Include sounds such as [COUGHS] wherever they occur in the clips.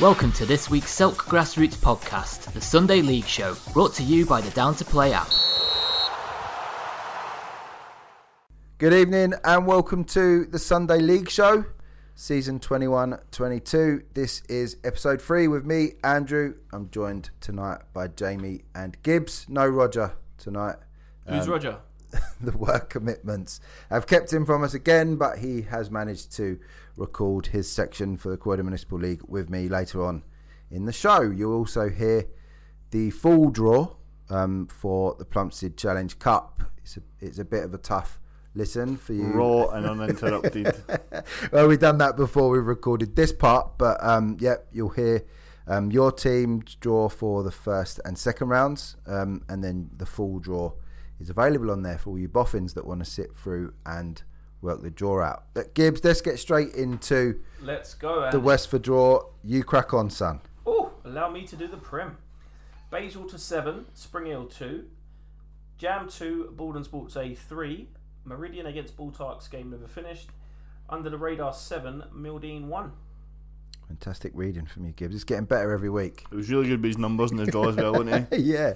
Welcome to this week's Silk Grassroots podcast, the Sunday League Show, brought to you by the Down to Play app. Good evening and welcome to the Sunday League Show, season 21 22. This is episode 3 with me, Andrew. I'm joined tonight by Jamie and Gibbs. No Roger tonight. Who's Um, Roger? [LAUGHS] the work commitments have kept him from us again, but he has managed to record his section for the Croydon Municipal League with me later on in the show. You'll also hear the full draw um, for the Plumstead Challenge Cup. It's a, it's a bit of a tough listen for you. raw and uninterrupted. [LAUGHS] well, we've done that before we recorded this part, but um, yep, you'll hear um, your team's draw for the first and second rounds, um, and then the full draw is available on there for all you boffins that want to sit through and work the draw out. But Gibbs, let's get straight into Let's go. the Andy. Westford draw. You crack on, son. Oh, allow me to do the prim. Basil to 7, Spring Hill 2, Jam 2, Borden Sports A 3, Meridian against Baltarks game never finished, Under the Radar 7, Mildine 1. Fantastic reading from you, Gibbs. It's getting better every week. It was really good with his numbers and his draw as well, wasn't he? [LAUGHS] yeah,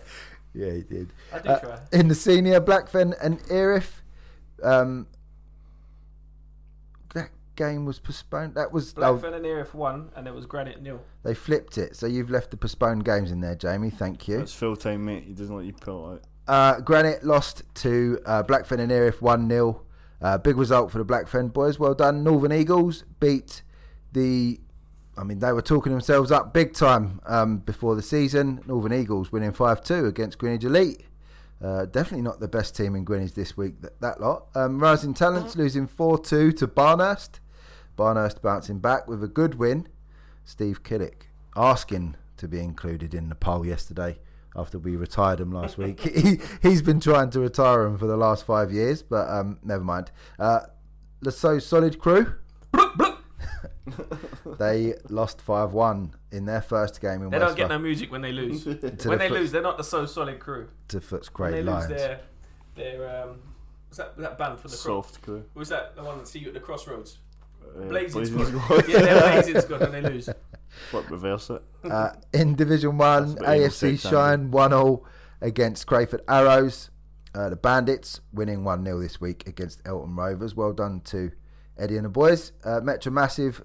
yeah, he did. I do Uh, try. in the senior, Blackfen and Erith. Um, that game was postponed. That was oh, Blackfen and Erith 1, and it was Granite nil. they flipped it. So you've left the postponed games in there, Jamie. Thank you. That's full time, mate. He doesn't let you pull it out. Uh, Granite lost to uh, Blackfen and Erith one 0 uh, Big result for the Blackfen boys. Well done. Northern Eagles beat the. I mean, they were talking themselves up big time um, before the season. Northern Eagles winning 5 2 against Greenwich Elite. Uh, definitely not the best team in Greenwich this week, that, that lot. Um, Rising Talents losing 4 2 to Barnhurst. Barnhurst bouncing back with a good win. Steve Killick asking to be included in the poll yesterday after we retired him last week. [LAUGHS] he, he's been trying to retire him for the last five years, but um, never mind. Uh, the So Solid Crew, [LAUGHS] they lost 5 1 in their first game in They don't Westford get no music when they lose. [LAUGHS] when the they foot- lose, they're not the so solid crew. to Foots When they Great lose their, their um, was that that band for the cross? Soft crew. Was that the one that see you at the crossroads? Uh, Blazing [LAUGHS] Blazing Squad. Squad. yeah, they're Blazing Squad and they lose. Flip reverse it. Uh, in Division 1, That's what Eagle AFC Shine 1 0 against Crayford Arrows. Uh, the Bandits winning 1 0 this week against Elton Rovers. Well done to Eddie and the boys. Uh, Metro Massive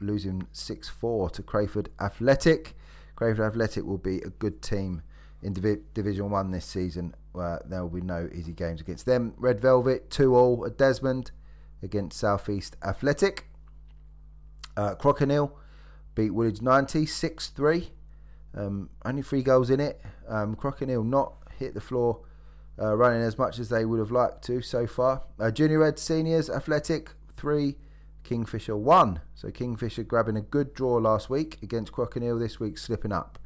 losing 6 4 to Crayford Athletic. Crayford Athletic will be a good team in Divi- Division 1 this season. Uh, there will be no easy games against them. Red Velvet 2 0 at Desmond against Southeast Athletic. Uh, beat Woolwich 90 6 3. Um, only three goals in it. Um, not hit the floor uh, running as much as they would have liked to so far. Uh, Junior Red Seniors Athletic 3, Kingfisher 1. So Kingfisher grabbing a good draw last week against Crokinole, this week slipping up.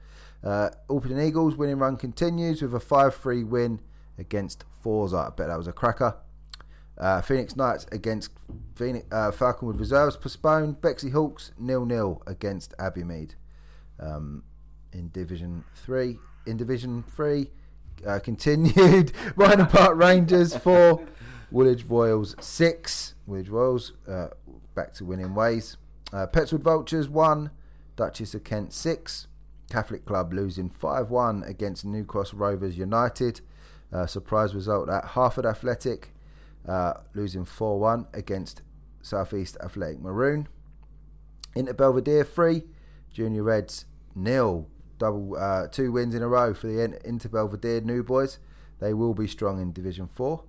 Uh, Eagles winning run continues with a 5 3 win against Forza. I bet that was a cracker. Uh, Phoenix Knights against Phoenix, uh, Falconwood Reserves postponed. Bexley Hawks nil nil against Abbeymead um, in Division Three. In Division Three, uh, [LAUGHS] continued. [LAUGHS] Rhino Park Rangers four, Woolwich Royals six. Woolwich Royals uh, back to winning ways. Uh, Petswood Vultures one, Duchess of Kent six. Catholic Club losing five one against New Cross Rovers United. Uh, surprise result at Harford Athletic uh, losing 4 1 against Southeast Athletic Maroon. Inter Belvedere 3, Junior Reds nil. Double uh, two wins in a row for the In- Inter Belvedere new boys. They will be strong in Division 4.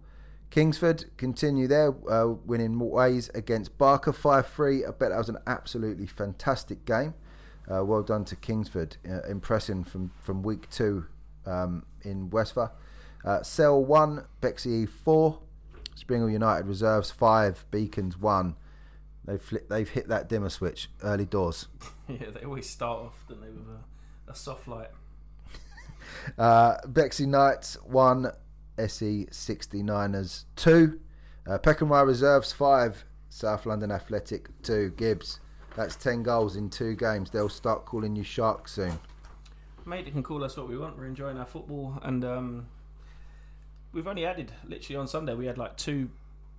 Kingsford continue their uh, winning ways against Barker 5 3. I bet that was an absolutely fantastic game. Uh, well done to Kingsford, uh, impressing from, from week two um, in Westphal. Uh, Cell 1, Bexley 4, Springle United reserves five, Beacons one. They've they've hit that dimmer switch early doors. [LAUGHS] Yeah, they always start off, don't they, with a, a soft light. [LAUGHS] Uh, Bexley Knights one, SE 69ers two, uh, Peckham Rye reserves five, South London Athletic two. Gibbs, that's ten goals in two games. They'll start calling you Shark soon. Mate, they can call us what we want. We're enjoying our football, and um, we've only added literally on Sunday. We had like two,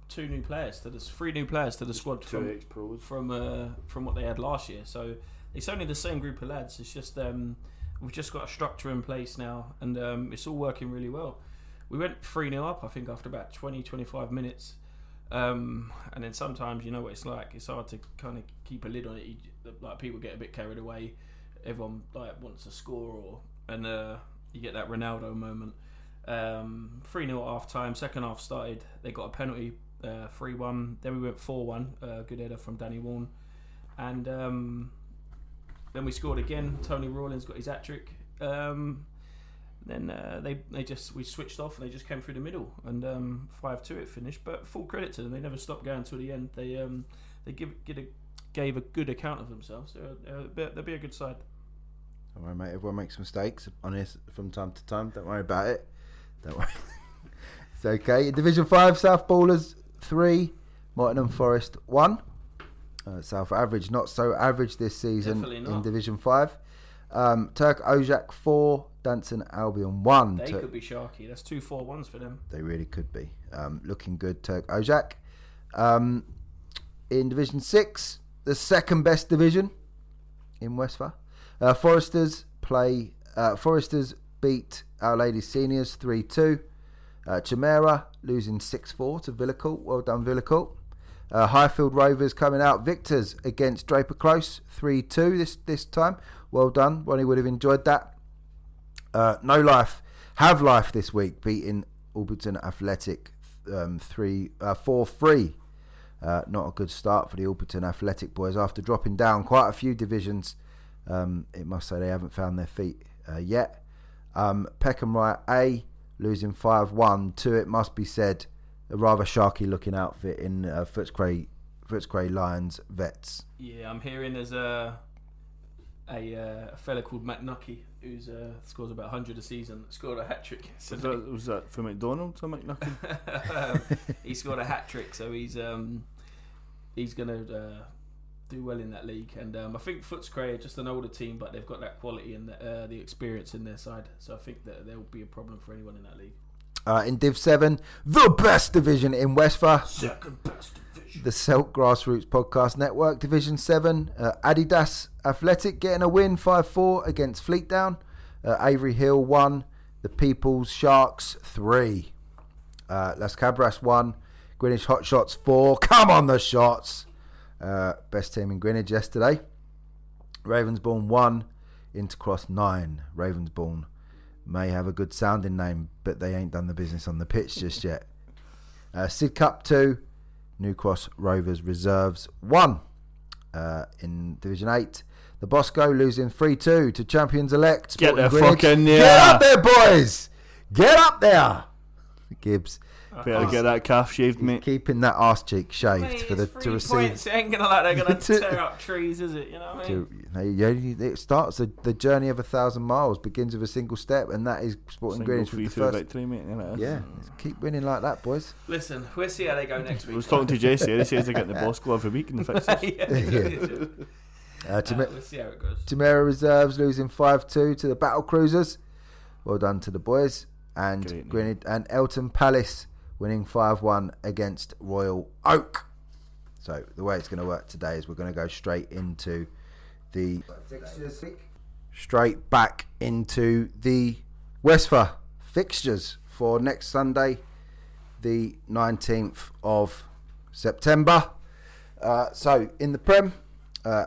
two new players to this, three new players to the squad from from uh, from what they had last year. So it's only the same group of lads. It's just um, we've just got a structure in place now, and um, it's all working really well. We went 3 0 up, I think, after about 20, 25 minutes. Um, and then sometimes you know what it's like. It's hard to kind of keep a lid on it. You, like people get a bit carried away. Everyone like wants to score, or and uh, you get that Ronaldo moment. Um, three 0 at half time. Second half started. They got a penalty, uh, three one. Then we went four one. Uh, good header from Danny Warren, and um, then we scored again. Tony Rawlins got his hat trick. Um, then uh, they they just we switched off and they just came through the middle and um, five two it finished. But full credit to them, they never stopped going until the end. They um, they give, get a, gave a good account of themselves. They're, they're, they'll be a good side. Don't mate. Everyone makes mistakes on from time to time. Don't worry about it. Don't worry. [LAUGHS] it's okay. Division Five, South Ballers three, Nottingham Forest one. Uh, South average, not so average this season in. Division Five. Um, Turk Ojak four, Danson Albion one. They Tur- could be sharky. That's two four ones for them. They really could be. Um, looking good, Turk Ojak. Um, in Division 6, the second best division in Westphal. Uh, Foresters play. Uh, Foresters beat Our Lady Seniors 3 2. Uh, Chimera losing 6 4 to Villacourt. Well done, Villacourt. Uh, Highfield Rovers coming out victors against Draper Close 3 2 this, this time. Well done. Ronnie would have enjoyed that. Uh, no life, have life this week, beating Alberton Athletic um, three uh, four three. Uh, not a good start for the Alberton Athletic boys after dropping down quite a few divisions. Um, it must say they haven't found their feet uh, yet. Um, Peckham Right A losing five one to it must be said a rather sharky looking outfit in uh, Footscray Footscray Lions vets. Yeah, I'm hearing there's a a, uh, a fella called Matt Nucky who's uh, scores about 100 a season. Scored a hat trick. Was that, was that for McDonald's or McNucken? [LAUGHS] he scored a hat trick, so he's um, he's gonna uh, do well in that league. And um, I think Footscray are just an older team, but they've got that quality and the, uh, the experience in their side. So I think that there will be a problem for anyone in that league. Uh, in Div 7, the best division in Westphal. Second best division. the Celt Grassroots Podcast Network, Division 7. Uh, Adidas Athletic getting a win 5 4 against Fleetdown. Uh, Avery Hill 1. The People's Sharks 3. Uh, Las Cabras 1. Greenwich Hotshots 4. Come on, the shots! Uh, best team in Greenwich yesterday. Ravensbourne 1. Intercross 9. Ravensbourne may have a good sounding name, but they ain't done the business on the pitch just yet. Uh, Sidcup 2. New Cross Rovers Reserves 1 uh, in Division 8. The Bosco losing 3 2 to champions elect. Get Sporting the Greenwich. fuck in Get up there, boys! Get up there! Gibbs Better get that calf shaved, mate. keeping that arse cheek shaved Mate, for the it's to receive. points. It ain't gonna like they're gonna [LAUGHS] tear up trees, is it? You know what I mean? To, you know, it starts the, the journey of a thousand miles begins with a single step, and that is Sporting Single Greenwich free with the first. victory, mate. innit? Yeah, keep winning like that, boys. Listen, we'll see how they go next week. I week. was talking to Jesse. He says they're getting the [LAUGHS] Bosco every week in the fixtures. [LAUGHS] yeah. Uh, Uh, Tim- let's see how it goes. Tamara Reserves losing 5 2 to the Battle Cruisers. Well done to the boys. And Great. Greenwich and Eltham Palace winning 5 1 against Royal Oak. So, the way it's going to work today is we're going to go straight into the. Straight back into the Westphal fixtures for next Sunday, the 19th of September. Uh, so, in the Prem, uh,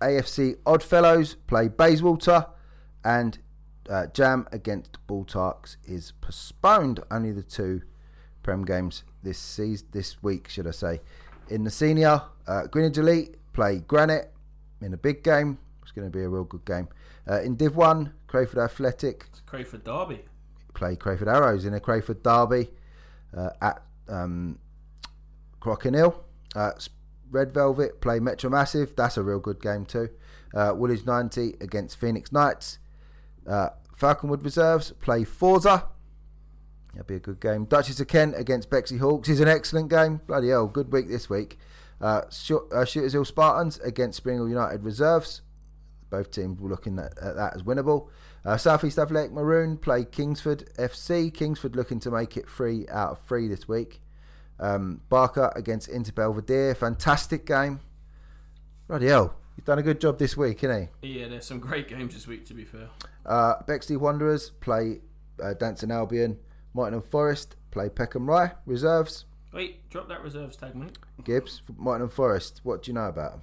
AFC Oddfellows play Bayswater, and uh, Jam against Baltarks is postponed. Only the two Prem games this season, this week, should I say? In the senior, uh, Greenwich Elite play Granite in a big game. It's going to be a real good game. Uh, in Div One, Crayford Athletic It's Crayford Derby. play Crayford Arrows in a Crayford derby uh, at um, Crockenhill. Uh, Red Velvet play Metro Massive. That's a real good game too. Uh, Woolwich 90 against Phoenix Knights. Uh, Falconwood Reserves play Forza. That'll be a good game. Duchess of Kent against Bexley Hawks is an excellent game. Bloody hell, good week this week. Uh, uh, Shooters Hill Spartans against Spring Hill United Reserves. Both teams were looking at, at that as winnable. Uh, Southeast Athletic Maroon play Kingsford FC. Kingsford looking to make it three out of three this week. Um, Barker against Inter Belvedere. Fantastic game. Bloody hell. He's done a good job this week, hasn't he? Yeah, there's some great games this week. To be fair, Uh, Bexley Wanderers play uh, Danson Albion. Nottingham Forest play Peckham Rye. Reserves. wait, drop that reserves tag, mate. Gibbs, Nottingham Forest. What do you know about them?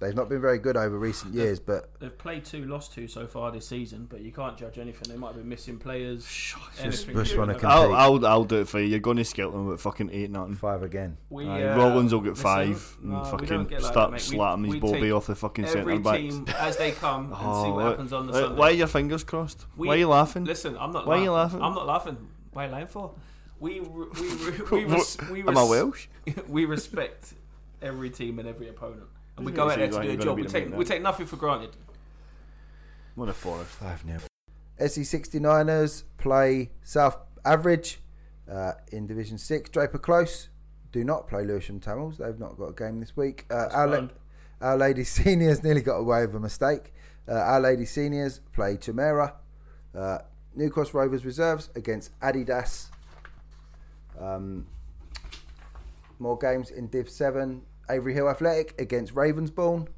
They've not been very good over recent years, but They've played two, lost two so far this season, but you can't judge anything. They might have been missing players. anything. just wanna compete. I'll, I'll, I'll do it for you. You're going to Skelton with fucking 8 nothing. five again. We, uh, Rollins will get listen, five no, and we fucking don't get like start that, mate. We- slapping his we ball take off the fucking Every centre back. team as they come and [LAUGHS] see Oh, what why- happens on the why- Sunday. Why are your fingers crossed? We- why are you laughing? Listen, I'm not. Laughing. Why are you laughing. laughing? I'm not laughing. Why line you for? We re- we re- we, [LAUGHS] res- we, Am I Welsh? [LAUGHS] we respect every team and every opponent, and we go out there to do a job. We take we take nothing for granted. What a forest. Five 0 SE 69ers play South Average uh, in Division Six. Draper Close do not play Lewisham Tamils. They've not got a game this week. Uh, our, La- our Lady [LAUGHS] Seniors nearly got away with a mistake. Uh, our Lady Seniors play Chimera. New Cross Rovers reserves against Adidas. Um, more games in Div 7. Avery Hill Athletic against Ravensbourne.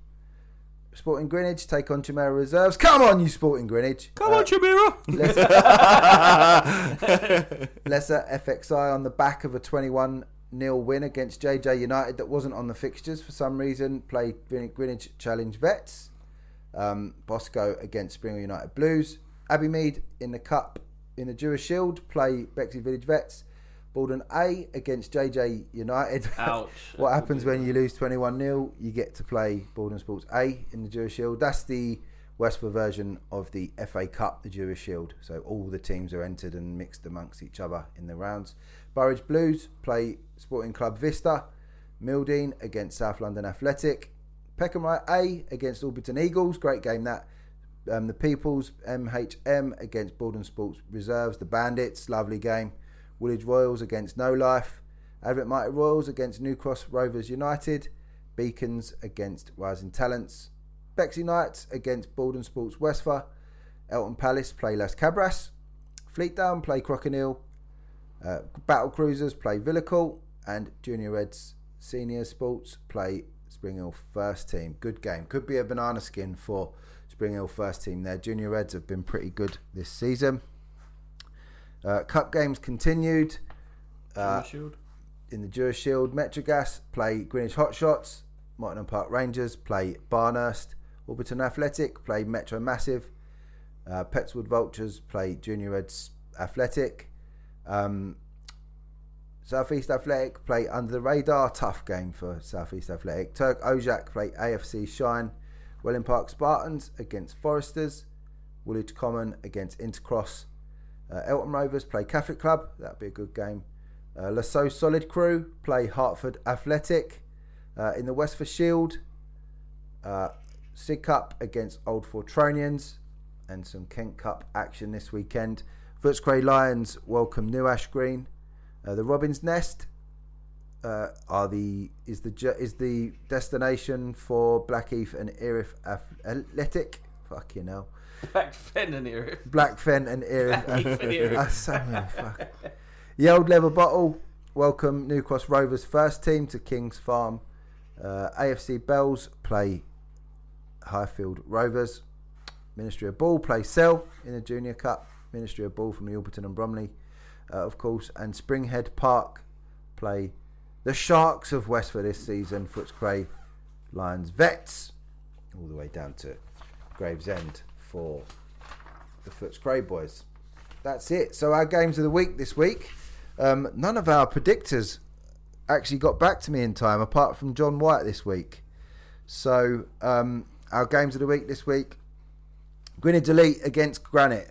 Sporting Greenwich take on Chimera reserves. Come on, you Sporting Greenwich. Come Uh, on, Chimera! Lesser, Leicester [LAUGHS] FXI on the back of a 21 0 win against JJ United that wasn't on the fixtures for some reason. Play Green- Greenwich Challenge Vets. Um, Bosco against Springer United Blues. Abbey Mead in the Cup in the Jewish Shield play Bexley Village Vets. Baldon A against JJ United. Ouch. [LAUGHS] what happens when you lose 21 0? You get to play Baldon Sports A in the Jewish Shield. That's the Westford version of the FA Cup, the Jewish Shield. So all the teams are entered and mixed amongst each other in the rounds. Burridge Blues play Sporting Club Vista. Mildeen against South London Athletic. Peckham Rye A against Alberton Eagles. Great game that. Um, the Peoples MHM against Baldon Sports Reserves. The Bandits. Lovely game. Woolwich Royals against No Life. Advent Mighty Royals against New Cross Rovers United. Beacons against Rising Talents. Bexley Knights against Baldon Sports Westford. Eltham Palace play Las Cabras. Fleetdown play Crocodile. Uh, Battle Cruisers play Villacourt. And Junior Reds Senior Sports play Spring Hill First Team. Good game. Could be a banana skin for Spring Hill First Team there. Junior Reds have been pretty good this season. Uh, cup games continued. Uh, in the Jewish Shield, Metrogas play Greenwich Hotshots, Mottingham Park Rangers play Barnhurst, Alberton Athletic play Metro Massive, uh, Petswood Vultures play Junior Reds Athletic, um, Southeast Athletic play Under the Radar, tough game for Southeast Athletic. Turk Ojak play AFC Shine, Welling Park Spartans against Foresters, Woolwich Common against Intercross, uh, Elton Rovers play Catholic Club, that'd be a good game. Uh, Lasso Solid Crew play Hartford Athletic. Uh, in the Westford Shield, uh, Sidcup against Old Fortronians and some Kent Cup action this weekend. Footscray Lions welcome New Ash Green. Uh, the Robin's Nest uh, are the is the is the destination for Blackheath and Erith Athletic. Fucking hell. Back Fen in here. Blackfen and Erith. Blackheath and [LAUGHS] Erith. So many fuck. The old leather bottle. Welcome New Cross Rovers first team to Kings Farm. Uh, AFC Bells play Highfield Rovers. Ministry of Ball play Cell in the Junior Cup. Ministry of Ball from the Orpington and Bromley, uh, of course. And Springhead Park play the Sharks of Westford this season. Footscray Lions Vets. All the way down to Gravesend for the Footscray boys that's it. So our games of the week this week. Um, none of our predictors actually got back to me in time, apart from John White this week. So um, our games of the week this week: Greenwich Elite against Granite,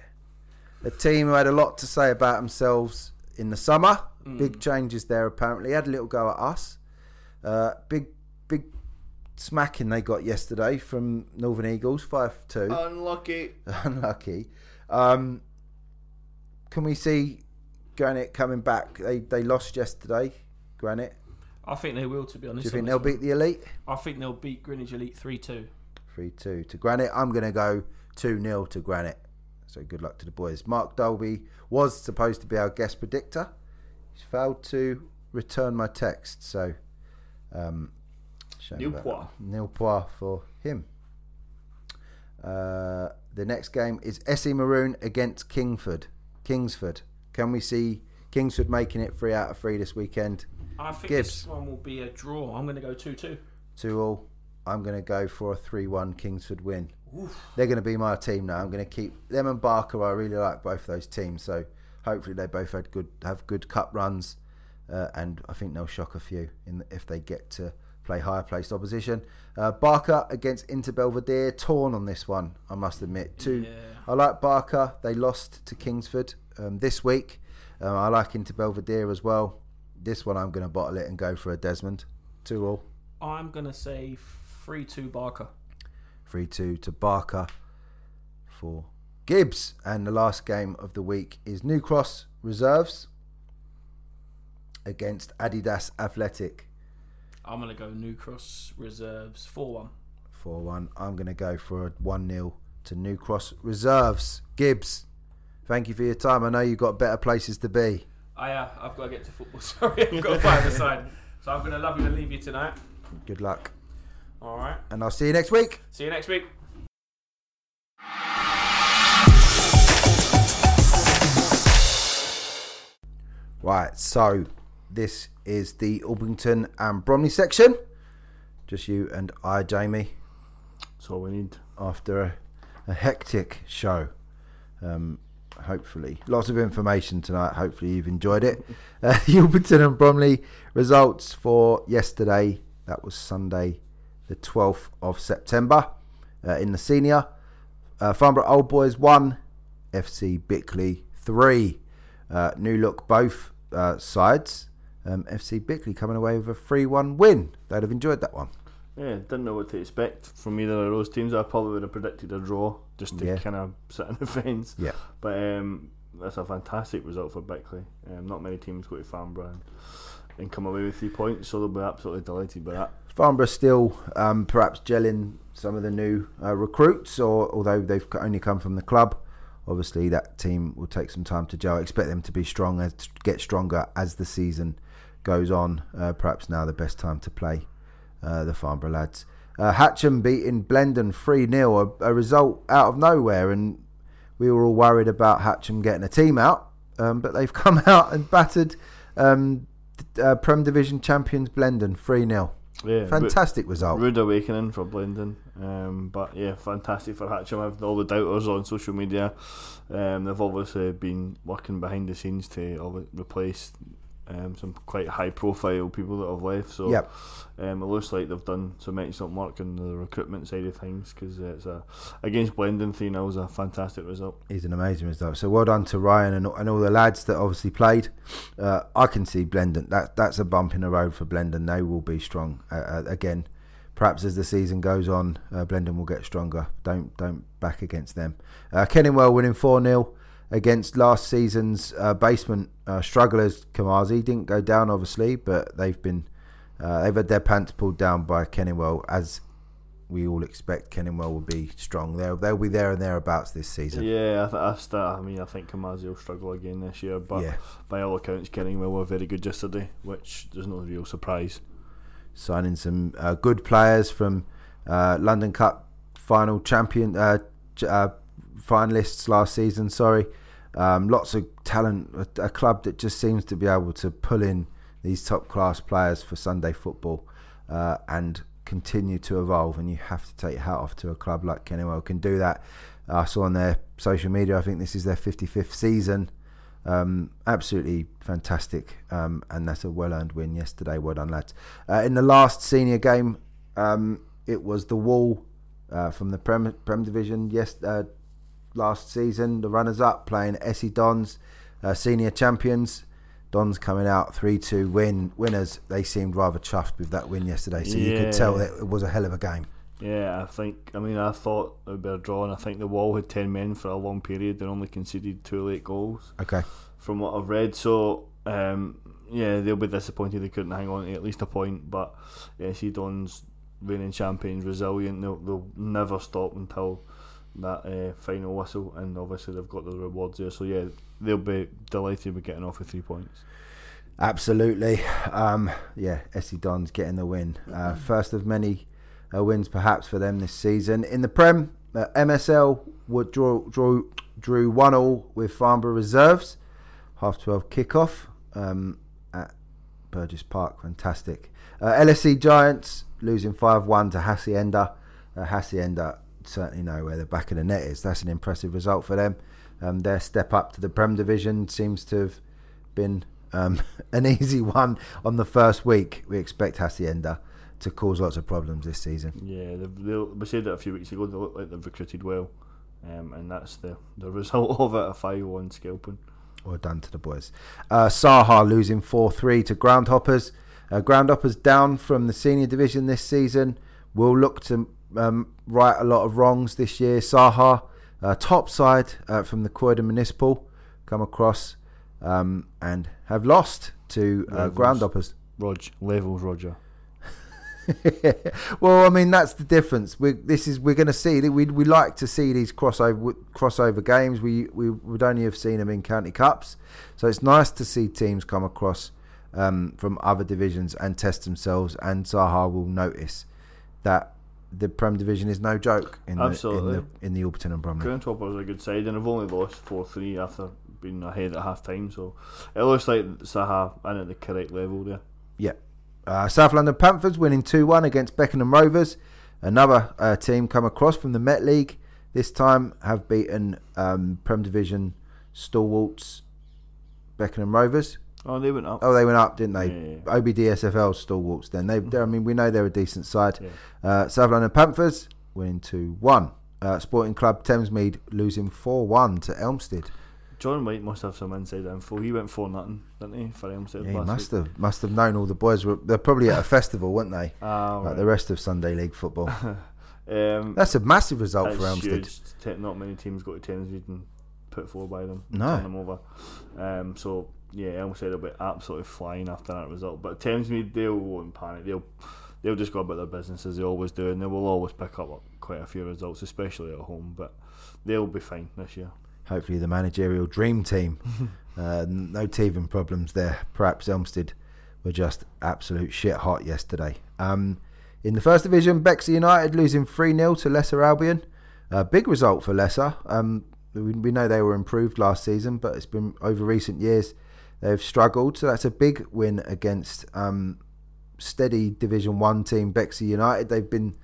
a team who had a lot to say about themselves in the summer. Big changes there apparently. Had a little go at us. Uh, big, big smacking they got yesterday from Northern Eagles, five two Unlucky. [LAUGHS] unlucky. Um, can we see Granite coming back? They they lost yesterday. Granite. I think they will. To be honest, Do you think they'll this beat the Elite? I think they'll beat Greenwich Elite three two. Three two to Granite. I'm going to go two 0 to Granite. So good luck to the boys. Mark Dolby was supposed to be our guest predictor. He's failed to return my text. So um, Nil point. Nil point for him. Uh, the next game is SE Maroon against Kingford. Kingsford. Can we see Kingsford making it three out of three this weekend? I think Gibbs. this one will be a draw. I'm going to go 2 2. Two all. I'm going to go for a 3 1 Kingsford win. They're going to be my team now. I'm going to keep them and Barker. I really like both those teams. So hopefully they both had good have good cup runs, uh, and I think they'll shock a few in if they get to play higher placed opposition. Uh, Barker against Inter Belvedere, torn on this one. I must admit. Two. Yeah. I like Barker. They lost to Kingsford um, this week. Um, I like Inter Belvedere as well. This one I'm going to bottle it and go for a Desmond. Two all. I'm going to say 3 2 Barker. 3 2 to Barker for Gibbs. And the last game of the week is New Cross Reserves against Adidas Athletic. I'm going to go New Cross Reserves 4 1. 4 1. I'm going to go for a 1 0 to New Cross Reserves. Gibbs, thank you for your time. I know you've got better places to be. I, uh, I've got to get to football. [LAUGHS] Sorry, I've got to find the side. So I'm going to love you and leave you tonight. Good luck. All right. And I'll see you next week. See you next week. Right, so this is the Orpington and Bromley section. Just you and I, Jamie. That's all we need. after a, a hectic show. Um, hopefully, lots of information tonight. Hopefully, you've enjoyed it. [LAUGHS] Uh, the Orpington and Bromley results for yesterday. That was Sunday, the 12th of September. Uh, in the senior, uh, Farnborough Old Boys one, FC Bickley three. Uh, new look both uh, sides. Um, FC Bickley coming away with a 3 1 win. They'd have enjoyed that one. Yeah, didn't know what to expect from either of those teams. I probably would have predicted a draw just to Yeah. kind of sit on the [LAUGHS] fence. Yeah. But um, that's a fantastic result for Bickley. Um, not many teams go to Farnborough and, and come away with three points, so they'll be absolutely delighted by that. Farnborough still um, perhaps gelling some of the new uh, recruits, or although they've only come from the club, obviously that team will take some time to gel. I expect them to be strong, as, get stronger as the season goes on. Uh, perhaps now the best time to play uh, the Farnborough lads. Uh, Hatcham beating Blendon 3 0, a, a result out of nowhere, and we were all worried about Hatcham getting a team out, um, but they've [LAUGHS] come out and battered um, uh, Prem Division champions Blendon 3 0. Yeah, Fantastic result. Rude awakening for Blendon, um, but yeah, fantastic for Hatcham. I've all the doubters on social media. Um, they've obviously been working behind the scenes to replace um, some quite high profile people that have left. So Yep. um, it looks like they've done some excellent work on the recruitment side of things because it's a against Blendon three 0 is a fantastic result. Is an amazing result. So well done to Ryan and, and all the lads that obviously played. Uh, I can see Blendon. That that's a bump in the road for Blendon. They will be strong uh, uh, again. Perhaps as the season goes on, uh, Blendon will get stronger. Don't don't back against them. Uh, Kenningwell winning four 0 against last season's uh, basement uh, strugglers. Kamazi didn't go down obviously, but they've been uh, they've had their pants pulled down by Kenningwell as we all expect Kenningwell will be strong. They'll they'll be there and thereabouts this season. Yeah, I, th- I, I mean, I think Kamazi will struggle again this year, but Yeah. by all accounts, Kenningwell were very good yesterday, which there's no real surprise. signing some uh, good players from uh, London Cup final champion uh, uh, finalists last season. Sorry, um, lots of talent. A, a club that just seems to be able to pull in these top class players for Sunday football uh, and continue to evolve. And you have to take your hat off to a club like Kennywell can do that. I saw on their social media. I think this is their 55th season. Um, absolutely fantastic, um, and that's a well-earned win yesterday. Well done, lads. Uh, in the last senior game, um, it was the Wall uh, from the Prem, Prem Division. Yes, uh, last season, the runners-up playing SE Dons, uh, senior champions. Dons coming out three-two win winners. They seemed rather chuffed with that win yesterday, so you could tell that it was a hell of a game. Yeah, I think. I mean, I thought it would be a draw, and I think the Wall had ten men for a long period and only conceded two late goals, Okay, from what I've read. So, um, yeah, they'll be disappointed they couldn't hang on to at least a point. But yeah, see, Don's reigning champions, resilient. They'll, they'll never stop until that uh, final whistle, and obviously they've got the rewards there. So yeah, they'll be delighted with getting off with three points. Absolutely. Um, yeah, SE Don's getting the win. Uh, first of many uh, wins, perhaps, for them this season. In the Prem, Uh, MSL would draw, draw, drew 1 all with Farnborough Reserves. Half 12 kickoff um, at Burgess Park. Fantastic. Uh, LSC Giants losing 5 1 to Hacienda. Uh, Certainly know where the back of the net is. That's an impressive result for them. Um, their step up to the Prem Division seems to have been um, [LAUGHS] an easy one on the first week. We expect Hacienda to cause lots of problems this season. Yeah, we said that a few weeks ago. They look like they've recruited well, um, and that's the the [LAUGHS] result of it. A five-one scalping. Well done to the boys. Uh, Saha losing four three to Groundhoppers. Uh, Groundhoppers down from the senior division this season. Will look to um, right a lot of wrongs this year. Saha, uh, top side uh, from the Croydon Municipal, come across um, and have lost to uh, Levels. Groundhoppers. Rog levels, Roger. [LAUGHS] well, I mean that's the difference. We this is we're going to see we we like to see these crossover crossover games. We we would only have seen them in county cups, so it's nice to see teams come across um, from other divisions and test themselves. And Zaha will notice that the Prem division is no joke in Absolutely. the in the, in the Orpington and Bromley. Groundhoppers are a good side, and I've only lost four three after being ahead at half time. So it looks like Saha in at the correct level there. Yeah. Uh, South London Panthers winning 2 1 against Beckenham Rovers. Another uh, team come across from the Met League. This time have beaten um, Prem Division stalwarts Beckenham Rovers. Oh, they went up. Oh, they went up, didn't they? Yeah, yeah. OBDSFL stalwarts then. They, I mean, we know they're a decent side. Yeah. Uh, South London Panthers winning 2 1. Uh, Sporting Club Thamesmead losing 4 1 to Elmstead. John White must have some inside info. He went for nothing, didn't he, for Elmstead Yeah, he must week? have must have known all the boys were. They're probably at a [LAUGHS] festival, weren't they? Ah, Like right. the rest of Sunday League football. [LAUGHS] Um, That's a massive result for Elmstead. huge. Not many teams go to Thamesmead and put four by them. No. Turn them over. Um, so yeah, Elmstead will be absolutely flying after that result. But Thamesmead, they won't panic. They'll they'll just go about their business as they always do, and they will always pick up quite a few results, especially at home. But they'll be fine this year. Hopefully, the managerial dream team. [LAUGHS] uh, no teething problems there. Perhaps Elmstead were just absolute shit hot yesterday. Um, in the first division, Bexley United losing 3 0 to Lesser Albion. A big result for Lesser. Um, we, we know they were improved last season, but it's been over recent years they've struggled. So that's a big win against um, steady Division 1 team Bexley United. They've been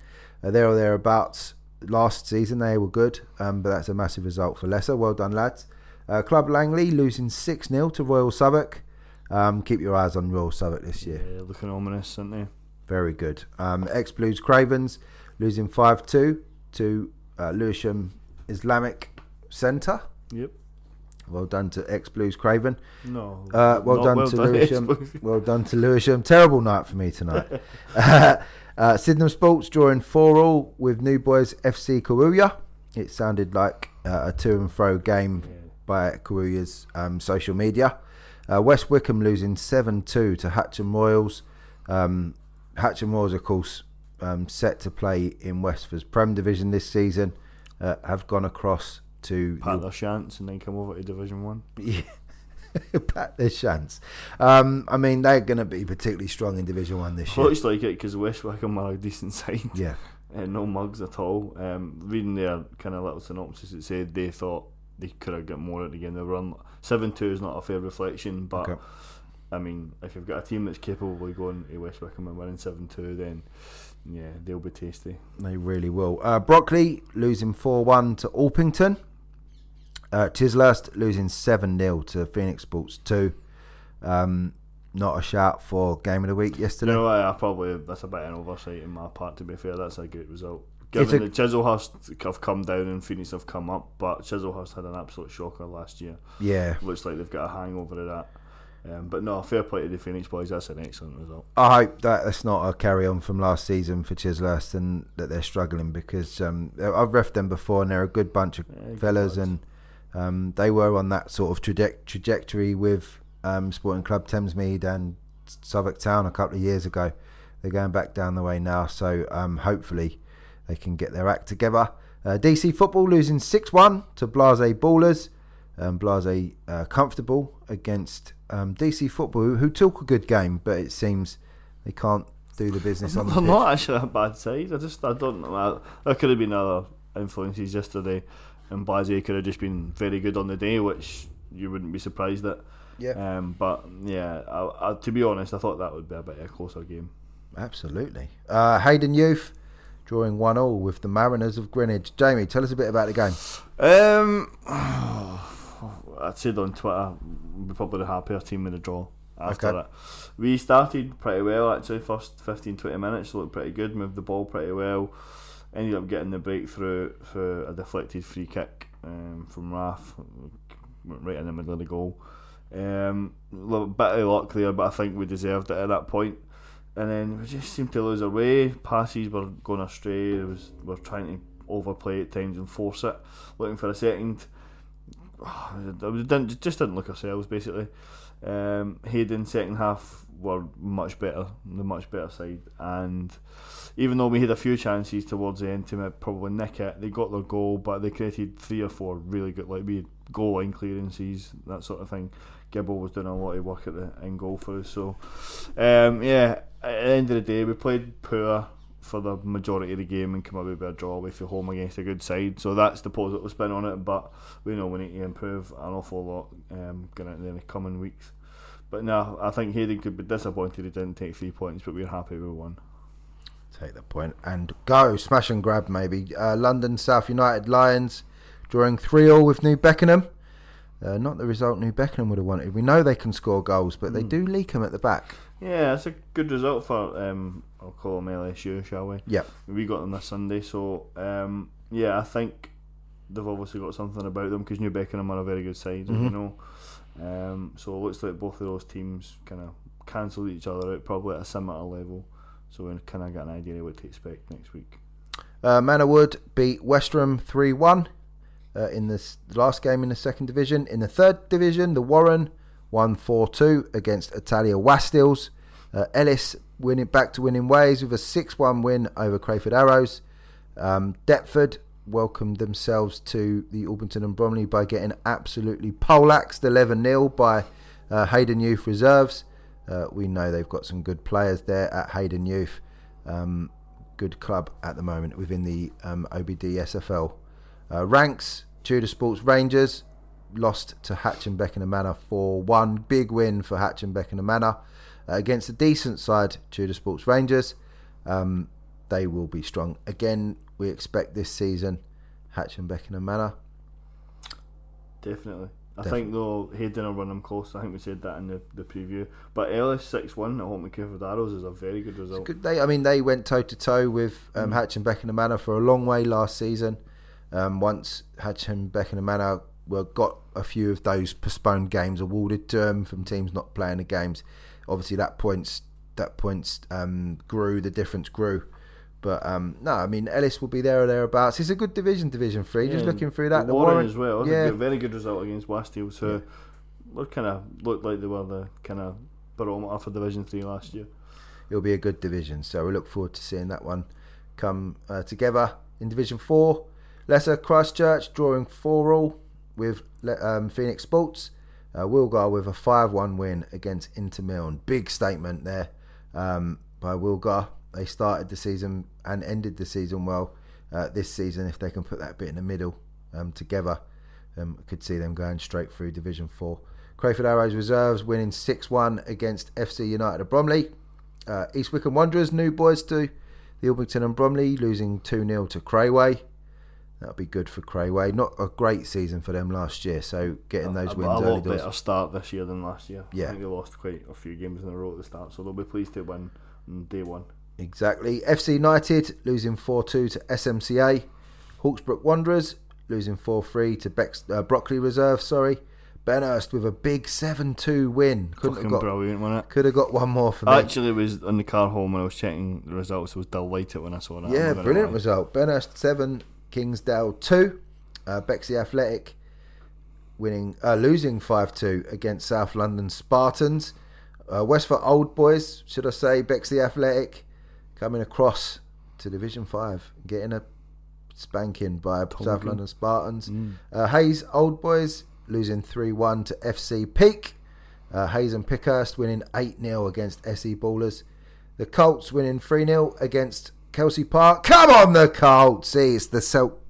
uh, there or thereabouts last season. They were good, um, but that's a massive result for Lesser. Well done, lads. Uh, Club Langley losing 6 0 to Royal Southwark. Um, keep your eyes on Royal Southwark this year. Yeah, looking ominous, aren't they? Very good. Um, Ex Blues Cravens losing 5 2 to uh, Lewisham Islamic Centre. Yep. Well done to Ex Blues Craven. No. Uh, well not done to Lewisham. well done to Lewisham. Terrible night for me tonight. [LAUGHS] uh, Sydenham Sports drawing 4 all with New Boys FC Kawuya. It sounded like uh, a to and fro game by Kawuya's um, social media. Uh, West Wickham losing 7 2 to Hatcham Royals. Um, Hatcham Royals, of course, um, set to play in Westford's Prem Division this season, uh, have gone across to Pat their chance and then come over to Division One. [LAUGHS] yeah. [LAUGHS] Pat their chance. Um, I mean, they're going to be particularly strong in Division One this year. Looks like it because West Wickham are a decent [LAUGHS] side. Yeah, uh, no mugs at all. Um, reading their kind of little synopsis, it said they thought they could have got more at the game. They were on seven two is not a fair reflection, but Okay. I mean, if you've got a team that's capable of going to West Wickham and winning seven two, then yeah, they'll be tasty. they really will. Uh, Brockley losing 4 1 to Orpington. Uh, Chislehurst losing 7 0 to Phoenix Sports 2. Um, not a shout for game of the week You yesterday. know, I, I probably that's a bit of an oversight in my part. To be fair, that's a good result. Given a- that Chislehurst have come down and Phoenix have come up, but Chislehurst had an absolute shocker last year. yeah, Looks like they've got a hangover of that. Um, but no, fair play to the Phoenix boys. That's an excellent result. I hope that that's not a carry on from last season for Chislehurst and that they're struggling because um, I've refed them before and they're a good bunch of Yeah, fellas and um, they were on that sort of traje- trajectory with um, Sporting Club Thamesmead and Southwark Town a couple of years ago. They're going back down the way now, so um, hopefully they can get their act together. Uh, DC Football losing 6 1 to Blase Ballers. Um, Blase uh, comfortable against um, DC Football, who, who took a good game, but it seems they can't do the business on the They're pitch. not actually a bad side. I just I don't know. There could have been other influences yesterday, and Blase could have just been very good on the day, which you wouldn't be surprised at. Yeah. Um, but yeah, I, I, to be honest, I thought that would be a bit of a closer game. Absolutely. Uh, Hayden Youth drawing one all with the Mariners of Greenwich. Jamie, tell us a bit about the game. Um, [SIGHS] I said on Twitter, we're probably the happier team with the draw after Okay. it. We started pretty well actually, first 15 20 minutes looked pretty good, moved the ball pretty well. Ended up getting the breakthrough for a deflected free kick um, from Raf, went right in the middle of the goal. Um, little bit of luck there, but I think we deserved it at that point. And then we just seemed to lose our way. Passes were going astray. It was we were trying to overplay at times and force it, looking for a second. [SIGHS] We didn't just didn't look ourselves basically. Um, Hayden second half were much better, the much better side, and even though we had a few chances towards the end to probably nick it, they got their goal, but they created three or four really good, like we goal line clearances, that sort of thing. Gibble was doing a lot of work at the in goal for us. So, um, yeah, at the end of the day, we played poor for the majority of the game and come away with a draw away from home against a good side. So that's the positive spin on it. But we know we need to improve an awful lot um, going into the coming weeks. But no, I think Hayden could be disappointed he didn't take three points, but we're happy with one. Take the point and go smash and grab maybe. Uh, London South United Lions drawing three all with New Beckenham. Uh, not the result New Beckenham would have wanted. We know they can score goals, but they Mm. do leak them at the back. Yeah, it's a good result for um, I'll call them LSU, shall we? Yeah, We got them this Sunday, so um, yeah, I think they've obviously got something about them because New Beckenham are a very good side, as Mhm. you know. Um, so it looks like both of those teams kind of cancelled each other out, probably at a similar level. So we kind of got an idea of what to expect next week. Uh, Manorwood beat Westram 3 1 uh, in this last game in the second division. In the third division, the Warren won 4 2 against Italia Wastills. Uh, Ellis winning back to winning ways with a 6 1 win over Crayford Arrows. Um, Deptford welcomed themselves to the Orpington and Bromley by getting absolutely poleaxed 11 0 by uh, Hayden Youth Reserves. Uh, we know they've got some good players there at Hayden Youth. Um, good club at the moment within the um, OBD SFL. Uh, ranks, Tudor Sports Rangers lost to Hatch and Beckenham Manor for one big win for Hatch and Beckenham Manor uh, against a decent side, Tudor Sports Rangers. Um, they will be strong again. We expect this season, Hatch and Beckenham Manor. Definitely. I Definitely. think though Hayden will run them close. I think we said that in the, the preview. But Ellis six one at home with Crayford Arrows is a very good result. Good day. I mean, they went toe to toe with um, Mm. Hatch and Beckenham Manor for a long way last season. Um, once and Beckenham Manor well, got a few of those postponed games awarded to them from teams not playing the games, obviously that points that points um, grew. The difference grew. But um, no, I mean Ellis will be there or thereabouts. It's a good division, Division Three. Just looking through that, the the Warren, Warren, as well. Yeah. a very good result against Wastils, who were kind of looked like they were the kind of barometer for Division Three last year. it'll be a good division. So we look forward to seeing that one come uh, together in Division Four. Lesser Christchurch drawing four all with um, Phoenix Sports. Uh, Wilgar with a five-one win against Intermilne. Big statement there um, by Wilgar. They started the season and ended the season well. Uh, this season, if they can put that bit in the middle um, together, um, could see them going straight through Division Four. Crayford Arrows reserves winning six-one against FC United of Bromley. Uh, East Wickham Wanderers, new boys to the Orpington and Bromley, losing 2 0 to Crayway. That'll be good for Crayway. Not a great season for them last year, so getting those wins a early lot doors. better start this year than last year. Yeah. I think they lost quite a few games in a row at the start, so they'll be pleased to win on day one. Exactly. FC United losing 4 2 to SMCA. Hawksbrook Wanderers losing 4 3 to Bex, uh, Brockley Reserve. Sorry. Benhurst with a big 7 2 win. Couldn't have, got, brilliant, wasn't it? could have got one more for me. I actually was on the car home when I was checking the results. I was delighted when I saw that. Yeah, brilliant result. Benhurst 7, Kingsdale 2. Uh, Bexley Athletic winning, uh, losing 5 2 against South London Spartans. Uh, Westford Old Boys, should I say, Bexley Athletic coming across to Division 5, getting a spanking by South London Spartans. Mm. Uh, Hayes Old Boys losing 3 1 to FC Peak. Uh, Hayes and Pickhurst winning 8 0 against SE Ballers. The Colts winning 3 0 against Kelsey Park. Come on, the Colts! See, it's the Silk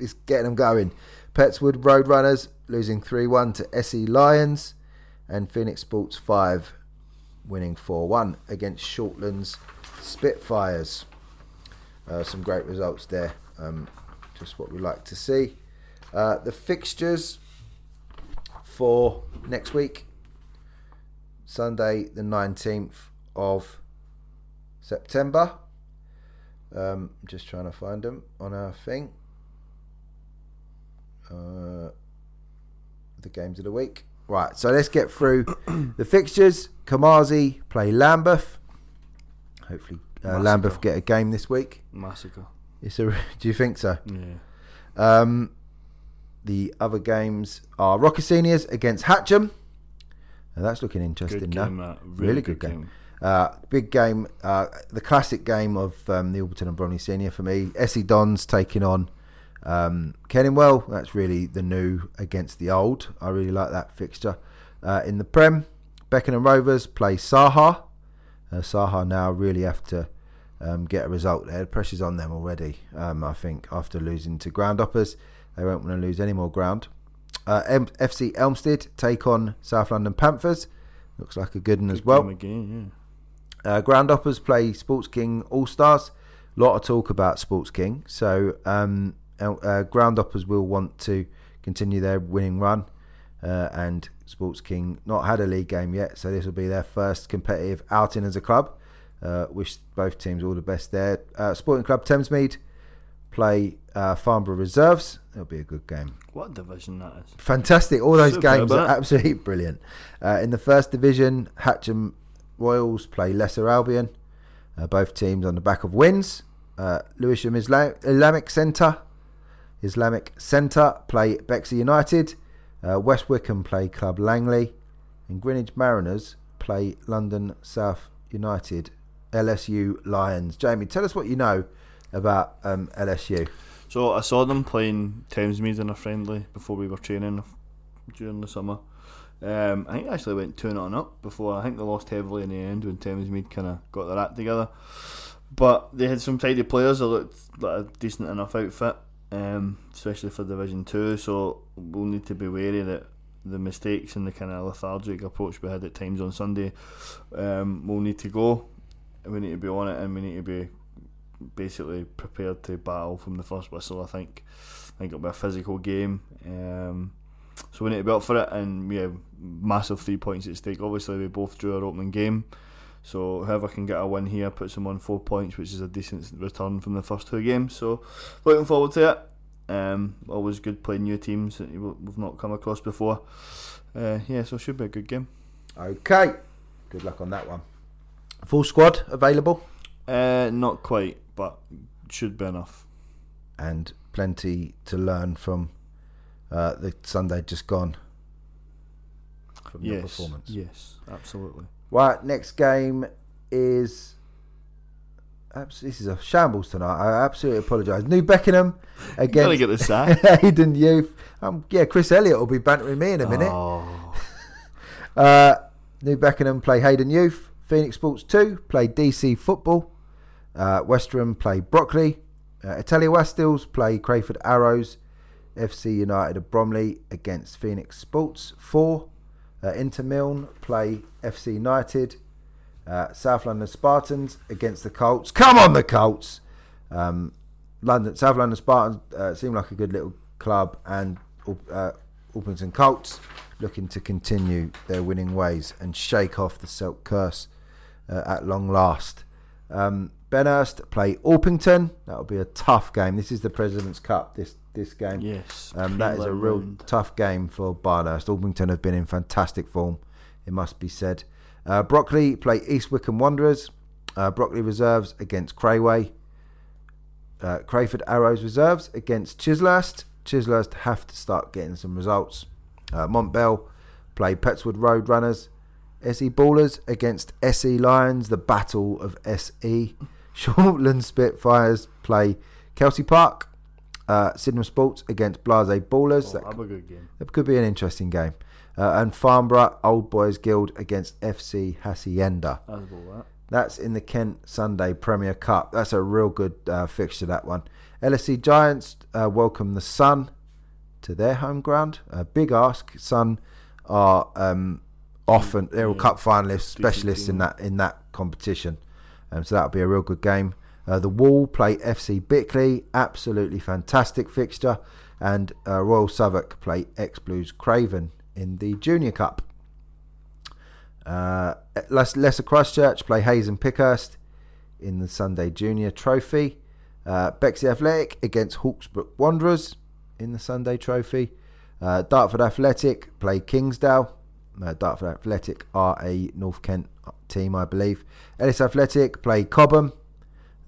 it's getting them going. Petswood Roadrunners losing 3 1 to SE Lions. And Phoenix Sports 5 winning 4 1 against Shortlands Spitfires. Uh, some great results there. Um, just what we like to see. Uh, the fixtures for next week Sunday, the 19th of September. Um, just trying to find them on our thing. Uh, the games of the week. Right, so let's get through [COUGHS] the fixtures. Kamazi play Lambeth. Hopefully, uh, Lambeth get a game this week. Massacre. It's a, [LAUGHS] do you think so? Yeah. Um, the other games are Rocker Seniors against Hatcham. Now that's looking interesting. Good now. game, that. Really, good, game. Uh, big game, uh, the classic game of um, the Orpington and Bromley Senior for me. SE Dons taking on um, Kenningwell. That's really the new against the old. I really like that fixture. Uh, in the Prem, Beckenham Rovers play Saha. Uh, Saha now really have to um, get a result there. The pressure's on them already. Um, I think after losing to Groundhoppers, they won't want to lose any more ground. Uh, M- FC Elmstead take on South London Panthers. Looks like a good one as well. again, Uh, Groundhoppers play Sports King All Stars. A lot of talk about Sports King. So um, uh, uh, Groundhoppers will want to continue their winning run. Uh, and Sports King not had a league game yet, so this will be their first competitive outing as a club. Uh, wish both teams all the best there. Uh, Sporting Club Thamesmead play uh, Farnborough Reserves. It'll be a good game. What division that is? Fantastic. All those Superb, games are absolutely brilliant. Uh, in the first division, Hatcham Royals play Lesser Albion. Uh, both teams on the back of wins. Uh, Lewisham Islam- Islamic Centre Islamic Centre play Bexley United. Uh, West Wickham play Club Langley. And Greenwich Mariners play London South United. LSU Lions. Jamie, tell us what you know about um, LSU. So I saw them playing Thamesmead in a friendly before we were training during the summer. Um, I think they actually went 2 0 up before. I think they lost heavily in the end when Thamesmead kind of got their act together. But they had some tidy players. They looked like a decent enough outfit, um, especially for Division 2. So we'll need to be wary that the mistakes and the kind of lethargic approach we had at times on Sunday um, will need to go. We need to be on it and we need to be basically prepared to battle from the first whistle. I think. I think it'll be a physical game. Um, so we need to be up for it, and we have massive three points at stake. Obviously, we both drew our opening game, so whoever can get a win here puts them on four points, which is a decent return from the first two games. So looking forward to it. Um, always good playing new teams that we've not come across before. Uh, yeah, so it should be a good game. Okay. Good luck on that one. Full squad available Uh, not quite, but should be enough. and plenty to learn from uh, the Sunday just gone from your yes, performance. yes, absolutely. Right, next game is. This is a shambles tonight. I absolutely apologise. New Beckenham [LAUGHS] against get the sack. [LAUGHS] Hayden Youth. Um, yeah, Chris Elliott will be bantering me in a minute. Oh. [LAUGHS] Uh, New Beckenham play Hayden Youth. Phoenix Sports 2 play DC Football. Uh, play Brockley. Uh, Italia Westils play Crayford Arrows. FC United of Bromley against Phoenix Sports 4. Uh, Inter Milne play FC United. Uh, South London Spartans against the Colts. Come on, the Colts! Um, London South London Spartans uh, seem like a good little club, and uh, Orpington Colts looking to continue their winning ways and shake off the Silk curse uh, at long last. Um, Benhurst play Orpington. That'll be a tough game. This is the President's Cup. This this game. Yes. Um, that is a real round. tough game for Barnhurst. Orpington have been in fantastic form, it must be said. Uh, Brockley play East Wickham Wanderers. Uh, Brockley reserves against Crayway. Uh, Crayford Arrows reserves against Chislehurst. Chislehurst have to start getting some results. Uh, Montbell play Petts Wood Road Runners. SE Ballers against SE Lions. The battle of SE. [LAUGHS] Shortland Spitfires play Kelsey Park. Uh, Sydenham Sports against Blase Ballers. Oh, that, have a good game. that could be an interesting game. Uh, and Farnborough Old Boys Guild against FC Hacienda. That's about that. That's in the Kent Sunday Premier Cup. That's a real good uh, fixture, that one. LSC Giants uh, welcome the Sun to their home ground. A big ask. Sun are um, often they're all Yeah. cup finalists, specialists in that in that competition. Um, so that'll be a real good game. Uh, the Wall play FC Bickley, absolutely fantastic fixture, and uh, Royal Southwark play ex Blues Craven in the Junior Cup. Uh, Lesser Christchurch play Hayes and Pickhurst in the Sunday Junior Trophy. Uh, Bexley Athletic against Hawksbrook Wanderers in the Sunday Trophy. Uh, Dartford Athletic play Kingsdale. Uh, Dartford Athletic are a North Kent team, I believe. Ellis Athletic play Cobham.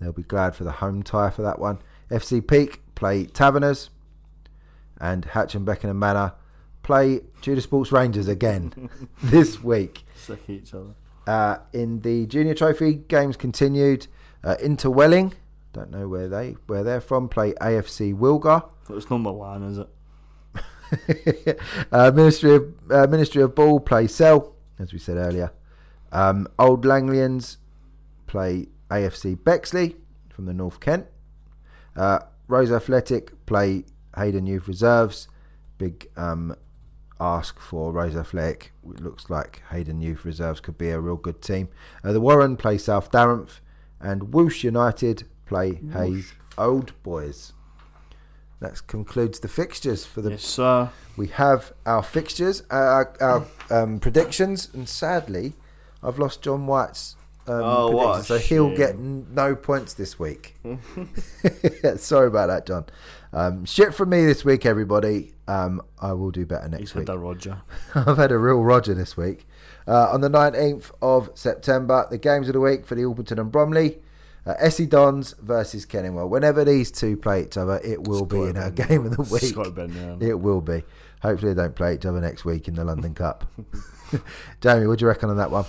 They'll be glad for the home tie for that one. FC Peak play Taverners. And Hatch and Beckenham Manor play Tudor Sports Rangers again [LAUGHS] this week. Sick of each other. Uh, in the junior trophy, games continued. Uh, Interwelling, don't know where they where they're from. Play AFC Wilgar. It's number one, is it? [LAUGHS] uh, Ministry of uh, Ministry of Ball play Cell, as we said earlier. Um, Old Langlians play AFC Bexley from the North Kent. Uh, Rose Athletic play Hayden Youth Reserves. Big um, ask for Rose Athletic. It looks like Hayden Youth Reserves could be a real good team. Uh, the Warren play South Darenth, and Woosh United play Hayes Old Boys. That concludes the fixtures for the Yes, sir. we have our fixtures, uh, our, our um, predictions, and sadly, I've lost John White's um, Oh, what so he'll shame. get n- no points this week. [LAUGHS] [LAUGHS] Sorry about that, John. Um, shit from me this week, everybody. Um, I will do better next He's week. had a Roger. [LAUGHS] I've had a real Roger this week. Uh, on the 19th of September, the games of the week for the Orpington and Bromley. Uh, SE Dons versus Kenningwell. Whenever these two play each other, it will be in our game of the week. be. It will be. Hopefully, they don't play each other next week in the London Cup. Jamie, what do you reckon on that one?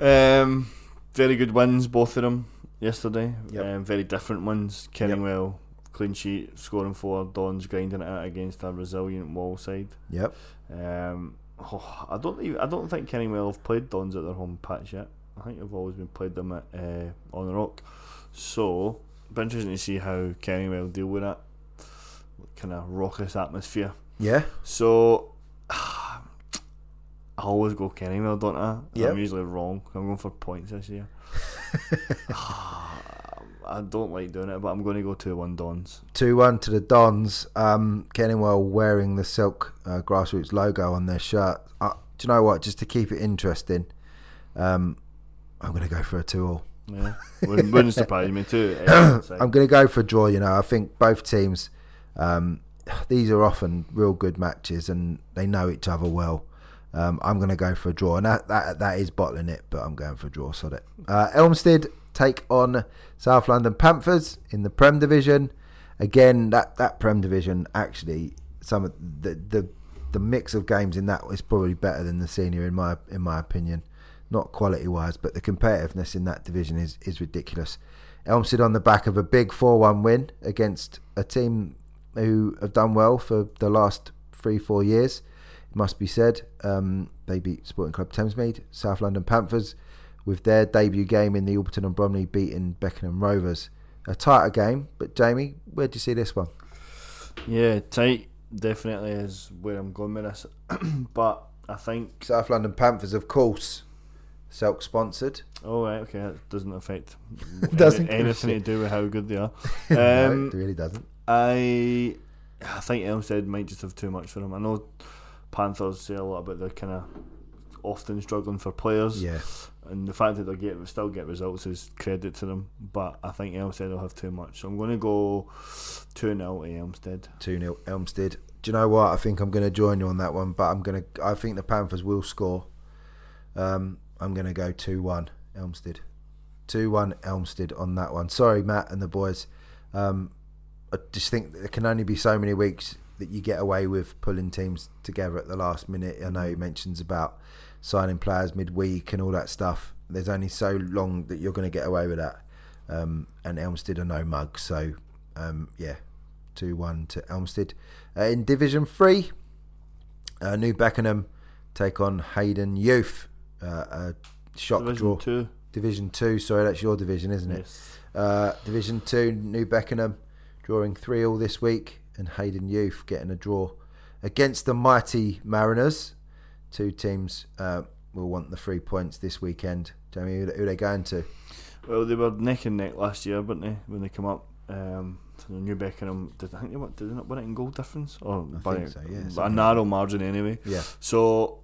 Um, very good wins, both of them yesterday. Yep. Um, very different ones. Kenningwell clean sheet, scoring four. Dons grinding it out against a resilient wall side. Yep. Um, oh, I don't even, I don't think Kenningwell have played Dons at their home patch yet. I think they've always been played them at uh, on the rock. So, be interesting to see how Kenningwell deal with that kind of raucous atmosphere. Yeah. So, I always go Kenningwell, don't I? Yep. I'm usually wrong. I'm going for points this year. [LAUGHS] I don't like doing it, but I'm going to go 2 1 Dons. 2 1 to the Dons. Um, Kenningwell wearing the Silk uh, Grassroots logo on their shirt. Uh, do you know what? Just to keep it interesting, um, I'm going to go for a 2 all. Yeah. wouldn't, wouldn't surprise me too. eh, [COUGHS] I'm going to go for a draw. You know, I think both teams. Um, [SIGHS] these are often real good matches, and they know each other well. Um, I'm going to go for a draw, and that, that that is bottling it, but I'm going for a draw. Sod it. Uh, Elmstead take on South London Panthers in the Prem Division. Again, that that Prem Division actually some of the the the mix of games in that is probably better than the senior in my in my opinion. Not quality wise, but the competitiveness in that division is is ridiculous. Elmstead on the back of a big 4 1 win against a team who have done well for the last three, four years, must be said. Um, they beat Sporting Club Thamesmead, South London Panthers, with their debut game in the Orpington and Bromley beating Beckenham Rovers. A tighter game, but Jamie, where do you see this one? Yeah, tight definitely is where I'm going with this. [CLEARS THROAT] but I think. South London Panthers, of course, Selk sponsored. Oh, right, okay, that doesn't affect [LAUGHS] Doesn't any- anything to do with how good they are. [LAUGHS] no, Um, it really doesn't. I I think Elmstead might just have too much for them. I know Panthers say a lot about they're kind of often struggling for players, Yeah. and the fact that they get still get results is credit to them. But I think Elmstead will have too much, so I'm going to go two 0 to Elmstead. 2 0 Elmstead. Do you know what? I think I'm going to join you on that one, but I'm going to. I think the Panthers will score. Um, I'm going to go 2 1 Elmstead. 2 1 Elmstead on that one. Sorry, Matt and the boys. Um, I just think there can only be so many weeks that you get away with pulling teams together at the last minute. I know he mentions about signing players midweek and all that stuff. There's only so long that you're going to get away with that. Um, and Elmstead are no mug, so um, yeah, two one to Elmstead. Uh, in Division Three, uh, New Beckenham take on Hayden Youth. Uh, a shock Division draw. two. Division Two. Sorry, that's your division, isn't it? Yes. Uh, Division Two, New Beckenham drawing 3 all this week, and Hayden Youth getting a draw against the mighty Mariners. Two teams uh, will want the three points this weekend. Jamie, who, who are they going to? Well, they were neck and neck last year, weren't they, when they come up? Um, so New Beckenham, did I think they, won- did they not win it in goal difference? Or I by think so, yeah, by a narrow margin anyway. Yeah. So,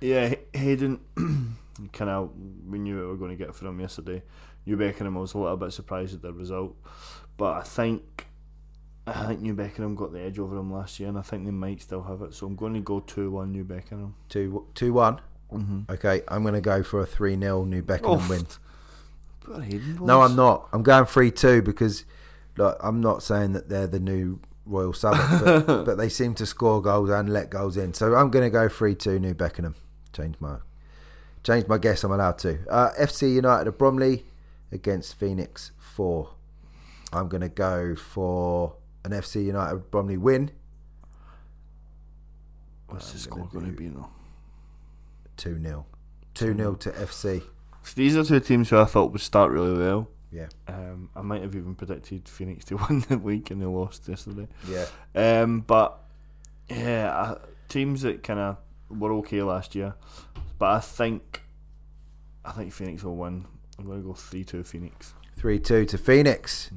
yeah, Hayden, [CLEARS THROAT] kind of, we knew what we were going to get from him yesterday. New Beckenham, I was a little bit surprised at the result, but I think I think New Beckenham got the edge over them last year, and I think they might still have it. So I'm going to go two one New Beckenham. 2 2 1. Mm-hmm. Okay, I'm going to go for a 3 0 New Beckenham Oh, win. [LAUGHS] No. I'm not. I'm going 3 2 because look, I'm not saying that they're the new Royal Southwark, but, [LAUGHS] but they seem to score goals and let goals in. So I'm going to go 3 2 New Beckenham. Change my change my guess. I'm allowed to. Uh, FC United of Bromley against Phoenix 4. I'm going to go for an FC United Bromley win What's the score going to be now? 2 0. 2 0 to FC. So these are two teams who I thought would start really well. Yeah. Um, I might have even predicted Phoenix to [LAUGHS] win the week and they lost yesterday. Yeah. Um, but yeah, I, teams that kind of were okay last year, but I think I think Phoenix will win. I'm going to go three two Phoenix. 3 2 to Phoenix.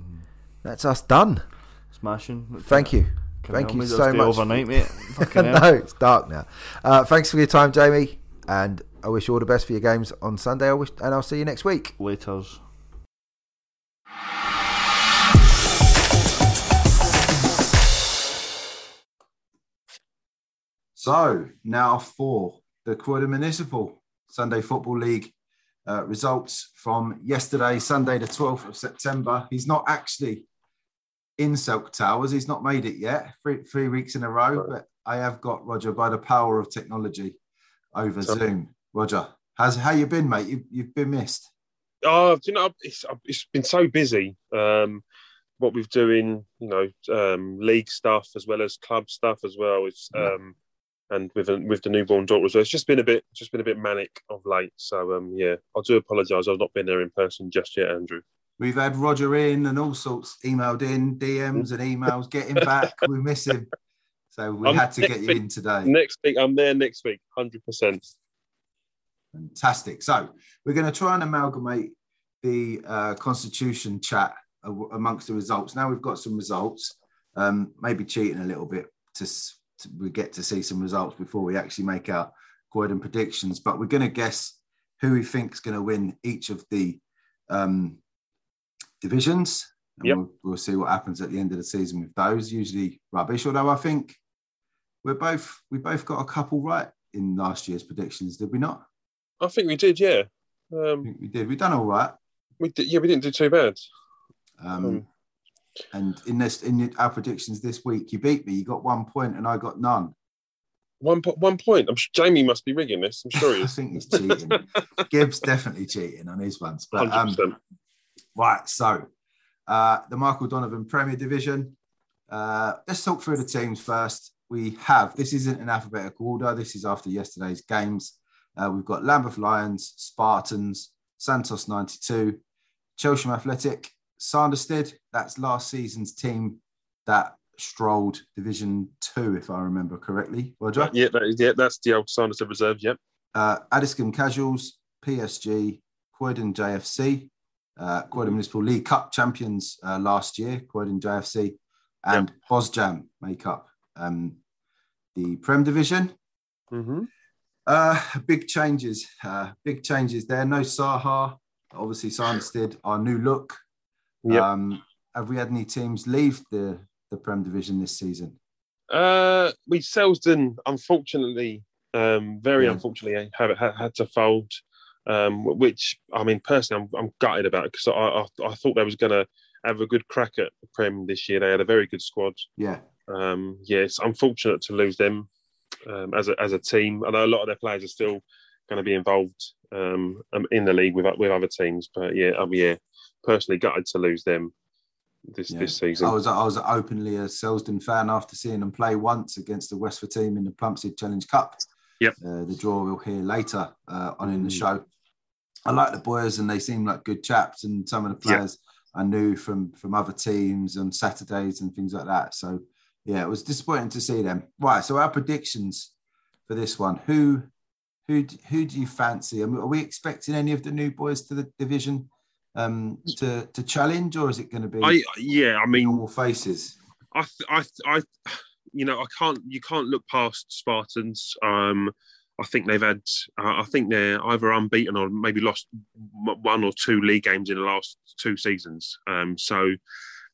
That's us done. Smashing. Thank you. Thank you so much. overnight, mate. [LAUGHS] Fucking hell. no, it's dark now. Uh, thanks for your time, Jamie, and I wish you all the best for your games on Sunday. I wish, and I'll see you next week. Laters. So now for the Croydon Municipal Sunday Football League uh, results from yesterday, Sunday, the 12th of September. He's not actually in Silk Towers. He's not made it yet, three, three weeks in a row, but I have got Roger by the power of technology over So- Zoom. Roger, how's how you been, mate? You, you've been missed. Oh, do you know, it's, it's been so busy. Um, what we've doing, you know, um, league stuff as well as club stuff as well. It's um, and with with the newborn daughter as well. It's just been a bit, just been a bit manic of late. So um, yeah, I do apologise. I've not been there in person just yet, Andrew. We've had Roger in and all sorts emailed in, DMs and emails, get him back. we miss him. So we Um, had to get you week- in today. Next week, I'm there. Next week, hundred percent. Fantastic. So we're going to try and amalgamate the uh, Constitution chat amongst the results. Now we've got some results, um, maybe cheating a little bit to, to we get to see some results before we actually make our Croydon predictions. But we're going to guess who we think is going to win each of the um, divisions. And Yep. we'll, we'll see what happens at the end of the season with those. Usually rubbish, although I think we're both we both got a couple right in last year's predictions, did we not? I think we did. Yeah, I um, think we did. We've done all right. we did. Yeah, we didn't do too bad. Um, Um, and in this, in our predictions this week, you beat me. You got one point, and I got none. One po- one point. I'm sure Jamie must be rigging this. I'm sure he [LAUGHS] is. I think he's cheating. [LAUGHS] Gibbs definitely cheating on his ones. But um. Right, so uh, the Michael Donovan Premier Division. Uh, let's talk through the teams first. We have this isn't in alphabetical order. This is after yesterday's games. Uh, we've got Lambeth Lions, Spartans, Santos 92, Chelsham Athletic, Sanderstead. That's last season's team that strolled Division Two, if I remember correctly. Roger. Yeah, that is, yeah, that's the old Sanderstead Reserve. Yep. uh, Addiscombe Casuals, PSG, Croydon JFC, uh, Croydon Municipal League Cup champions uh, last year, Croydon JFC, and Hosjam make up um, the Prem Division. Mm-hmm. Uh, big changes, uh, big changes there. No Saha, obviously Sanderstead, our new look. Yep. Um, have we had any teams leave the, the Prem Division this season? Uh, we Selsdon, unfortunately, um, very Yeah. unfortunately, have had to fold. Um, which I mean, personally, I'm, I'm gutted about because I, I I thought they was going to have a good crack at the Prem this year. They had a very good squad. Yeah, Um, yeah, it's unfortunate to lose them um, as a as a team. I know a lot of their players are still going to be involved um, um, in the league with with other teams, but yeah, um, yeah, personally gutted to lose them this Yeah. this season. I was I was openly a Selsdon fan after seeing them play once against the Westford team in the Plumstead Challenge Cup. Yep. Uh, the draw we'll hear later uh, on in the Mm. show. I like the boys and they seem like good chaps and some of the players I knew from from other teams on Saturdays and things like that. So yeah, it was disappointing to see them. Right. So our predictions for this one. Who who who do you fancy? I mean, are we expecting any of the new boys to the division um, to to challenge, or is it going to be? I yeah, I mean, normal faces. I I I you know I can't you can't look past Spartans. Um, I think they've had uh, I think they're either unbeaten or maybe lost one or two league games in the last two seasons. Um, so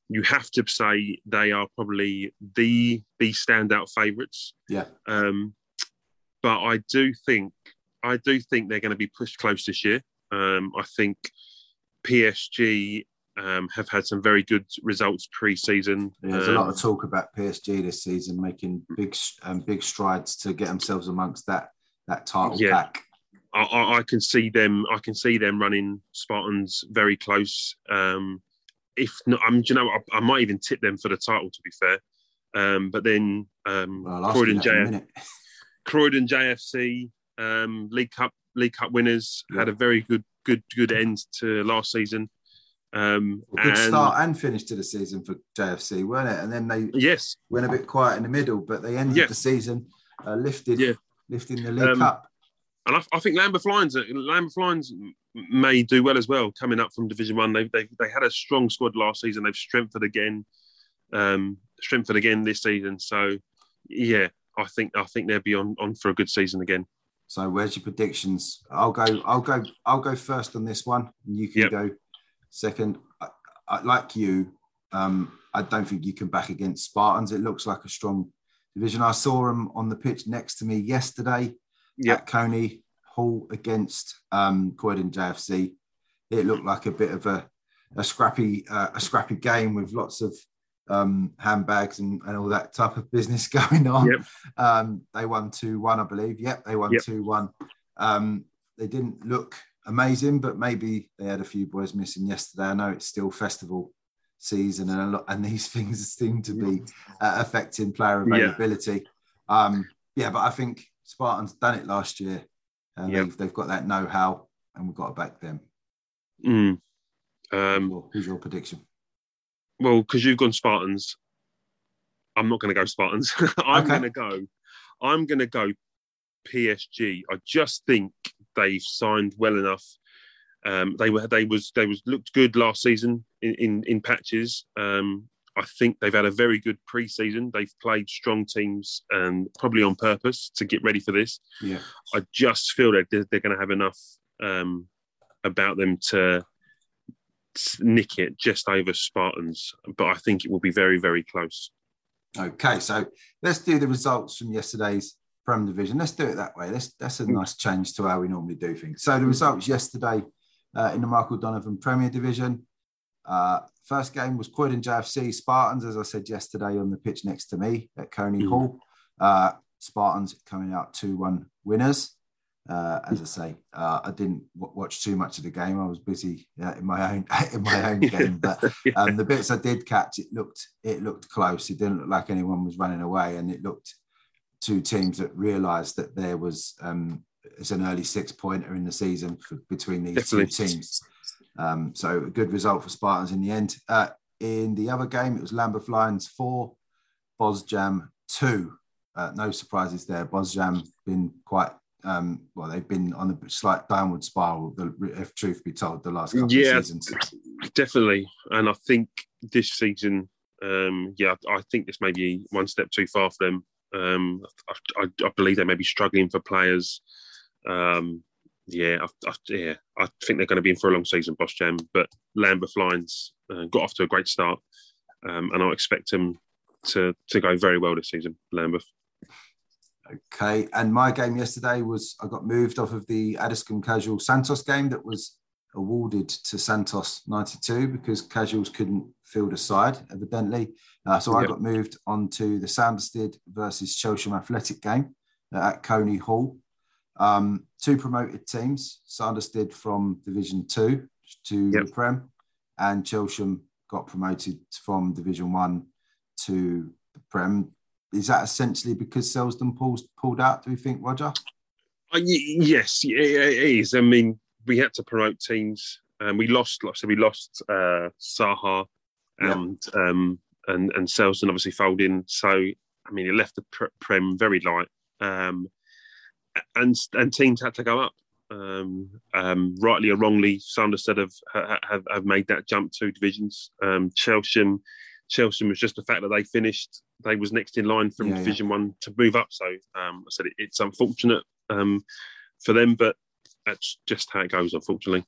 you have to say they are probably the the standout favourites. Yeah. Um, but I do think I do think they're going to be pushed close this year. Um, I think PSG um, have had some very good results pre-season. Yeah, there's um, a lot of talk about PSG this season making big um, big strides to get themselves amongst that that title yeah. pack. I, I, can see them. I can see them running Spartans very close. Um, if not, I'm. You know, I, I, might even tip them for the title. To be fair, um, but then um, well, Croydon, JF, [LAUGHS] Croydon JFC um, League Cup League Cup winners yeah. had a very good good good end to last season. Um, good and, start and finish to the season for JFC, weren't it? And then they yes went a bit quiet in the middle, but they ended yeah. the season uh, lifted, yeah. lifting the League um, Cup. And I, I, think Lambeth Lions, uh, Lambeth Lions may do well as well coming up from Division One. They, they they had a strong squad last season. They've strengthened again, um, strengthened again this season. So yeah, I think I think they'll be on on for a good season again. So where's your predictions? I'll go. I'll go. I'll go first on this one, and you can yep. go second. I, I, like you, um, I don't think you can back against Spartans. It looks like a strong division. I saw them on the pitch next to me yesterday yep. at Coney Hall against um, Croydon JFC. It looked like a bit of a a scrappy uh, a scrappy game with lots of um, handbags and, and all that type of business [LAUGHS] going on. Yep. Um, they won 2 1, I believe. Yep, they won 2 yep. 1. Um, they didn't look amazing, but maybe they had a few boys missing yesterday. I know it's still festival season and a lot, and these [LAUGHS] things seem to be uh, affecting player availability. Yeah. Um, yeah, but I think Spartans done it last year. And yep. they've, they've got that know how, and we've got to back them. Mm. Um, Who's your prediction? well, because you've gone Spartans, I'm not going to go Spartans. [LAUGHS] I'm okay. going to go. I'm going to go PSG. I just think they've signed well enough. Um, they were they was they was looked good last season in in, in patches. Um, I think they've had a very good pre-season. They've played strong teams and probably on purpose to get ready for this. Yeah, I just feel that they're, they're going to have enough um, about them to nick it just over Spartans, but I think it will be very, very close. Okay, so let's do the results from yesterday's Prem Division. Let's do it that way. That's that's a nice change to how we normally do things. So the results yesterday uh, in the Michael Donovan Premier Division. Uh, first game was Croydon JFC Spartans, as I said yesterday, on the pitch next to me at Coney mm. Hall. Uh, Spartans coming out 2 1 winners. Uh, as I say, uh, I didn't w- watch too much of the game. I was busy uh, in my own [LAUGHS] in my own game. But [LAUGHS] um, the bits I did catch, it looked it looked close. It didn't look like anyone was running away, and it looked two teams that realised that there was um, it's an early six pointer in the season for, between these Definitely. two teams. Um, so a good result for Spartans in the end. Uh, in the other game, it was Lambeth Lions four, Bosjam two. Uh, no surprises there. Bosjam been quite um, well, they've been on a slight downward spiral. If truth be told, the last couple yeah, of seasons. definitely. And I think this season, um, yeah, I think this may be one step too far for them. Um, I, I, I, believe they may be struggling for players. Um, yeah, I, I, yeah, I think they're going to be in for a long season, Bosjam. But Lambeth Lions uh, got off to a great start, um, and I expect them to to go very well this season. Lambeth. Okay, and my game yesterday was I got moved off of the Addiscombe Casual Santos game that was awarded to Santos 92 because Casuals couldn't field a side, evidently. Uh, so yep. I got moved onto the Sanderstead versus Chelsham Athletic game at Coney Hall. Um, two promoted teams, Sanderstead from Division 2 to yep. the Prem, and Chelsham got promoted from Division 1 to the Prem is that essentially because Selsdon pulled pulled out? Do we think, Roger? Uh, yes, it is. I mean, we had to promote teams and we lost, said, we lost uh, Saha and um, and and Selsdon obviously folding. So I mean, it left the prem very light, um, and and teams had to go up. Um, um, rightly or wrongly, Sanderstead have, have have made that jump two divisions. Um, Chelsham, Chelsham was just the fact that they finished. They was next in line from Yeah, yeah. Division One to move up. So um, I said it, it's unfortunate um, for them, but that's just how it goes, unfortunately.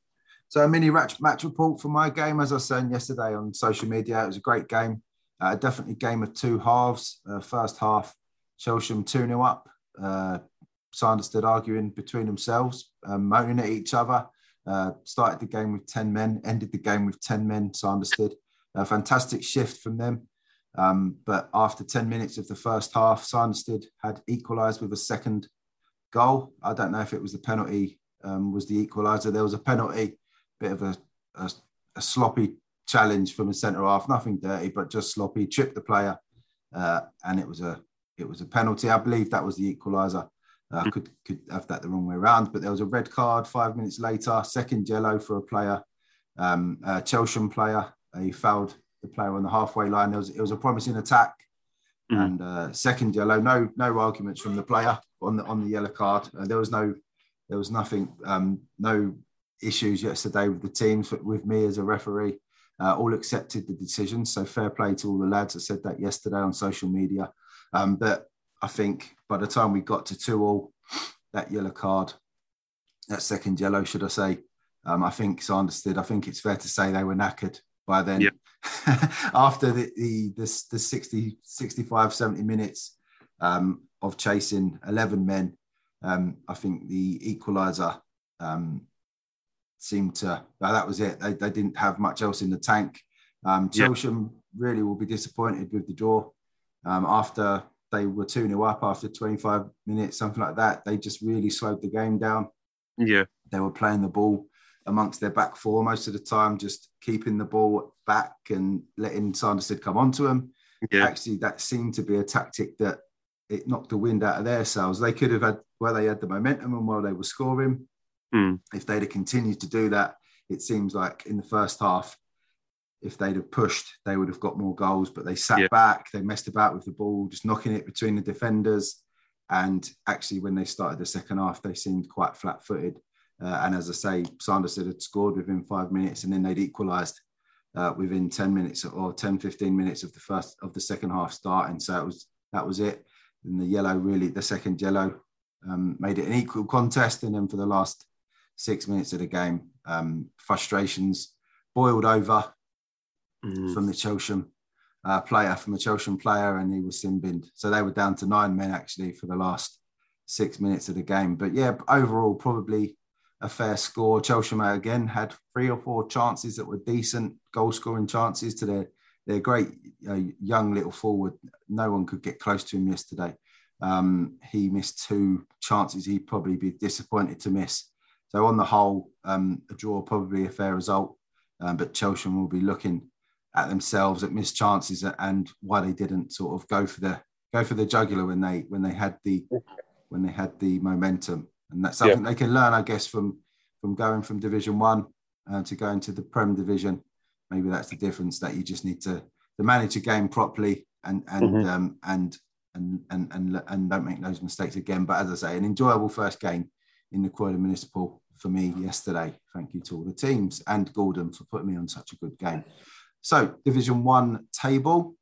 So a mini match, report for my game, as I said yesterday on social media, it was a great game. Uh, definitely game of two halves. Uh, first half, Chelsham 2 0 up. Uh, Sanderstead arguing between themselves, um, moaning at each other. Uh, started the game with 10 men, ended the game with 10 men, Sanderstead. A fantastic shift from them. Um, but after 10 minutes of the first half, Sanderstead had equalised with a second goal. I don't know if it was the penalty um, was the equaliser. There was a penalty, bit of a, a, a sloppy challenge from a centre half, nothing dirty, but just sloppy. Tripped the player, uh, and it was a it was a penalty. I believe that was the equaliser. Uh, I could could have that the wrong way around, but there was a red card five minutes later, second yellow for a player, um, a Chelsham player. Uh, he fouled the player on the halfway line. It was it was a promising attack, Mhm. and uh, second yellow. No no arguments from the player on the on the yellow card. Uh, there was no there was nothing um, no issues yesterday with the teams with me as a referee. Uh, all accepted the decision, so fair play to all the lads. I said that yesterday on social media, um, but I think by the time we got to two all, that yellow card, that second yellow, should I say, um, I think it's understood. I think it's fair to say they were knackered by then. Yeah. [LAUGHS] After the, the, the, the 60, 65, 70 minutes um, of chasing 11 men, um, I think the equaliser um, seemed to, that was it. They, they didn't have much else in the tank. Um, Yeah. Chelsham really will be disappointed with the draw. Um, after they were 2 0 up after 25 minutes, something like that, they just really slowed the game down. Yeah, They were playing the ball amongst their back four most of the time, just keeping the ball back and letting Sanderstead come onto them. yeah, Actually, that seemed to be a tactic that it knocked the wind out of their sails. They could have had where they had the momentum and while they were scoring. Hmm. If they'd have continued to do that, it seems like in the first half, if they'd have pushed, they would have got more goals. But they sat Yeah. back, they messed about with the ball, just knocking it between the defenders. And actually, when they started the second half, they seemed quite flat footed. Uh, and as I say, Sanderstead had scored within five minutes and then they'd equalised uh, within 10 minutes or 10, 15 minutes of the first of the second half starting. So it was that was it. And the yellow really, the second yellow um, made it an equal contest. And then for the last six minutes of the game, um, frustrations boiled over Mm. from the Chelsham uh, player, from a Chelsham player, and he was sin binned. So they were down to nine men actually for the last six minutes of the game. But yeah, overall, probably a fair score. Chelsham again had three or four chances that were decent goal scoring chances to their their great uh, young little forward. No one could get close to him yesterday. Um, he missed two chances he'd probably be disappointed to miss. So on the whole, um, a draw probably a fair result. Um, but Chelsham will be looking at themselves at missed chances and why they didn't sort of go for the go for the jugular when they when they had the when they had the momentum. And that's something they can learn, I guess, from from going from Division One uh, to going to the Prem Division. Maybe that's the difference that you just need to to manage a game properly and and Mhm. um, and, and and and and don't make those mistakes again. But as I say, an enjoyable first game in the Croydon Municipal for me yesterday. Thank you to all the teams and Gordon for putting me on such a good game. So Division One table.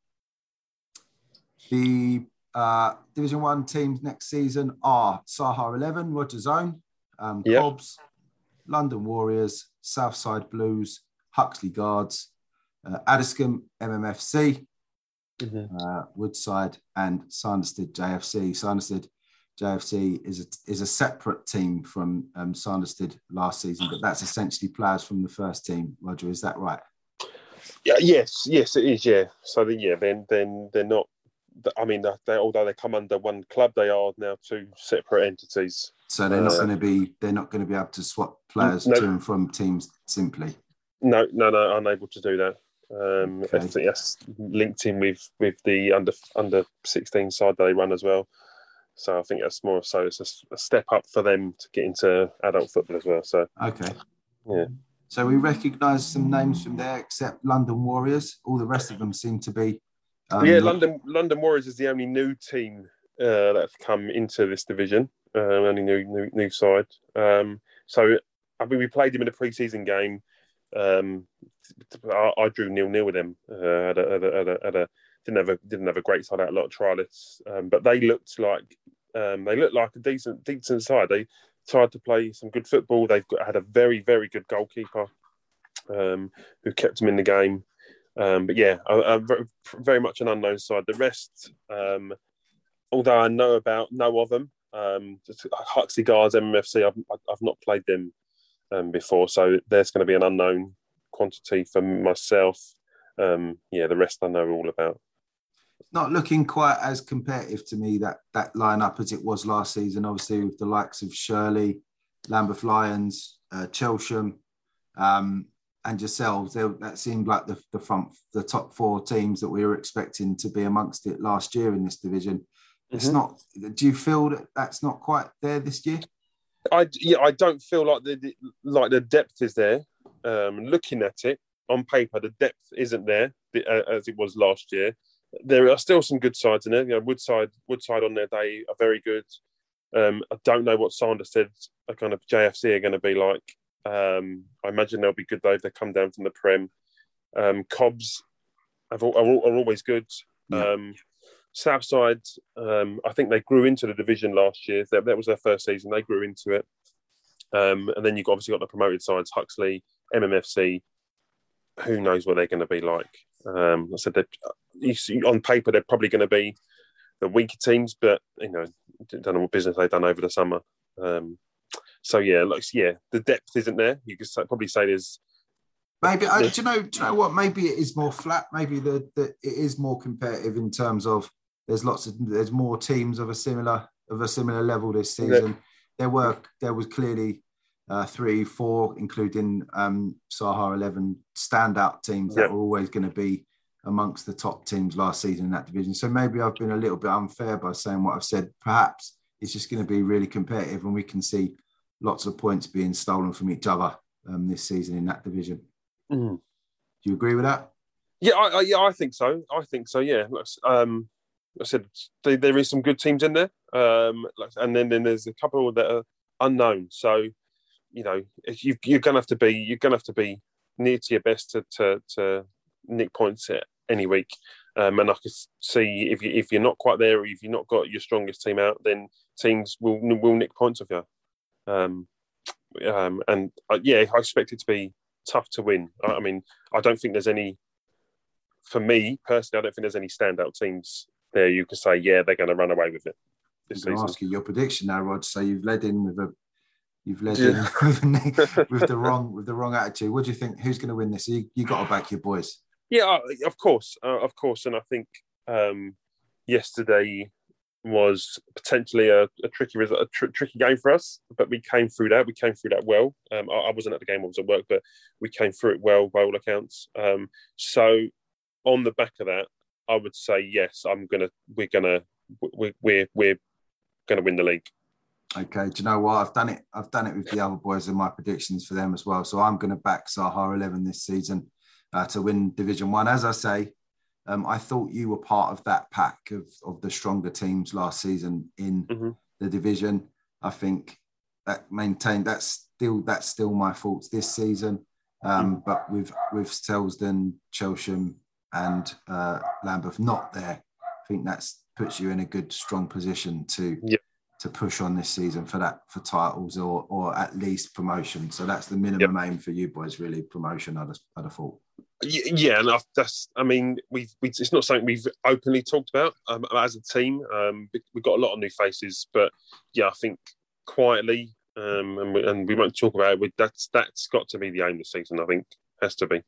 The uh, Division One teams next season are Saha 11, Rogers Own, um, Yep. Cobbs, London Warriors, Southside Blues, Huxley Guards, uh, Addiscombe MMFC, Mhm. uh, Woodside, and Sanderstead JFC. Sanderstead JFC is a, is a separate team from um, Sanderstead last season, but that's essentially players from the first team. Roger, is that right? Yeah, yes, yes, it is. Yeah. So then, yeah, then then they're not. I mean, they although they come under one club, they are now two separate entities. So they're not Uh, going to be they're not going to be able to swap players No. to and from teams simply. No, no, no, unable to do that. Um, I Okay. think that's linked in with with the under under sixteen side that they run as well. So I think that's more so it's a step up for them to get into adult football as well. So Okay. Yeah. So we recognise some names from there, except London Warriors. All the rest of them seem to be. Um, yeah, London London Warriors is the only new team uh, that have come into this division. Uh, only new new, new side. Um, so I mean, we played them in a pre-season game. Um, I, I, drew nil nil with them. Uh, at a, at a, at a, at a, didn't have a didn't have a great side out a lot of trialists, um, but they looked like um, they looked like a decent decent side. They tried to play some good football. They've got, had a very very good goalkeeper um, who kept them in the game. Um, but yeah, very, much an unknown side. The rest, um, although I know about know of them, um, Huxley Guards, MFC. I've, I've not played them um, before, so there's going to be an unknown quantity for myself. Um, yeah, the rest I know all about. Not looking quite as competitive to me that that lineup as it was last season. Obviously, with the likes of Shirley, Lambeth Lions, uh, Chelsham, um, and yourselves, they, that seemed like the, the front, the top four teams that we were expecting to be amongst it last year in this division. Mm-hmm. It's not. Do you feel that that's not quite there this year? I yeah, I don't feel like the, the like the depth is there. Um, looking at it on paper, the depth isn't there uh, as it was last year. There are still some good sides in there. You know, Woodside, Woodside on their day are very good. Um, I don't know what Sanderstead a kind of JFC are going to be like. Um, I imagine they'll be good though if they come down from the Prem. Um, Cobbs are, are, are always good. Yeah. Um, Southside, um, I think they grew into the division last year. That, that was their first season. They grew into it. Um, and then you've obviously got the promoted sides, Huxley, MMFC. Who knows what they're going to be like? Um, I said that on paper they're probably going to be the weaker teams, but you know, don't know what business they've done over the summer. Um, so yeah, like yeah, the depth isn't there. You could probably say there's maybe. Do you know? Do you know what? Maybe it is more flat. Maybe the, the it is more competitive in terms of there's lots of there's more teams of a similar of a similar level this season. Yeah. There were there was clearly uh, three, four, including um, Saha eleven standout teams yeah. that were always going to be amongst the top teams last season in that division. So maybe I've been a little bit unfair by saying what I've said. Perhaps it's just going to be really competitive, and we can see lots of points being stolen from each other um, this season in that division. Mm. Do you agree with that? Yeah, I, I, yeah, I think so. I think so. Yeah, um, I said there, there is some good teams in there, um, and then, then there's a couple that are unknown. So, you know, you, you're gonna have to be you're gonna have to be near to your best to to, to nick points any week. Um, and I can see if you if you're not quite there, or if you've not got your strongest team out, then teams will will nick points of you. Um, um, and uh, yeah, I expect it to be tough to win. I, I mean, I don't think there's any. For me personally, I don't think there's any standout teams there, you could say, yeah, they're going to run away with it. This I'm ask you your prediction now, Rod. So you've led in with a, you've led yeah. in [LAUGHS] with, [LAUGHS] with, the wrong with the wrong attitude. What do you think? Who's going to win this? You, you got to back your boys. Yeah, uh, of course, uh, of course, and I think um, yesterday was potentially a, a tricky a tr- tricky game for us, but we came through that. We came through that well. Um, I, I, wasn't at the game; I was at work, but we came through it well by all accounts. Um, so, on the back of that, I would say yes. I'm gonna. We're gonna. We're we're, we're gonna win the league. Okay. Do you know what? I've done it. I've done it with the other boys and my predictions for them as well. So I'm going to back Saha 11 this season uh, to win Division One. As I say, um, I thought you were part of that pack of, of the stronger teams last season in mm-hmm. the division. I think that maintained that's still that's still my faults this season. Um, mm-hmm. But with with Selsdon, Chelsham, and uh, Lambeth not there, I think that puts you in a good strong position to to push on this season for that for titles or or at least promotion. So that's the minimum aim for you boys, really promotion. I'd, I'd have thought. Yeah, and that's. I mean, we've. We, it's not something we've openly talked about um, as a team. Um, we've got a lot of new faces, but yeah, I think quietly, um, and, we, and we won't talk about it. We, that's that's got to be the aim this season. I think has to be.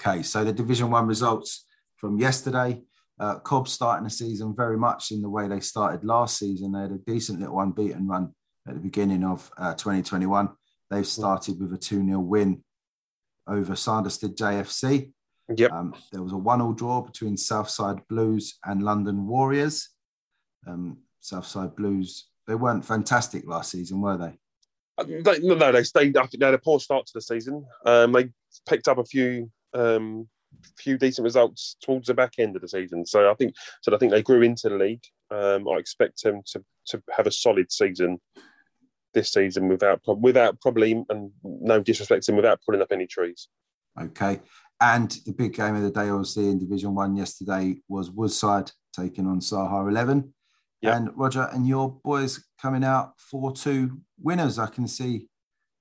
Okay, so the Division One results from yesterday. Uh, Cobb starting the season very much in the way they started last season. They had a decent little unbeaten run at the beginning of uh, 2021. They've started with a 2 0 win over Sanderstead JFC. Yep. Um, there was a one-all draw between Southside Blues and London Warriors. Um, Southside Blues, they weren't fantastic last season, were they? Uh, they, no, they stayed. I think they had a poor start to the season. Um, they picked up a few um, few decent results towards the back end of the season. So I think so. I think they grew into the league. Um, I expect them to to have a solid season this season without without probably and no disrespect to them without pulling up any trees. Okay. And the big game of the day, obviously, in Division One yesterday was Woodside taking on Saha 11. Yep. And Roger, and your boys coming out 4 2 winners. I can see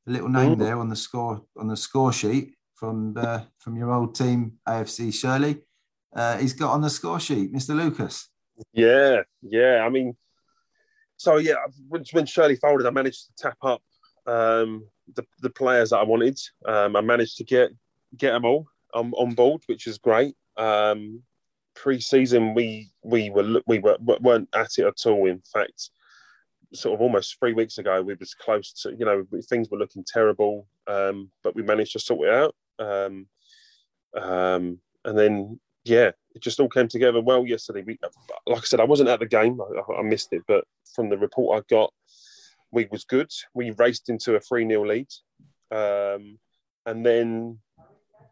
a little name mm. there on the score on the score sheet from uh, from your old team, AFC Shirley. Uh, he's got on the score sheet, Mr. Lucas. Yeah, yeah. I mean, so yeah, when, Shirley folded, I managed to tap up um, the, the players that I wanted. Um, I managed to get get them all on, on board, which is great. Um, pre-season, we we were we were weren't at it at all. In fact, sort of almost three weeks ago, we was close to you know things were looking terrible, um, but we managed to sort it out. Um, um, and then yeah, it just all came together well yesterday. We, like I said, I wasn't at the game, I, I missed it, but from the report I got, we was good. We raced into a three 0 lead, um, and then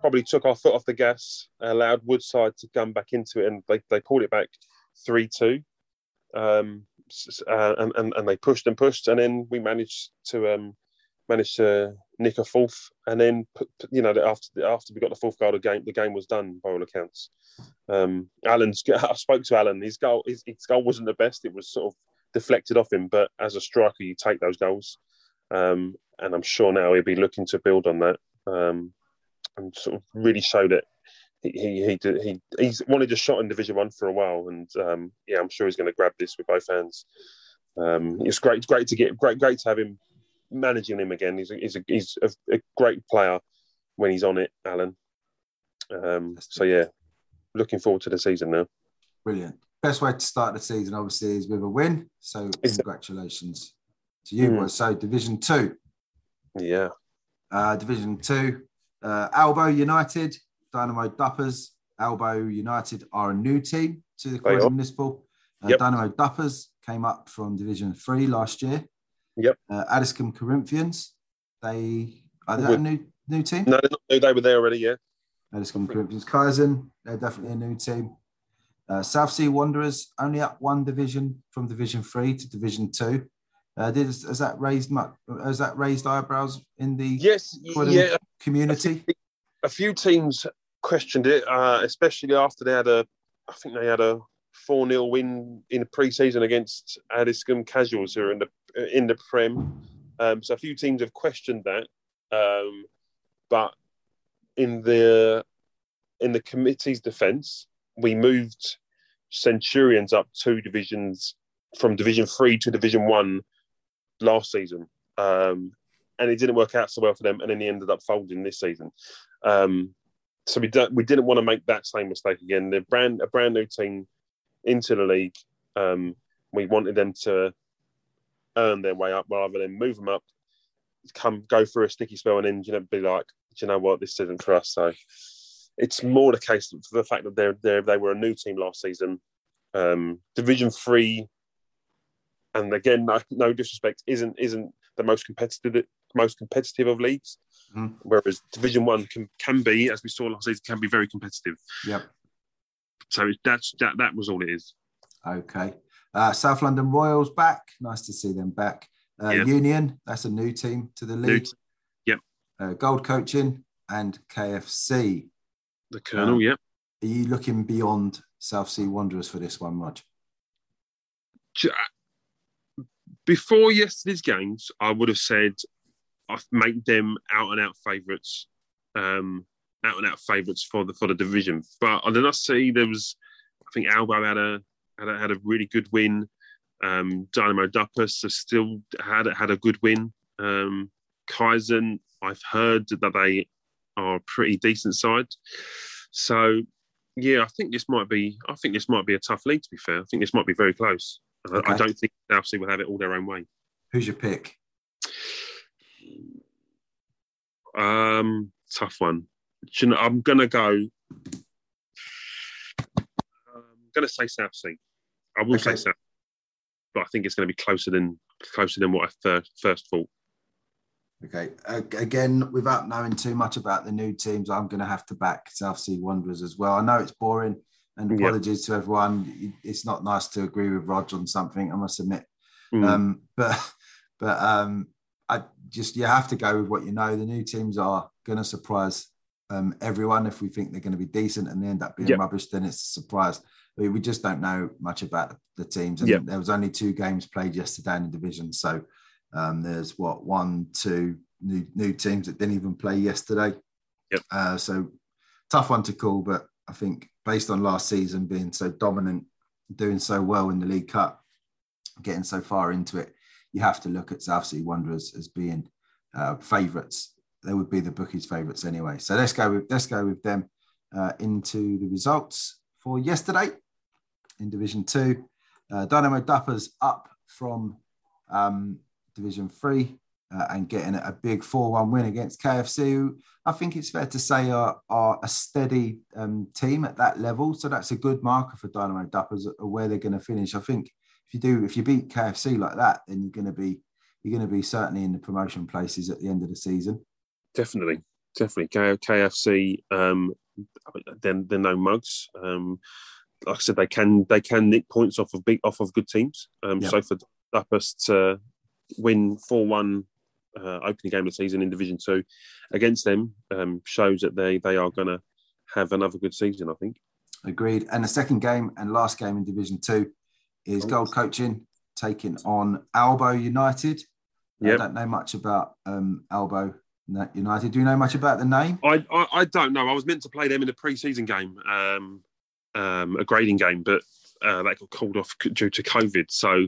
probably took our foot off the gas, allowed Woodside to come back into it, and they, they pulled it back 3 2. Um, uh, and, and, and they pushed and pushed, and then we managed to um, managed to nick a fourth, and then you know after after we got the fourth goal, the game the game was done by all accounts. Um, Alan's [LAUGHS] I spoke to Alan. His goal his, his, goal wasn't the best. It was sort of deflected off him, but as a striker, you take those goals, um, and I'm sure now he'll be looking to build on that. Um, and sort of really show that. He he he, he's wanted a shot in Division One for a while, and um, yeah, I'm sure he's going to grab this with both hands. Um, it's great, great to get great, great to have him managing him again. He's a, he's a, he's a, a great player when he's on it, Alan. Um, so yeah, looking forward to the season now. Brilliant. Best way to start the season, obviously, is with a win. So congratulations to you, mm. So Division Two. Yeah. Uh, Division Two. Uh, Albo United, Dynamo Duppers. Albo United are a new team to the Croydon Municipal. Uh, yep. Dynamo Duppers came up from Division Three last year. Yep. Uh, Addiscombe Corinthians, they are that a new new team? No, they were there already. Yeah. Addiscombe Corinthians, Kaizen, they're definitely a new team. Uh, South Sea Wanderers only up one division from Division Three to Division Two. Uh, did has that raised much? Has that raised eyebrows in the yes, yeah, community? A few, teams questioned it, uh, especially after they had a, I think they had a four 0 win in the pre-season against Addiscombe Casuals, who are in the in the Prem. Um, so a few teams have questioned that, um, but in the in the committee's defence, we moved Centurions up two divisions from Division Three to Division One last season, um, and it didn't work out so well for them, and then he ended up folding this season. Um, so we don't, we didn't want to make that same mistake again. They're brand a brand new team into the league. Um, we wanted them to earn their way up rather than move them up, come go through a sticky spell, and then you know be like, do you know what, this isn't for us. So it's more the case for the fact that they're, they're they were a new team last season. Um, Division three and again, no, no disrespect, isn't isn't the most competitive most competitive of leagues. Mm. Whereas Division One can can be, as we saw last season, can be very competitive. Yep. So that's that. That was all it is. Okay. Uh, South London Royals back. Nice to see them back. Uh, yep. Union. That's a new team to the league. Yep. Uh, Gold Coaching and KFC. The Colonel. yep. Are you looking beyond South Sea Wanderers for this one, Rog? before yesterday's games, I would have said I make them out and out favourites, um, out and out favourites for the for the division. But I did not see there was. I think Albo had a had a, had a really good win. Um, Dynamo Duppers still had had a good win. Um, Kaizen, I've heard that they are a pretty decent side. So yeah, I think this might be. I think this might be a tough league. To be fair, I think this might be very close. Okay. I don't think Southsea will have it all their own way. Who's your pick? Um, tough one. You know, I'm gonna go. I'm gonna say Southsea. I will okay. say South, but I think it's going to be closer than closer than what I first, first thought. Okay. Again, without knowing too much about the new teams, I'm going to have to back South Sea Wanderers as well. I know it's boring, and apologies to everyone. It's not nice to agree with Rog on something. I must admit, mm. um, but but um, I just you have to go with what you know. The new teams are going to surprise um, everyone. If we think they're going to be decent and they end up being yep. rubbish, then it's a surprise. I mean, we just don't know much about the teams, and yep. there was only two games played yesterday in the division, so um, there's what one, two new new teams that didn't even play yesterday. Yep. Uh, so tough one to call, but I think based on last season being so dominant, doing so well in the League Cup, getting so far into it, you have to look at South Sea Wanderers as being uh, favourites. They would be the bookies' favourites anyway. So let's go with let's go with them uh, into the results for yesterday in Division Two. Uh, Dynamo Duppers up from um, Division Three uh, and getting a big 4 1 win against KFC, who I think it's fair to say are, are a steady um, team at that level. So that's a good marker for Dynamo Duppers where they're going to finish. I think if you do, if you beat KFC like that, then you're going to be you're going to be certainly in the promotion places at the end of the season. Definitely, definitely. KFC, um, they're, they're no mugs. Um, like I said, they can they can nick points off of big off of good teams. Um, yep. So for Duppers to win four one uh, opening game of the season in Division Two against them um, shows that they they are going to have another good season. I think. Agreed. And the second game and last game in Division Two is Gold Coaching taking on Albo United. Yep. I don't know much about um, Albo United. Do you know much about the name? I, I, I don't know. I was meant to play them in a pre-season game, um, um, a grading game, but uh, that got called off due to COVID. So,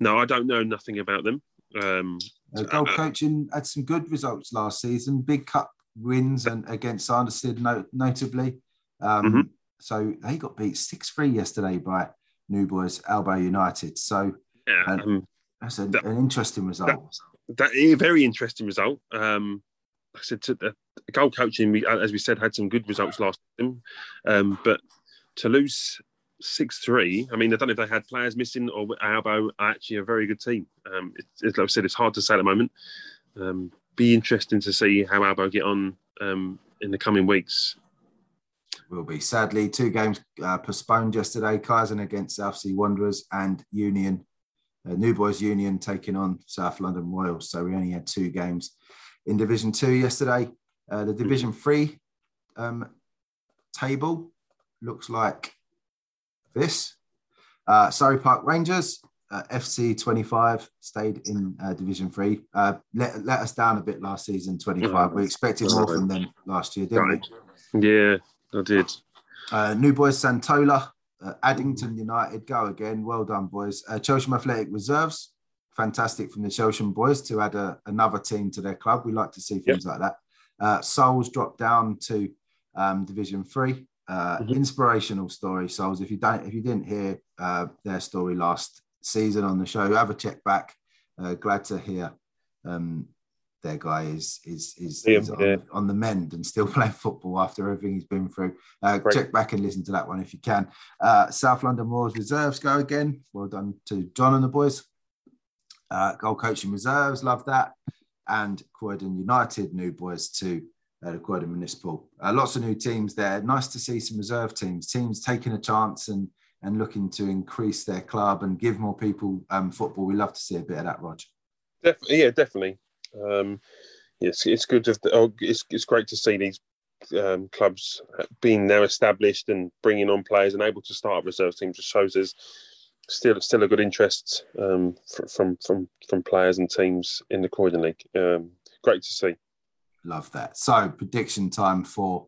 no, I don't know nothing about them. Um, uh, gold uh, coaching had some good results last season, big cup wins and against Sanderstead no, notably. Um, mm-hmm. So they got beat six three yesterday by New Boys Albo United. So yeah, um, that's a, that, an interesting result. That, that a very interesting result. Um, I said to the goal coaching, we, as we said, had some good results last time, um, but to lose six three. I mean, I don't know if they had players missing or Albo are actually a very good team. Um, it, like I said, it's hard to say at the moment. Um, be interesting to see how Albo get on um, in the coming weeks. Will be sadly two games uh, postponed yesterday. Kaizen against South Sea Wanderers and Union, uh, New Boys Union taking on South London Royals. So we only had two games in Division Two yesterday. Uh, the Division Three um, table looks like this. Uh, Surrey Park Rangers, uh, FC 25, stayed in uh, Division 3. Uh, let, let us down a bit last season, 25. We expected more from them last year, didn't we? Yeah, I did. Uh, New Boys Santola, uh, Addington United, go again. Well done, boys. Uh, Chelsham Athletic Reserves, fantastic from the Chelsham boys to add a, another team to their club. We like to see things yep. like that. Uh, Souls dropped down to um, Division 3 uh, mm-hmm. inspirational story. Souls, if you don't, if you didn't hear uh, their story last season on the show, have a check back. Uh, glad to hear um, their guy is is is, is on, yeah. on, the mend and still [LAUGHS] playing football after everything he's been through. Uh, check back and listen to that one if you can. Uh, South London Royals reserves go again. Well done to John and the boys. Uh, goal coaching reserves, love that. And Croydon United new boys too uh, the Croydon Municipal. Uh, lots of new teams there. Nice to see some reserve teams, teams taking a chance and and looking to increase their club and give more people um, football. We love to see a bit of that, Roger. Definitely, yeah, definitely. Um, it's it's good. To, oh, it's it's great to see these um, clubs being now established and bringing on players and able to start reserve teams. Just shows there's still still a good interest um, from from from players and teams in the Croydon League. Um, great to see. Love that. So prediction time for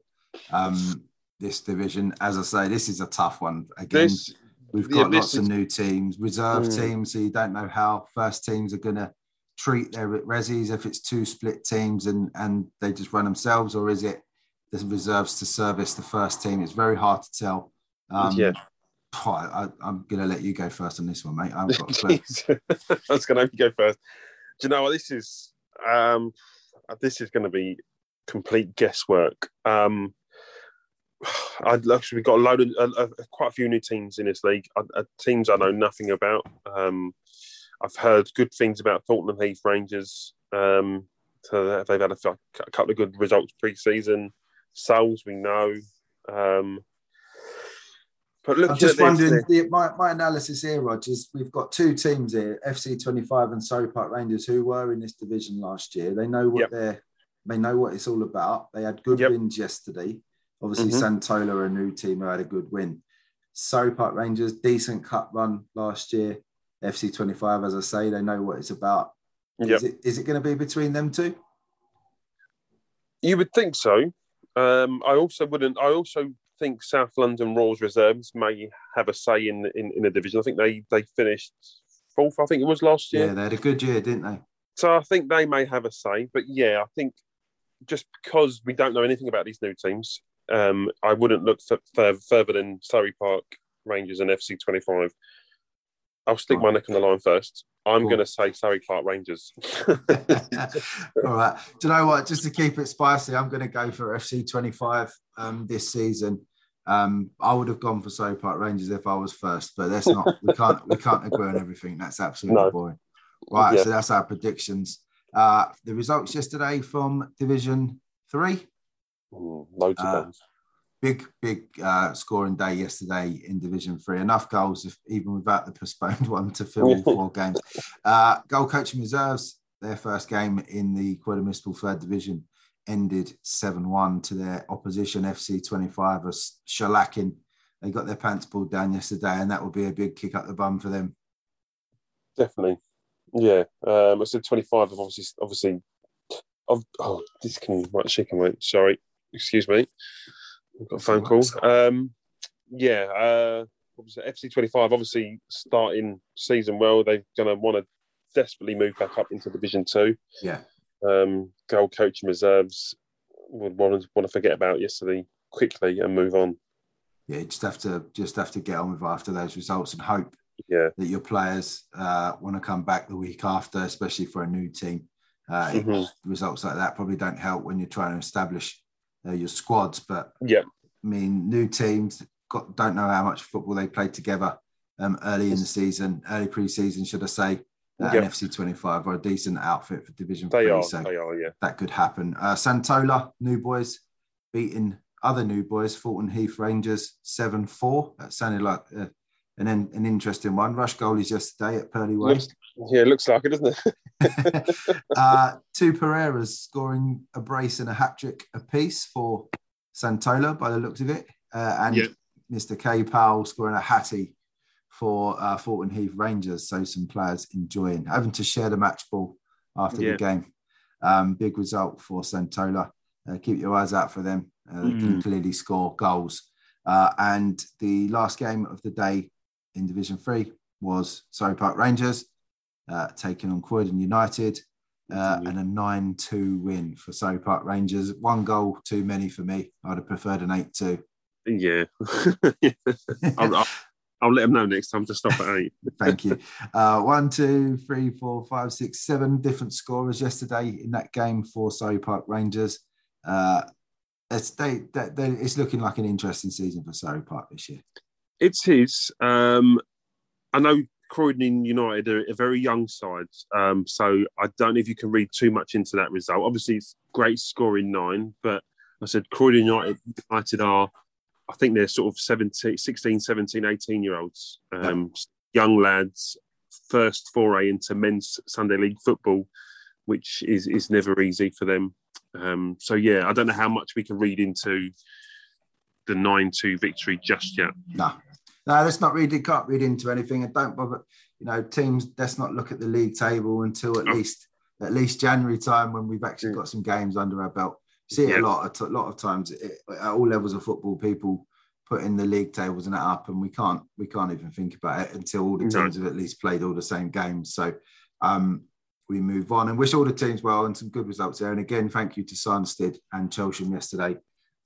um, this division. As I say, this is a tough one. Again, this, we've got yeah, lots of new teams, reserve mm. teams, so you don't know how first teams are going to treat their resis if it's two split teams and and they just run themselves, or is it the reserves to service the first team? It's very hard to tell. Um, yeah. I, am going to let you go first on this one, mate. I've got [LAUGHS] was going to let you go first. Do you know what this is? Um, this is going to be complete guesswork. Um, [SIGHS] I'd actually we've got a load of uh, uh, quite a few new teams in this league. Uh, teams I know nothing about. Um, I've heard good things about Thornton Heath Rangers. Um, So they've had a, a couple of good results pre-season. Souls, we know. Um, I'm just wondering, the, my, my analysis here, Rogers, we've got two teams here, FC25 and Surrey Park Rangers, who were in this division last year. They know what yep. they're, they know what it's all about. They had good yep. wins yesterday. Obviously, mm-hmm. Santola, a new team, who had a good win. Surrey Park Rangers, decent cup run last year. FC25, as I say, they know what it's about. Yep. Is it, is it going to be between them two? You would think so. Um, I also wouldn't. I also think South London Royals reserves may have a say in in, in the division. I think they they finished fourth. I think it was last year. Yeah, they had a good year, didn't they? So I think they may have a say. But yeah, I think just because we don't know anything about these new teams, um, I wouldn't look for, for, further than Surrey Park Rangers and FC twenty five. I'll stick my neck on the line first. I'm cool. going to say Surrey Park Rangers. [LAUGHS] All right. Do you know what? Just to keep it spicy, I'm going to go for FC 25 um, this season. Um, I would have gone for Surrey Park Rangers if I was first, but that's not. we can't. We can't agree on everything. That's absolutely no. boring. Right. Yeah. So that's our predictions. Uh, the results yesterday from Division Three. Mm, loads of uh, big, big uh, scoring day yesterday in Division Three. Enough goals, if, even without the postponed [LAUGHS] one, to fill all four [LAUGHS] games. Uh, goal coaching reserves. Their first game in the Croydon Municipal Third Division ended seven-one to their opposition FC Twenty Five, a shellacking. They got their pants pulled down yesterday, and that will be a big kick up the bum for them. Definitely, yeah. Um, I said twenty-five. Obviously, obviously. Of, oh, this can right shaking. Wait, sorry, excuse me. Got a phone call. Um, yeah, uh, FC twenty five. Obviously, starting season well, they're going to want to desperately move back up into Division Two. Yeah. Um, goal coaching reserves would want to want to forget about yesterday quickly and move on. Yeah, just have to just have to get on with after those results and hope yeah. that your players uh, want to come back the week after, especially for a new team. Uh, mm-hmm. Results like that probably don't help when you're trying to establish uh, your squads. But yeah, I mean, new teams got don't know how much football they played together um, early in the season, early pre-season, should I say? Uh, yep. FC 25 are a decent outfit for Division they 3. Are, so they are, yeah. that could happen. Uh, Santola, new boys, beating other new boys, Thornton Heath Rangers 7 4. That sounded like uh, an, an interesting one. Rush goalies yesterday at Purley Way. Yeah, it looks like it, doesn't it? [LAUGHS] [LAUGHS] uh, two Pereiras scoring a brace and a hat trick apiece for Santola by the looks of it. Uh, and yep. Mr. K. Powell scoring a hattie for uh, Thornton Heath Rangers. So some players enjoying having to share the match ball after the game. Um, big result for Santola. Uh, keep your eyes out for them. Uh, they mm. can clearly score goals. Uh, and the last game of the day in Division Three was Surrey Park Rangers uh, taking on Croydon United, uh, and a 9 2 win for Surrey Park Rangers. One goal too many for me. I'd have preferred an 8 2. Yeah. [LAUGHS] I'll, I'll, I'll, let them know next time to stop at 8. [LAUGHS] Thank you. Uh, one, two, three, four, five, six, seven different scorers yesterday in that game for Surrey Park Rangers. Uh, it's, they, they, they, it's looking like an interesting season for Surrey Park this year. It is. Um, I know Croydon United are a very young side, um, so I don't know if you can read too much into that result. Obviously, it's great scoring nine, but I said Croydon United, United are, I think they're sort of 17, 16, 17, 18 year olds, um, young lads, first foray into men's Sunday League football, which is, is never easy for them. Um, so, yeah, I don't know how much we can read into the 9 2 victory just yet. No, no, let's not read. Can't read into anything, and don't bother. You know, teams. Let's not look at the league table until at least at least January time when we've actually got some games under our belt. See it yeah. a lot. A lot of times it, at all levels of football, people put in the league tables and that up, and we can't we can't even think about it until all the teams no. have at least played all the same games. So um, we move on and wish all the teams well and some good results there. And again, thank you to Sanderstead and Chelsham yesterday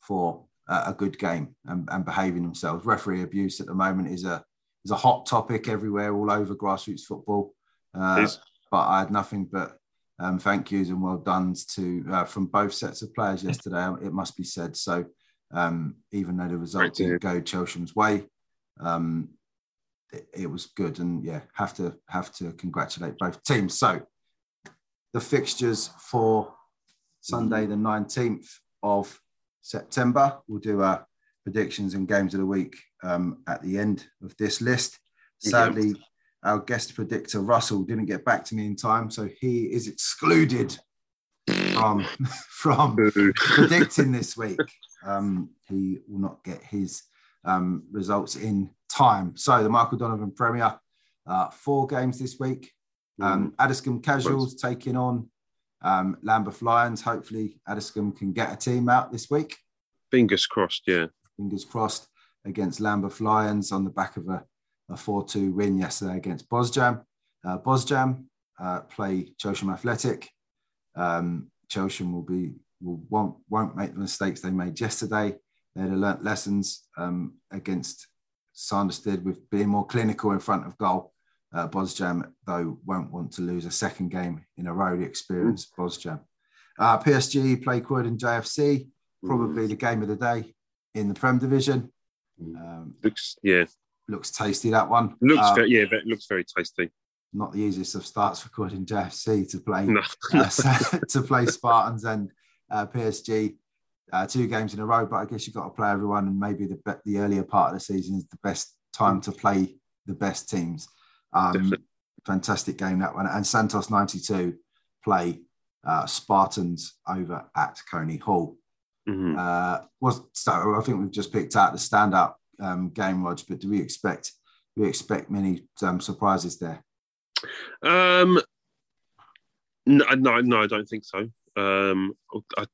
for a good game and, and, behaving themselves. Referee abuse at the moment is a is a hot topic everywhere, all over grassroots football. Uh, but I had nothing but um, thank yous and well done to uh, from both sets of players yesterday. [LAUGHS] It must be said. So um, even though the result didn't go Chelsham's way, um, it, it, was good. And yeah, have to have to congratulate both teams. So the fixtures for Sunday, the 19th of September. We'll do our predictions and games of the week um, at the end of this list. Sadly, our guest predictor, Russell, didn't get back to me in time, so he is excluded from, [LAUGHS] from predicting this week. Um, he will not get his um, results in time. So, the Michael Donovan Premier, uh, four games this week. Um, Addiscombe Casuals taking on um, Lambeth Lions. Hopefully, Addiscombe can get a team out this week. Fingers crossed, yeah. Fingers crossed against Lambeth Lions on the back of a, a 4 2 win yesterday against Bosjam. Uh, Bosjam uh, play Chelsham Athletic. Um, Chelsham will be will won't won't make the mistakes they made yesterday. They'd have learnt lessons um, against Sanderstead with being more clinical in front of goal. Uh, Bosjam, though, won't want to lose a second game in a row. The experienced Bosjam. Uh, PSG play Croydon JFC, probably the game of the day in the Prem Division. Um, Looks, yeah, looks tasty that one. looks, Um, very, yeah, that looks very tasty. not the easiest of starts for Croydon JFC to play No. uh, [LAUGHS] [LAUGHS] to play Spartans and uh, PSG uh, two games in a row. But I guess you've got to play everyone, and maybe the the earlier part of the season is the best time to play the best teams. Um, fantastic game that one, and Santos ninety two play uh, Spartans over at Coney Hall. Mhm. Uh, was so I think we've just picked out the standout um, game, Rog. But do we expect do we expect many um, surprises there? Um, no, no, no, I don't think so. Um, I,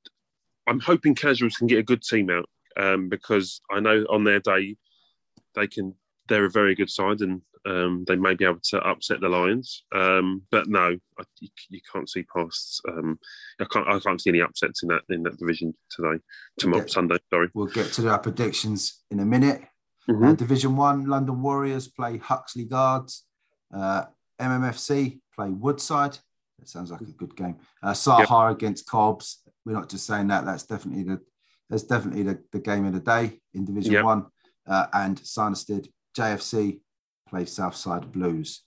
I'm hoping casuals can get a good team out um, because I know on their day they can. They're a very good side and um, they may be able to upset the Lions. Um, but no, I, you, you can't see past. Um, I can't. I can't see any upsets in that in that division today. Tomorrow, Okay. Sunday. Sorry. We'll get to our predictions in a minute. Uh, Mhm. Division One, London Warriors play Huxley Guards. Uh, MMFC play Woodside. That sounds like a good game. Uh, Saha against Cobbs. We're not just saying that. That's definitely the that's definitely the, the game of the day in Division Yep. One. Uh, and Sanderstead JFC play Southside Blues.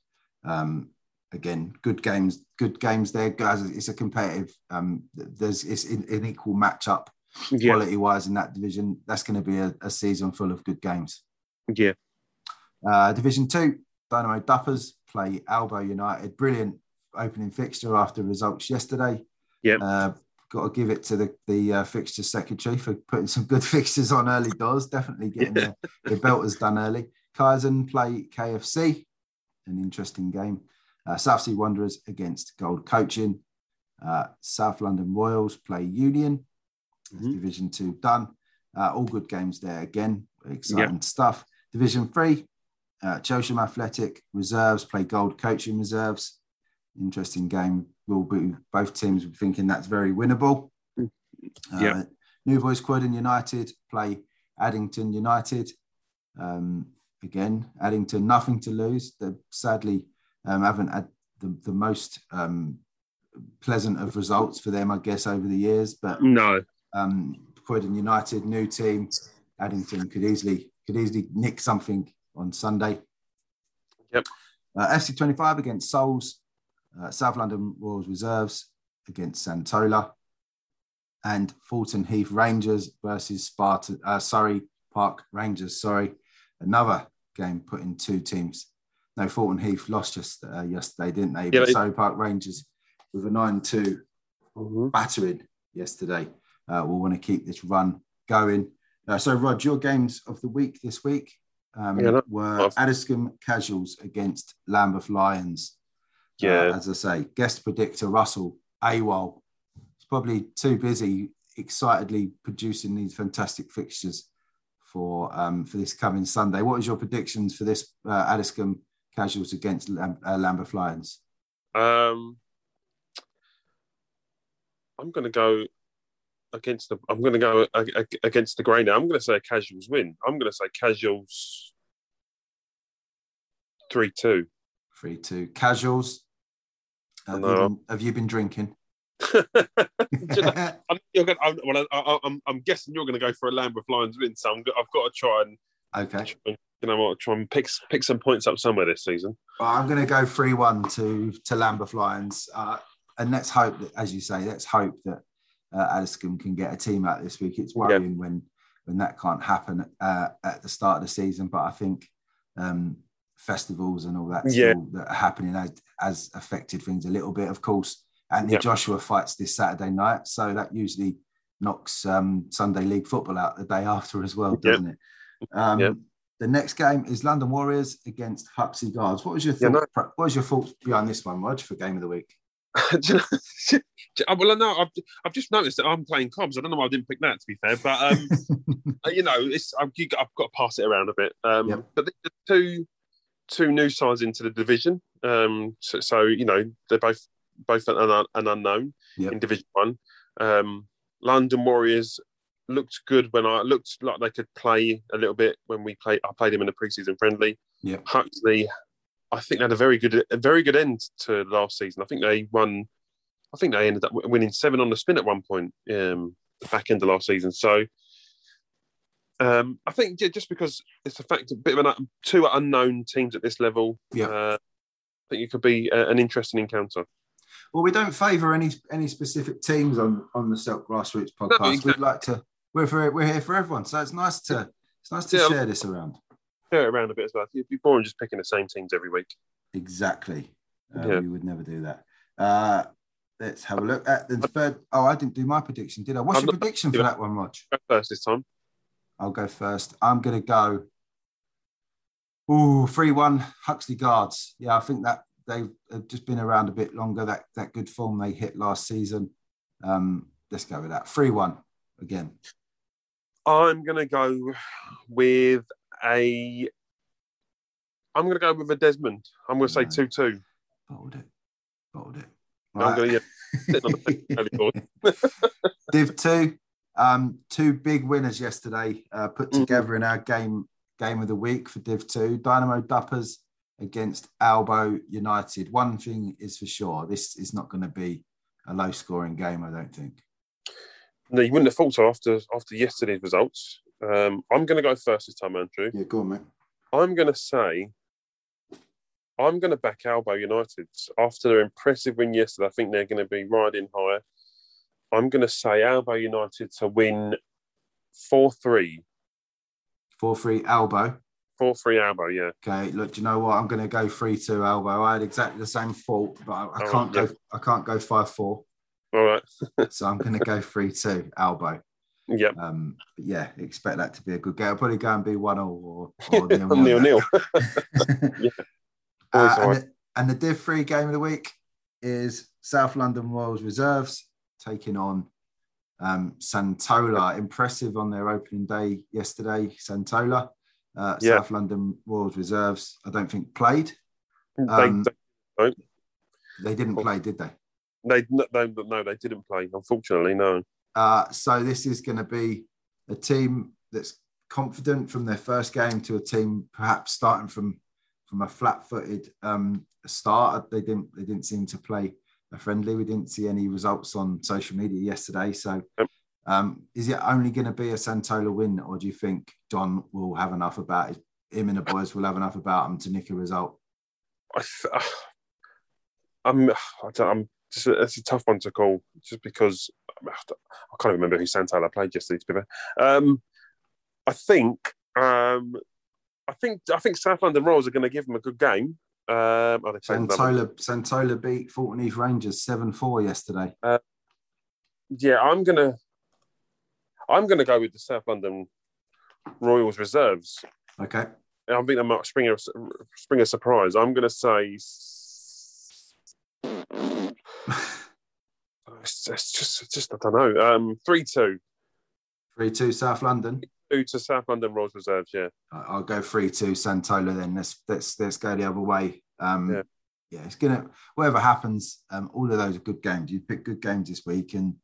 Um, again, good games. Good games there, guys. It's a competitive. Um, there's it's an, an equal matchup Yeah, quality wise in that division. That's going to be a, a season full of good games. yeah, Uh, division two, Dynamo Duffers play Albo United. Brilliant opening fixture after results yesterday. Yeah. Uh, got to give it to the, the uh, fixture secretary for putting some good [LAUGHS] fixtures on early doors. Definitely getting the, the belters done early. Kaizen play KFC, an interesting game. Uh, South Sea Wanderers against Gold Coaching. Uh, South London Royals play Union. That's Mhm. Division two done. Uh, all good games there again. Exciting stuff. Division three, uh, Chelsham Athletic reserves play Gold Coaching reserves. Interesting game. Will be both teams thinking that's very winnable. Uh, Yeah. New Boys Croydon United play Addington United. Um, again, Addington nothing to lose. They sadly um, haven't had the, the most um, pleasant of results for them, I guess, over the years. But no, um, Croydon United, new team, Addington could easily could easily nick something on Sunday. Yep. Uh, FC twenty five against Souls, uh, South London Royals Reserves against Santola, and Thornton Heath Rangers versus Sparta. Uh, Surrey Park Rangers. Sorry, another game putting two teams. No, Thornton Heath lost just uh, yesterday, didn't they? Yeah, but Surrey Park Rangers with a nine two Mhm. battering yesterday. Uh, we'll want to keep this run going. Uh, so, Rod, your games of the week this week um, Yeah, were I've- Addiscombe Casuals against Lambeth Lions. Uh, Yeah. as I say, guest predictor Russell AWOL. He's probably too busy excitedly producing these fantastic fixtures for um, for this coming Sunday. What is your predictions for this uh, Addiscombe Casuals against Lam- uh, Lambeth Lions? Um, I'm going to go against the. I'm going to go a, a, against the grain. now. I'm going to say a casuals win. I'm going to say casuals three two. Three two casuals. Have, you been, have you been drinking? [LAUGHS] I'm, you're gonna, I'm, well, I, I, I'm, guessing you're going to go for a Lambeth Lions win, so I'm, I've got to try and okay. try and, you know what, try and pick pick some points up somewhere this season. Well, I'm going to go three one to to Lambeth Lions, uh, and let's hope that, as you say, let's hope that uh, Addiscombe can get a team out this week. It's worrying yeah. when when that can't happen uh, at the start of the season. But I think um, festivals and all that yeah. that are happening has, has, affected things a little bit. Of course, Anthony yeah. Joshua fights this Saturday night, so that usually knocks um, Sunday League football out the day [LAUGHS] after as well, doesn't it? Um, the next game is London Warriors against Huxley Guards. What was your thought, no. what was your thoughts behind this one, Rog, for game of the week? [LAUGHS] well, I know I've, I've just noticed that I'm playing comms. I don't know why I didn't pick that. To be fair, but um, [LAUGHS] uh, you know, it's I've, I've, got to pass it around a bit. Um, yep. But the two two new sides into the division, um, so, so, you know they're both both an, an unknown yep. in Division One. Um, London Warriors looked good when I looked like they could play a little bit when we played. I played him in a preseason friendly. Yeah, Huxley I think they had a very good, a very good end to last season. I think they won. I think they ended up winning seven on the spin at one point, um, the back end of last season. So, um, I think yeah, just because it's a fact, a bit of an two unknown teams at this level. Yeah, uh, I think it could be a, an interesting encounter. Well, we don't favour any any specific teams on on the Silk Grassroots podcast. No, exactly. We'd like to. We're for, we're here for everyone, so it's nice to it's nice to yeah, share this around share it around a bit as well. It'd be boring just picking the same teams every week. Exactly. Uh, yeah. We would never do that. Uh, let's have a look at the third. Oh, I didn't do my prediction, did I? What's I'm your prediction for that one, Rog? First this time. I'll go first. I'm going to go. Ooh, three one Huxley Guards. Yeah, I think that they've just been around a bit longer. That that good form they hit last season. Um, let's go with that. Three one again. I'm going to go with a. I'm going to go with a Desmond. I'm going to say two two. Bottled it. Bottled it. Right. I'm going to yeah, [LAUGHS] Div two, um, two big winners yesterday uh, put mm. together mm-hmm. in our game game of the week for Div two. Dynamo Duppers against Albo United. One thing is for sure, this is not going to be a low scoring game. I don't think. No, you wouldn't have thought so after after yesterday's results. Um, I'm going to go first this time, Andrew. Yeah, go on, mate. I'm going to say, I'm going to back Albo United after their impressive win yesterday. I think they're going to be riding higher. I'm going to say Albo United to win four three. Four three Albo. Four three Albo. yeah. Okay, look, do you know what? I'm going to go three two Albo. I had exactly the same fault, but I, I can't right, go. Yeah. I can't go five four. All right. [LAUGHS] so I'm going to go three two Albo. Yeah. Um, yeah, expect that to be a good game. I'll probably go and be one or, [LAUGHS] or nil nil. [LAUGHS] yeah. Uh, and, the, and the Div 3 game of the week is South London Royals Reserves taking on um, Santola. Impressive on their opening day yesterday, Santola. Uh, yeah. South London Royals Reserves, I don't think played. Um, they, they, didn't play, did they? They no, no, they didn't play. Unfortunately, no. Uh, so this is going to be a team that's confident from their first game to a team perhaps starting from from a flat-footed um, start. They didn't they didn't seem to play a friendly. We didn't see any results on social media yesterday. So um, is it only going to be a Santola win, or do you think Don will have enough about it? Him and the boys will have enough about him to nick a result. I I'm, I'm just it's a tough one to call, just because I can't remember who Santola played yesterday. To be fair, um, I think um, I think I think South London Royals are going to give them a good game. Um, oh, Santola Santola beat Heath Rangers seven four yesterday. Uh, yeah, I'm gonna I'm gonna go with the South London Royals reserves. Okay. I think that might spring a, spring a surprise. I'm going to say [SIGHS] it's, it's just, it's just I don't know. Um, three two. Three two South London. Two to South London Royals Reserves. Yeah. I'll go three two Santola then. Let's let's let's go the other way. Um, yeah. yeah, it's gonna whatever happens. Um, all of those are good games. You pick good games this week, and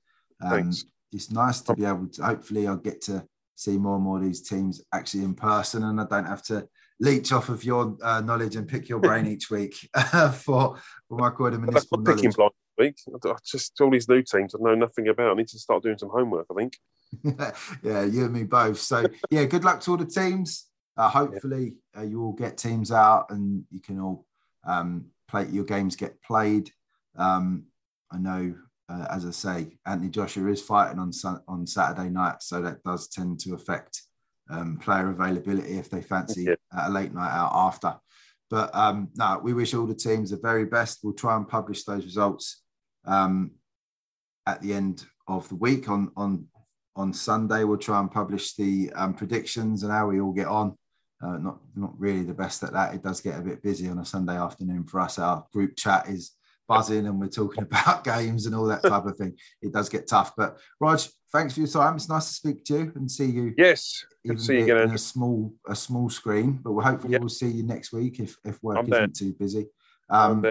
um, it's nice to be able to. Hopefully, I'll get to see more and more of these teams actually in person, and I don't have to leech off of your uh, knowledge and pick your [LAUGHS] brain each week uh, for for my quarter municipal knowledge. Picking blind week. I just all these new teams I know nothing about. I need to start doing some homework. I think. [LAUGHS] yeah, you and me both. So yeah, good luck to all the teams. Uh, hopefully, uh, you all get teams out and you can all um, play. Your games get played. Um, I know uh, as I say, Anthony Joshua is fighting on on Saturday night, so that does tend to affect um, player availability if they fancy a late night out after. But um, no, we wish all the teams the very best. We'll try and publish those results um, at the end of the week on on on Sunday. We'll try and publish the um, predictions and how we all get on. Uh, not not really the best at that. It does get a bit busy on a Sunday afternoon for us. Our group chat is buzzing and we're talking [LAUGHS] about games and all that type of thing. It does get tough. But Rog, thanks for your time. It's nice to speak to you and see you. Yes, good to see you again. A small a small screen, but we'll hopefully yep. we'll see you next week if if work I'm isn't there. too busy. Um,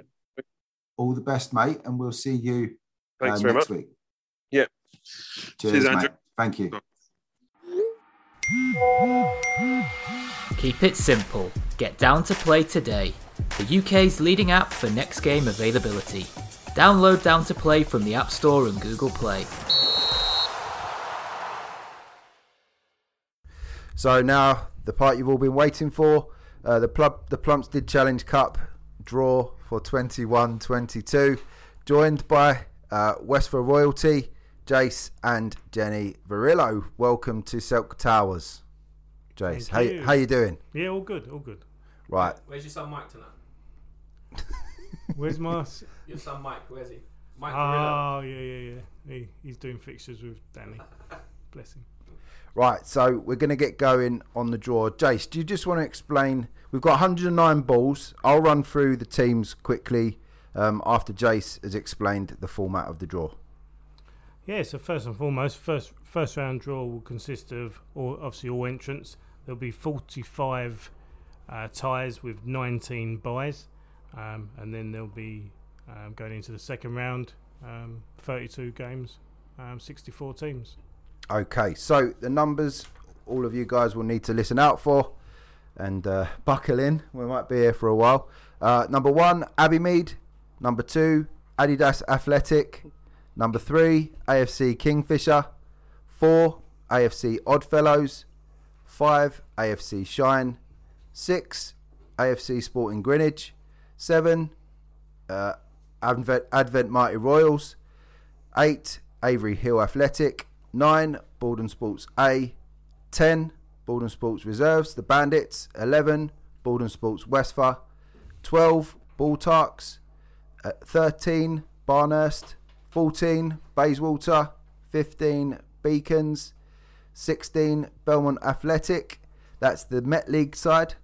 all the best, mate, and we'll see you Thanks uh, very next much. week. Yeah. Cheers, Cheers mate. Thank you. Keep it simple. Get down to play today. The UK's leading app for next game availability. Download Down to Play from the App Store and Google Play. So now the part you've all been waiting for, uh, the Plump, the Plumstead Challenge Cup draw for 21-22, joined by uh, Westford Royalty, Jace and Jenny Varillo. Welcome to Silk Towers. Jace, how you. how you doing? Yeah, all good, all good. Right. Where's your son Mike tonight? [LAUGHS] Where's my your son Mike? Where's he? Mike. Oh yeah, yeah, yeah. He, he's doing fixtures with Danny. [LAUGHS] Bless him. Right, so we're going to get going on the draw. Jace, do you just want to explain? We've got 109 balls. I'll run through the teams quickly um, after Jace has explained the format of the draw. Yeah, so first and foremost, first first round draw will consist of all, obviously all entrants. There'll be 45 uh, ties with 19 buys, um, and then they'll be um, going into the second round, um, 32 games, um, 64 teams. Okay, so the numbers all of you guys will need to listen out for and uh, buckle in. We might be here for a while. Uh, number one, Abbey Mead. Number two, Adidas Athletic. Number three, AFC Kingfisher. Four, AFC Oddfellows. Five, AFC Shine. Six, AFC Sporting Greenwich. Seven, uh, Advent, Advent Mighty Royals. Eight, Avery Hill Athletic. Nine, Borden Sports A. Ten, Borden Sports Reserves, the Bandits. Eleven, Borden Sports Westphal. Twelve, Baltarks. Uh, Thirteen, Barnehurst. 14 Bayswater, 15 Beacons, 16 Belmont Athletic, that's the Met League side.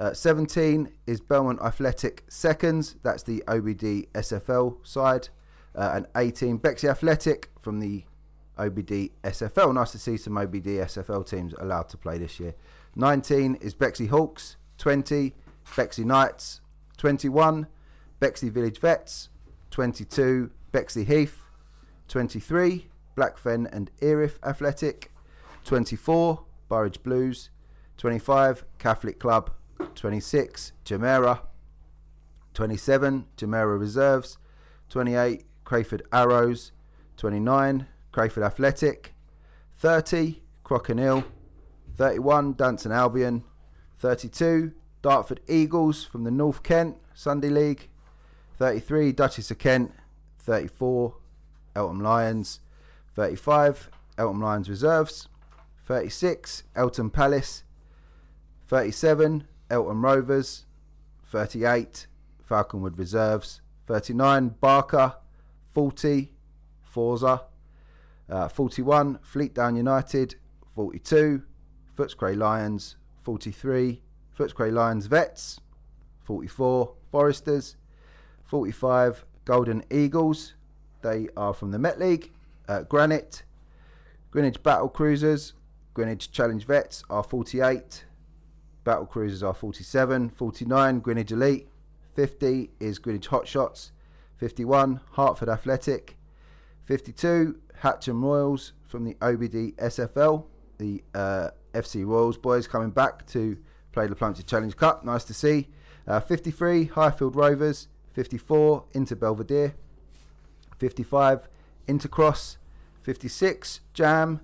Uh, 17 is Belmont Athletic Seconds, that's the OBD SFL side. Uh, and 18 Bexley Athletic from the OBD SFL. Nice to see some OBD SFL teams allowed to play this year. 19 is Bexley Hawks, 20 Bexley Knights, 21 Bexley Village Vets, 22 Bexley Heath, 23, Blackfen and Erith Athletic, 24, Burridge Blues, 25, Catholic Club, 26, Jumeirah, 27, Jumeirah Reserves, 28, Crayford Arrows, 29, Crayford Athletic, 30, Crokinole, 31, Danson Albion, 32, Dartford Eagles from the North Kent Sunday League, 33, Duchess of Kent, 34, Eltham Lions. 35, Eltham Lions Reserves. 36, Eltham Palace. 37, Eltham Rovers. 38, Falconwood Reserves. 39, Barker. 40, Forza. Uh, 41, Fleetdown United. 42, Footscray Lions. 43, Footscray Lions Vets. 44, Foresters. 45, Golden Eagles. They are from the Met League. Uh, Granite, Greenwich Battle Cruisers, Greenwich Challenge Vets are 48. Battle Cruisers are 47. 49, Greenwich Elite. 50 is Greenwich Hotshots. 51, Hartford Athletic. 52, Hatcham Royals from the OBD SFL. The uh, FC Royals boys coming back to play the Plumstead Challenge Cup. Nice to see. Uh, 53, Highfield Rovers. 54, Inter Belvedere. 55, Intercross. 56, Jam.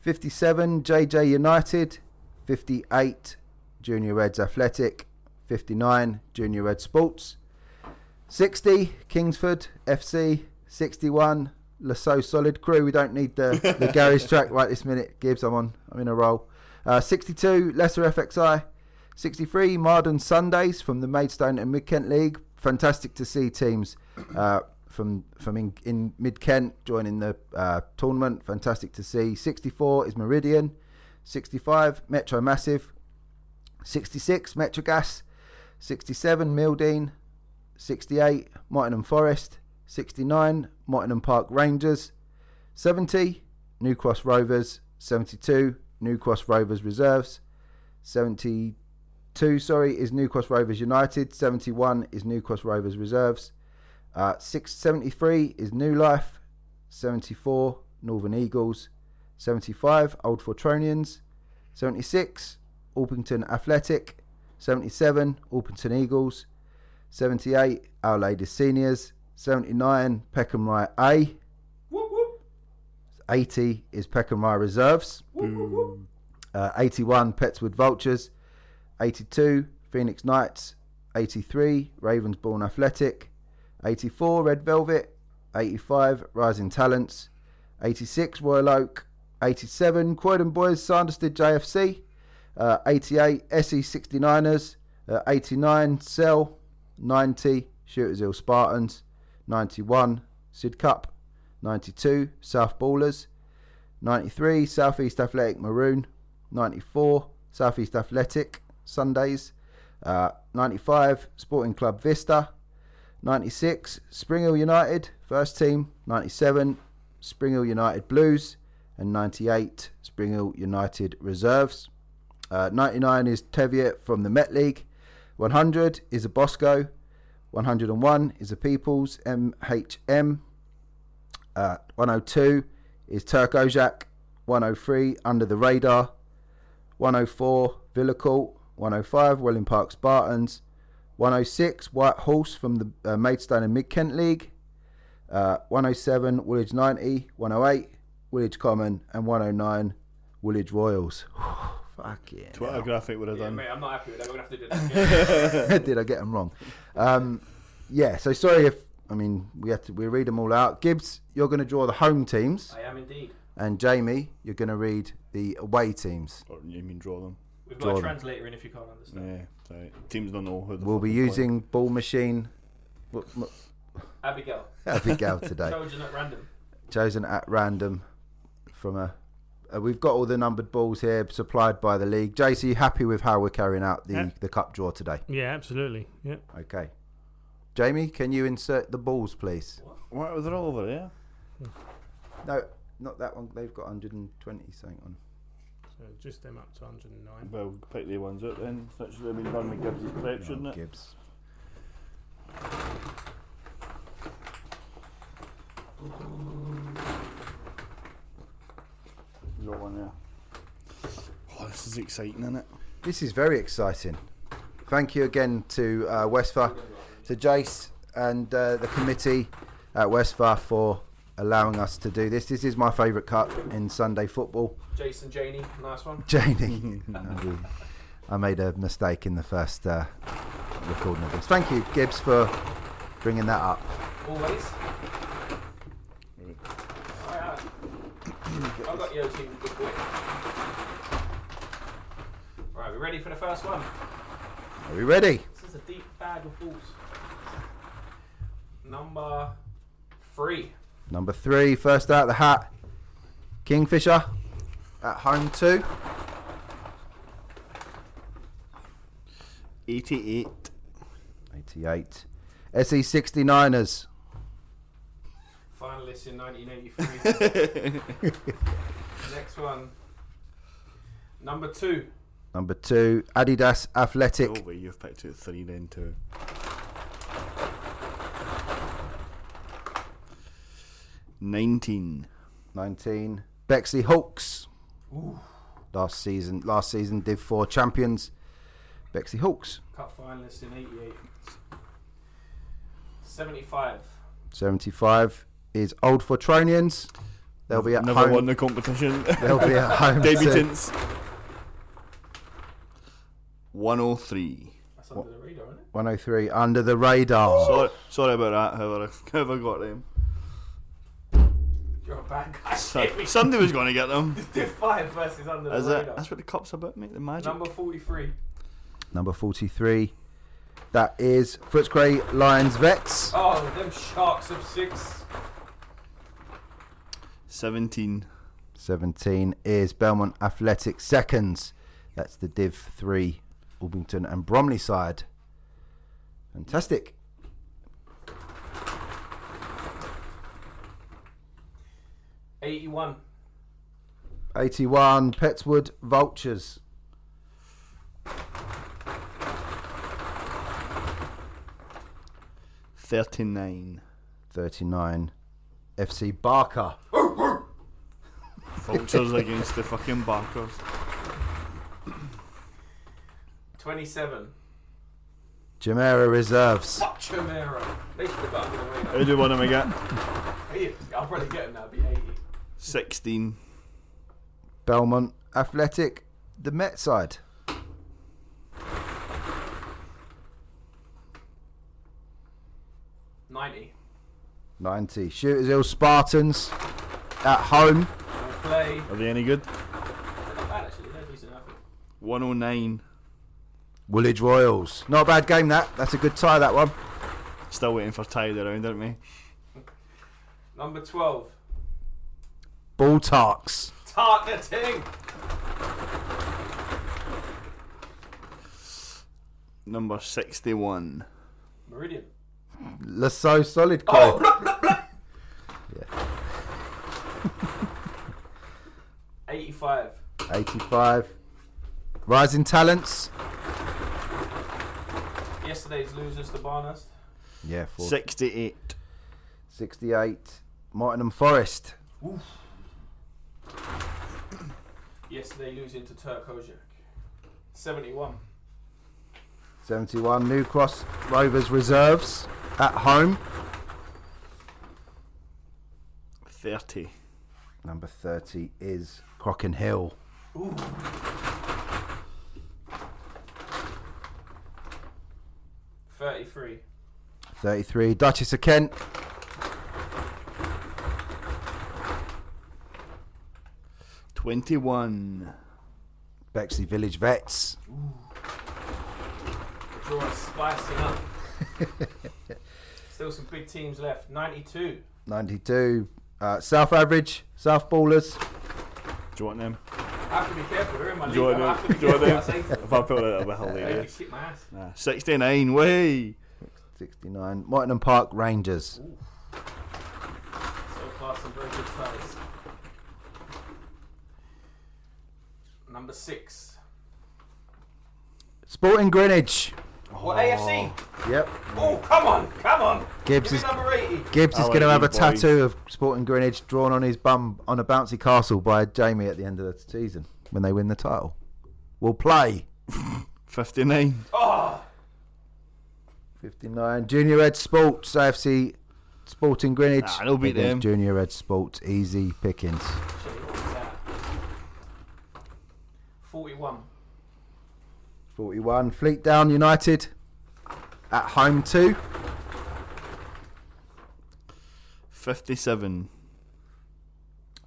57, JJ United. 58, Junior Reds Athletic. 59, Junior Red Sports. 60, Kingsford FC. 61, La So Solid crew. We don't need the, the [LAUGHS] garage track right this minute. Gibbs, I'm on. I'm in a roll. Uh, 62, Lesser FXI. 63, Marden Sundays from the Maidstone and Mid Kent League. Fantastic to see teams uh, from from in, in Mid Kent joining the uh, tournament. Fantastic to see. 64 is Meridian. 65, Metro Massive. 66, Metrogas. 67, Mildeen. 68, Mottingham Forest. 69, Mottingham Park Rangers. 70, New Cross Rovers. 72, New Cross Rovers Reserves. 72, sorry, is New Cross Rovers United. 71 is New Cross Rovers Reserves. Uh, 673 is New Life. 74, Northern Eagles. 75, Old Fortronians. 76, Orpington Athletic. 77, Orpington Eagles. 78, Our Ladies Seniors. 79, Peckham Rye A. 80 is Peckham Rye Reserves. Uh, 81, Petts Wood Vultures. 82, Phoenix Knights. 83, Ravensbourne Athletic. 84, Red Velvet. 85, Rising Talents. 86, Royal Oak. 87, Croydon Boys, Sanderstead JFC. Uh, 88, SE 69ers. Uh, 89, Cell. 90, Shooters Hill Spartans. 91, Sidcup. 92, South Ballers. 93, Southeast Athletic Maroon. 94, Southeast Athletic Sundays. Uh, 95, Sporting Club Vista. 96, Spring Hill United, first team. 97, Spring Hill United Blues. And 98, Spring Hill United Reserves. Uh, 99 is Teviot from the Met League. 100 is a Bosco. 101 is a People's MHM. Uh, 102 is Turk Ojak. 103 Under the Radar. 104 Villa Court. 105 Welling Park Spartans. 106 White Horse from the uh, Maidstone and Mid Kent League. Uh, 107 Woolwich 90. 108 Woolwich Common. And 109 Woolwich Royals. [SIGHS] Fuck yeah. Twitter graphic would have Yeah, done. mate, I'm not happy with that. We're going to have to do that [LAUGHS] again. [LAUGHS] Did I get them wrong? Um, yeah, so sorry if I mean we had to we read them all out. Gibbs, you're going to draw the home teams, I am indeed. and Jamie, you're going to read the away teams. Or you mean draw them? We've got Draw a them. translator in if you can't understand. Yeah. Right. Teams don't know who. the We'll fuck be are playing. using ball machine w- m- Abigail. Abigail today, [LAUGHS] Trojan at random. chosen at random from a. Uh, we've got all the numbered balls here supplied by the league. JC, you happy with how we're carrying out the, Yeah. the cup draw today? Yeah, absolutely. Yeah. Okay. Jamie, can you insert the balls, please? What? They're all over there. No, not that one. They've got 120 something on. So just them up to 109. Well, pick the ones up then. That should have been done with Gibbs' prep, shouldn't Oh, it? Gibbs. You got one there. Oh, this is exciting, isn't it? This is very exciting. Thank you again to uh, Westphal, to Jace and uh, the committee at Westphal for allowing us to do this. This is my favourite cup in Sunday football. Jason Janey, nice one. Janie, [LAUGHS] I made a mistake in the first uh, recording of this. Thank you, Gibbs, for bringing that up. Always. I've got your team good boy. Right, we ready for the first one? Are we ready? This is a deep bag of balls. Number three. Number three, first out the hat, Kingfisher at home two. 88. 88. SE 69ers. Finalists in 1983. [LAUGHS] Next one. Number two. Number two, Adidas Athletic. Oh, wait, you've picked it three then too. Nineteen. 19, Bexley Hawks. Last season, last season, Div 4 champions. Bexley Hawks. Cup finalists in 88. 75. 75 is Old Fortronians. They'll be at Never home. won the competition. They'll be at [LAUGHS] home. to Debutants. 103. That's under the radar, isn't it? 103 under the radar. Sorry, sorry about that. However, I- [LAUGHS] however got them. You're a bad guy. So, Jamie. Sunday was going to get them. Div 5 versus Under the Is it? Radar. That's what the cup's about, mate. The magic. Number 43. Number 43. That is Footscray Lions Vets. Oh, them Sharks of 6. 17. 17 is Belmont Athletic Seconds. That's the Div 3 Orpington and Bromley side. Fantastic. Eighty-one. 81 Petts Wood Vultures. Thirty-nine. 39 FC Barker. Vultures against the fucking Barkers. Twenty-seven. Jumeirah Reserves. Fuck Chimera. They should have got under the radar. Who do one am I get? Hey, I'll probably get him now. It'll be eighty. Sixteen. Belmont Athletic, the Met side. Ninety. 90 Shooters Hill Spartans at home. We'll play. Are they any good? They're not bad actually. They're decent. I think. One oh nine. Woolwich Royals. Not a bad game that. That's a good tie that one. Still waiting for Tide around, aren't we? Number twelve. Ball Tarks. Targeting. Number sixty-one. Meridian. Lasso Solid Crew. Oh, blah, blah, blah. Eighty-five. 85 85. Rising Talents. Yesterday's losers to Barnehurst. Yeah, four. Sixty-eight. 68 Mottingham Forest. [CLEARS THROAT] Yesterday losing to Turk Ojak. Seventy-one. 71 New Cross Rovers Reserves at home. Thirty. Number 30 is Crocken Hill. Thirty-three. 33 Duchess of Kent. Twenty-one. Bexley Village Vets. Draw is spicing [LAUGHS] up. Still some big teams left. Ninety-two. 92 uh, South Average. South Ballers. Do you want them? I have to be careful. They're in my Do you want I have to them? Do you want careful. what I them? say to them. If I put it, that'll be They can hilarious. kick my ass. Nah, Sixty-nine. Way. 69 Mottingham Park Rangers. So far, some very good ties. Number six. Sporting Greenwich or AFC. Oh, yep. Oh, come on, come on. Gibbs is number 80. Gibbs is going to have a boys. tattoo of Sporting Greenwich drawn on his bum on a bouncy castle by Jamie at the end of the season when they win the title. We'll play. [LAUGHS] 59. Oh. 59. Junior Red Sports, AFC Sporting Greenwich. Nah, they'll beat them. Junior Red Sports, easy pickings. 41. 41 Fleet Down United at home too. Fifty-seven.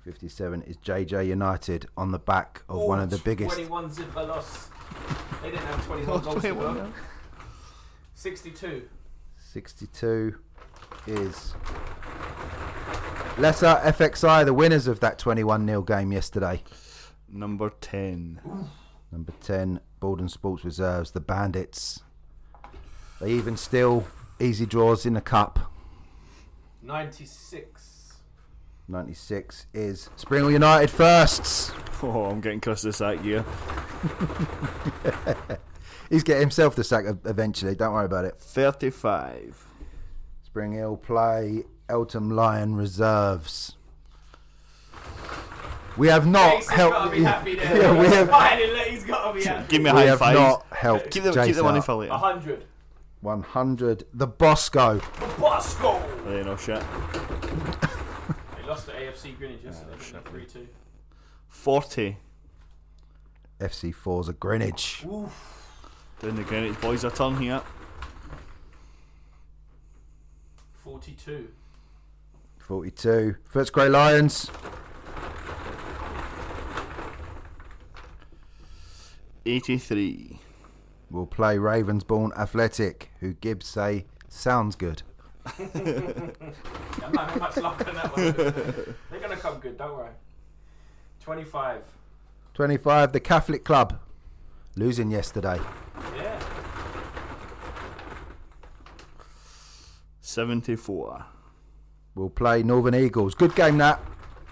57 is JJ United on the back of one of the biggest. Twenty-one zipper loss. They didn't have twenty-one oh, goals 21 go. Sixty-two. 62 is Lesser FXI, the winners of that 21 0 game yesterday. Number ten. Number 10, Borden Sports Reserves, the Bandits. They even still easy draws in the cup. Ninety-six. 96 is Spring Hill United firsts. Oh, I'm getting Chris the sack here. [LAUGHS] He's getting himself the sack eventually, don't worry about it. Thirty-five. Spring Hill play Eltham Lion Reserves. We have not helped. be happy there. [LAUGHS] yeah, we have, he's gotta be happy. Give me a we high have five. not helped. Keep the, Jace keep the money out. for A later. hundred. 100. The Bosco. The Bosco. There you know shit. They lost to AFC Greenwich yesterday. didn't they? Oh, Three two. Forty. FC4's a Greenwich. Doing the Greenwich boys a turn here. Forty-two. 42. Footscray Lions. Eighty-three. We'll play Ravensbourne Athletic, who Gibbs say sounds good. I'm not having much luck on that one. They're going to come good, don't worry. 25. 25, the Catholic Club, losing yesterday. Yeah. Seventy-four. We'll play Northern Eagles. Good game that.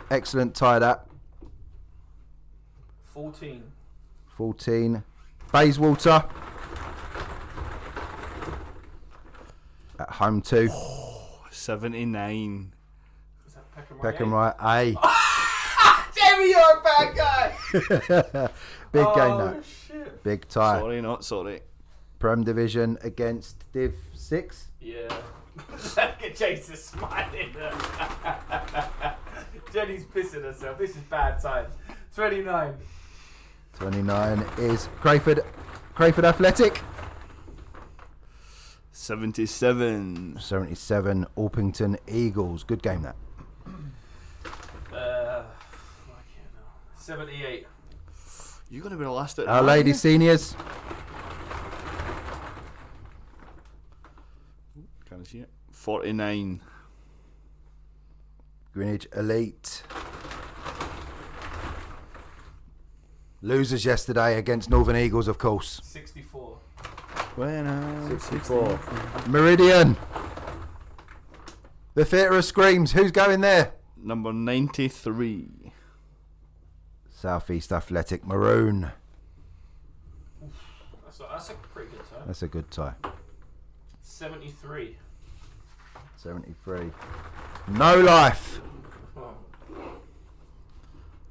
Excellent tie that. 14. 14. Bayswater. At home too. [SIGHS] Seventy-nine. Peckham Peckham right? right. [LAUGHS] Jamie, you're a bad guy! A. [LAUGHS] Big game oh, that. shit. Big tie. Sorry, not sorry. Prem Division against Div 6. Yeah. Look at Jason smiling. [LAUGHS] Jenny's pissing herself. This is bad times. 29. 29 is Crayford. Crayford Athletic. Seventy-seven. 77 Orpington Eagles. Good game that. Uh, fucking hell. 78. You're gonna be the last at Our Lady Seniors. Can I see it? Forty-nine. Greenwich Elite. Losers yesterday against Northern Eagles, of course. 64. When I 64. Meridian. The Theatre of Screams. Who's going there? Number ninety-three. Southeast Athletic Maroon. That's a, that's a pretty good tie. That's a good tie. 73. 73. No life. Oh,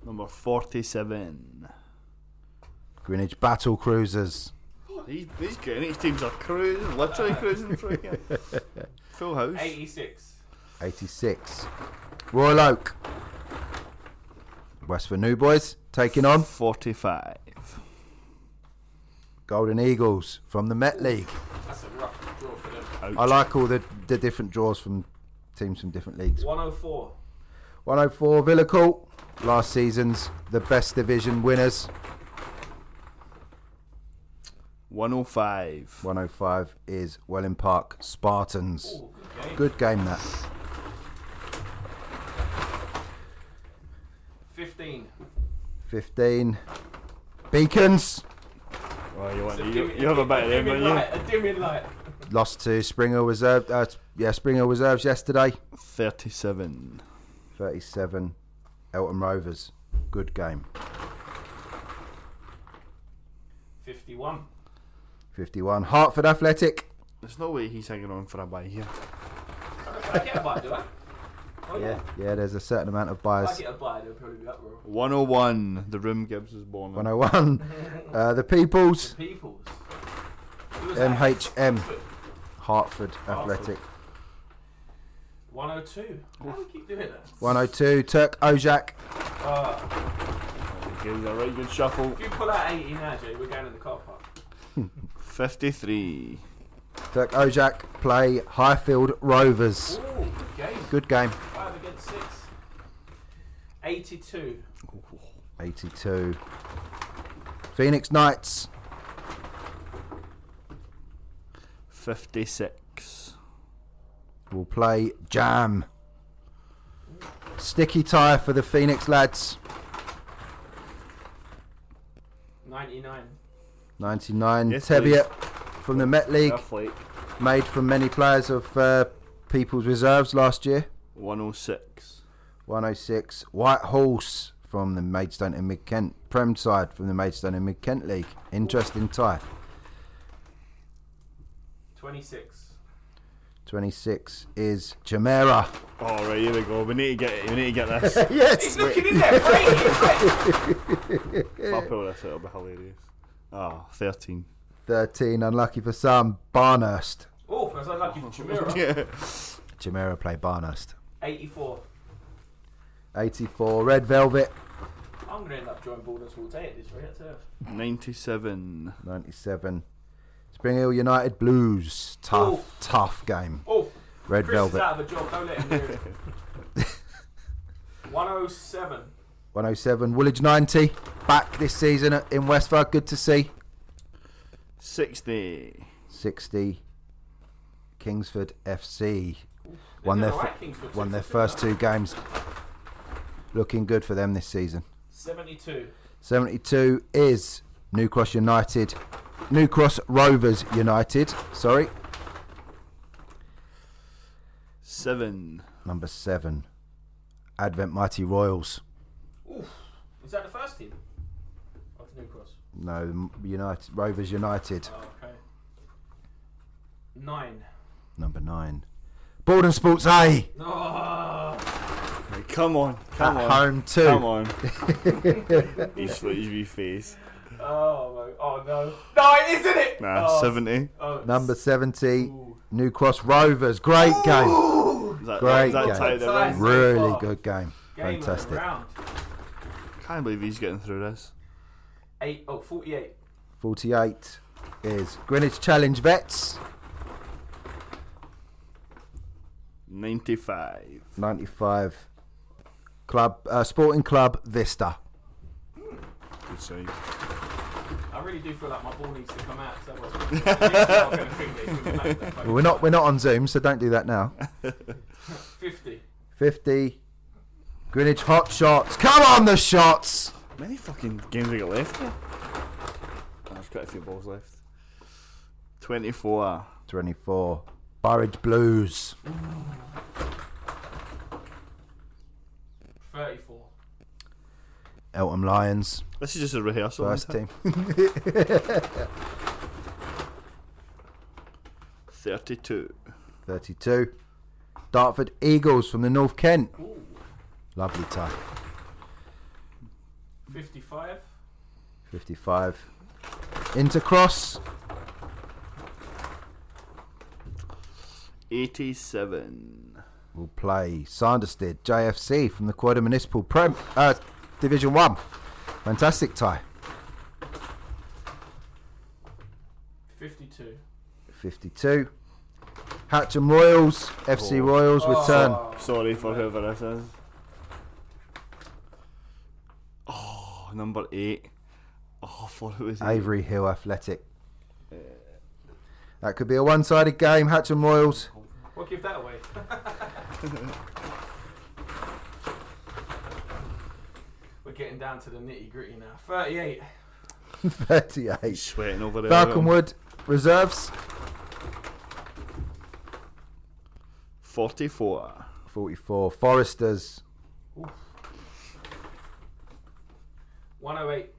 Number forty-seven. Greenwich Battle Cruisers. Oh, these these Greenwich teams are cruising, literally cruising through here. [LAUGHS] Full house. 86. 86. Royal Oak. West for New Boys taking on Forty-five. Golden Eagles from the Met League. That's a rough draw for them. Ouch. I like all the, the different draws from teams from different leagues. 104. 104 Villa Court, last season's the best division winners. One oh five. 105 is Welling Park Spartans. Ooh, good game. Good game that. 15. 15 Beacons Oh, you want you, dim- you have a better of them, dimming don't you? light, a dimming light. lost to Springer Reserve. Uh, yeah, Springer Reserves yesterday. Thirty-seven. 37 Elton Rovers. Good game. 51. 51 Hartford Athletic. There's no way he's hanging on for a buy here. I don't think I get a bite, do I? Oh, Yeah, yeah. There's a certain amount of If. I get a bite, they'll probably be up, bro. One oh one. The room Gibbs was born. in. 101 [LAUGHS] uh, the Peoples. Peoples. Who was that? MHM Hartford. Hartford Hartford. Athletic. 102. How do we keep doing that? 102 Turk Ojak. Uh, Gives a right good shuffle. if you pull out 80 now, Jay, we're going in the car park. [LAUGHS] Fifty-three. Turk Ojak play Highfield Rovers. Ooh, good game. Good game. 5 against 6. 82. 82 Phoenix Knights. Fifty-six. We'll play Jam. Sticky tie for the Phoenix lads. 99. 99. Yes, Teviot from the Met League, Athlete. made from many players of uh, People's Reserves last year. One oh six. 106. White Horse from the Maidstone and Mid Kent. Prem side from the Maidstone and Mid Kent League. Interesting tie. 26. 26 is Jamera. Oh right, here we go. We need to get we need to get this. [LAUGHS] yes! He's looking in there, Frank. if I pull this, it'll be hilarious. Ah, 13. 13, unlucky for some. Barnehurst. Oh, that's unlucky for Chimera. [LAUGHS] Yeah. Jamera play Barnehurst. 84. 84, Red Velvet. I'm going to end up joining Baldwin Sports 8 at this rate, I tell you. 97. 97. Spring Hill United Blues. Tough, Ooh. tough game. Oh, Red Chris is Velvet. out of a job. Don't let him hear [LAUGHS] 107. 107. Woolwich 90. Back this season in Westford. Good to see. 60. 60. Kingsford FC. They're Won their, alright, f- Kingsford, won their first two games. Looking good for them this season. they? 72. 72 is New Cross United. New Cross Rovers United. Sorry. 7. Number 7. Advent Mighty Royals. Oof. Is that the first team? Of New Cross? No, United Rovers United. Oh, okay. 9. Number 9. Borden Sports A. Oh, Hey, come on. Come At on. home too. Come on. [LAUGHS] He's got his face. oh, my, oh no. No, it isn't it? Nah, oh, 70. Oh, Number 70. Ooh. New Cross Rovers. Great game. Is that, Great is that game. tied it Tied. in? Really good game. Game of the Fantastic. Round. Can't believe he's getting through this. Eight, oh, 48. 48 is Greenwich Challenge Vets. 95. 95 Club uh, Sporting Club Vista. Good side. I really do feel like my ball needs to come out. So otherwise we're not going to think that it's gonna be like that. Well, we're not we're not on Zoom, so don't do that now. [LAUGHS] 50. 50 Greenwich Hot Shots. Come on the shots. Many fucking games we got left here? Oh, there's quite a few balls left. 24. 24 Burridge Blues. 34. Eltham Lions. This is just a rehearsal. First team. it? [LAUGHS] 32. 32 Dartford Eagles from the North Kent. Ooh. Lovely tie. 55. 55 Intercross. 87. We'll play Sanderstead JFC from the Quota Municipal Prem uh, Division One. Fantastic tie. 52. 52. Hatcham Royals, FC Oh. Royals return. Oh, Sorry for whoever this is. Oh, number 8. Oh, I thought it was eight. Avery Hill Athletic. That could be a one-sided game. Hatcham Royals. We'll give that away. [LAUGHS] We're getting down to the nitty gritty now. 38. [LAUGHS] 38. He's sweating over there. Falconwood reserves. 44. 44. Foresters. 108.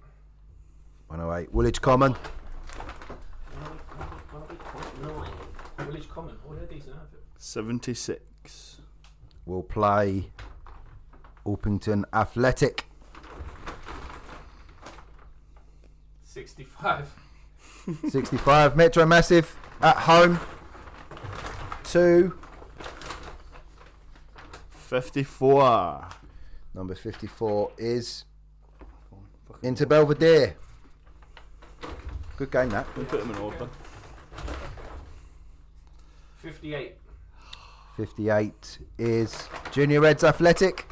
108. Woolwich Common. Village Common. Oh, they're decent outfit. 76. will play Orpington Athletic. 65. 65 Metro Massive at home. Two. 54. Number 54 is Inter Belvedere. Good game that. We'll put them in order. 58. 58 is Junior Reds Athletic.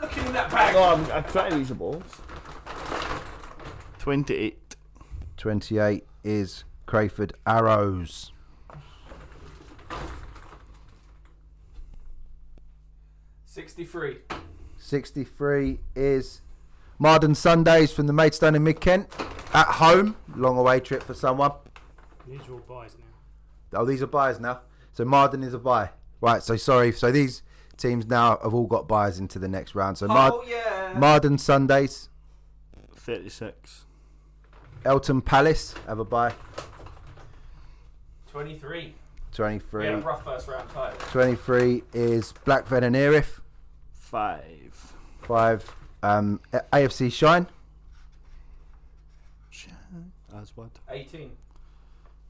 Look in that bag. No, I'm, I'm trying to use the balls. 28. 28 is Crayford Arrows. 63. 63 is Marden Sundays from the Maidstone in Mid Kent at home. Long away trip for someone. These are all buys now. Oh, these are buys now. So Marden is a buy. Right, so sorry. So these teams now have all got buys into the next round. So Mar- oh, yeah. Marden Sundays, 36. Eltham Palace have a buy. 23. 23. We had a rough first round tie. 23 is Blackfen and Erith. 5. 5. Um, AFC Shine. As what? 18.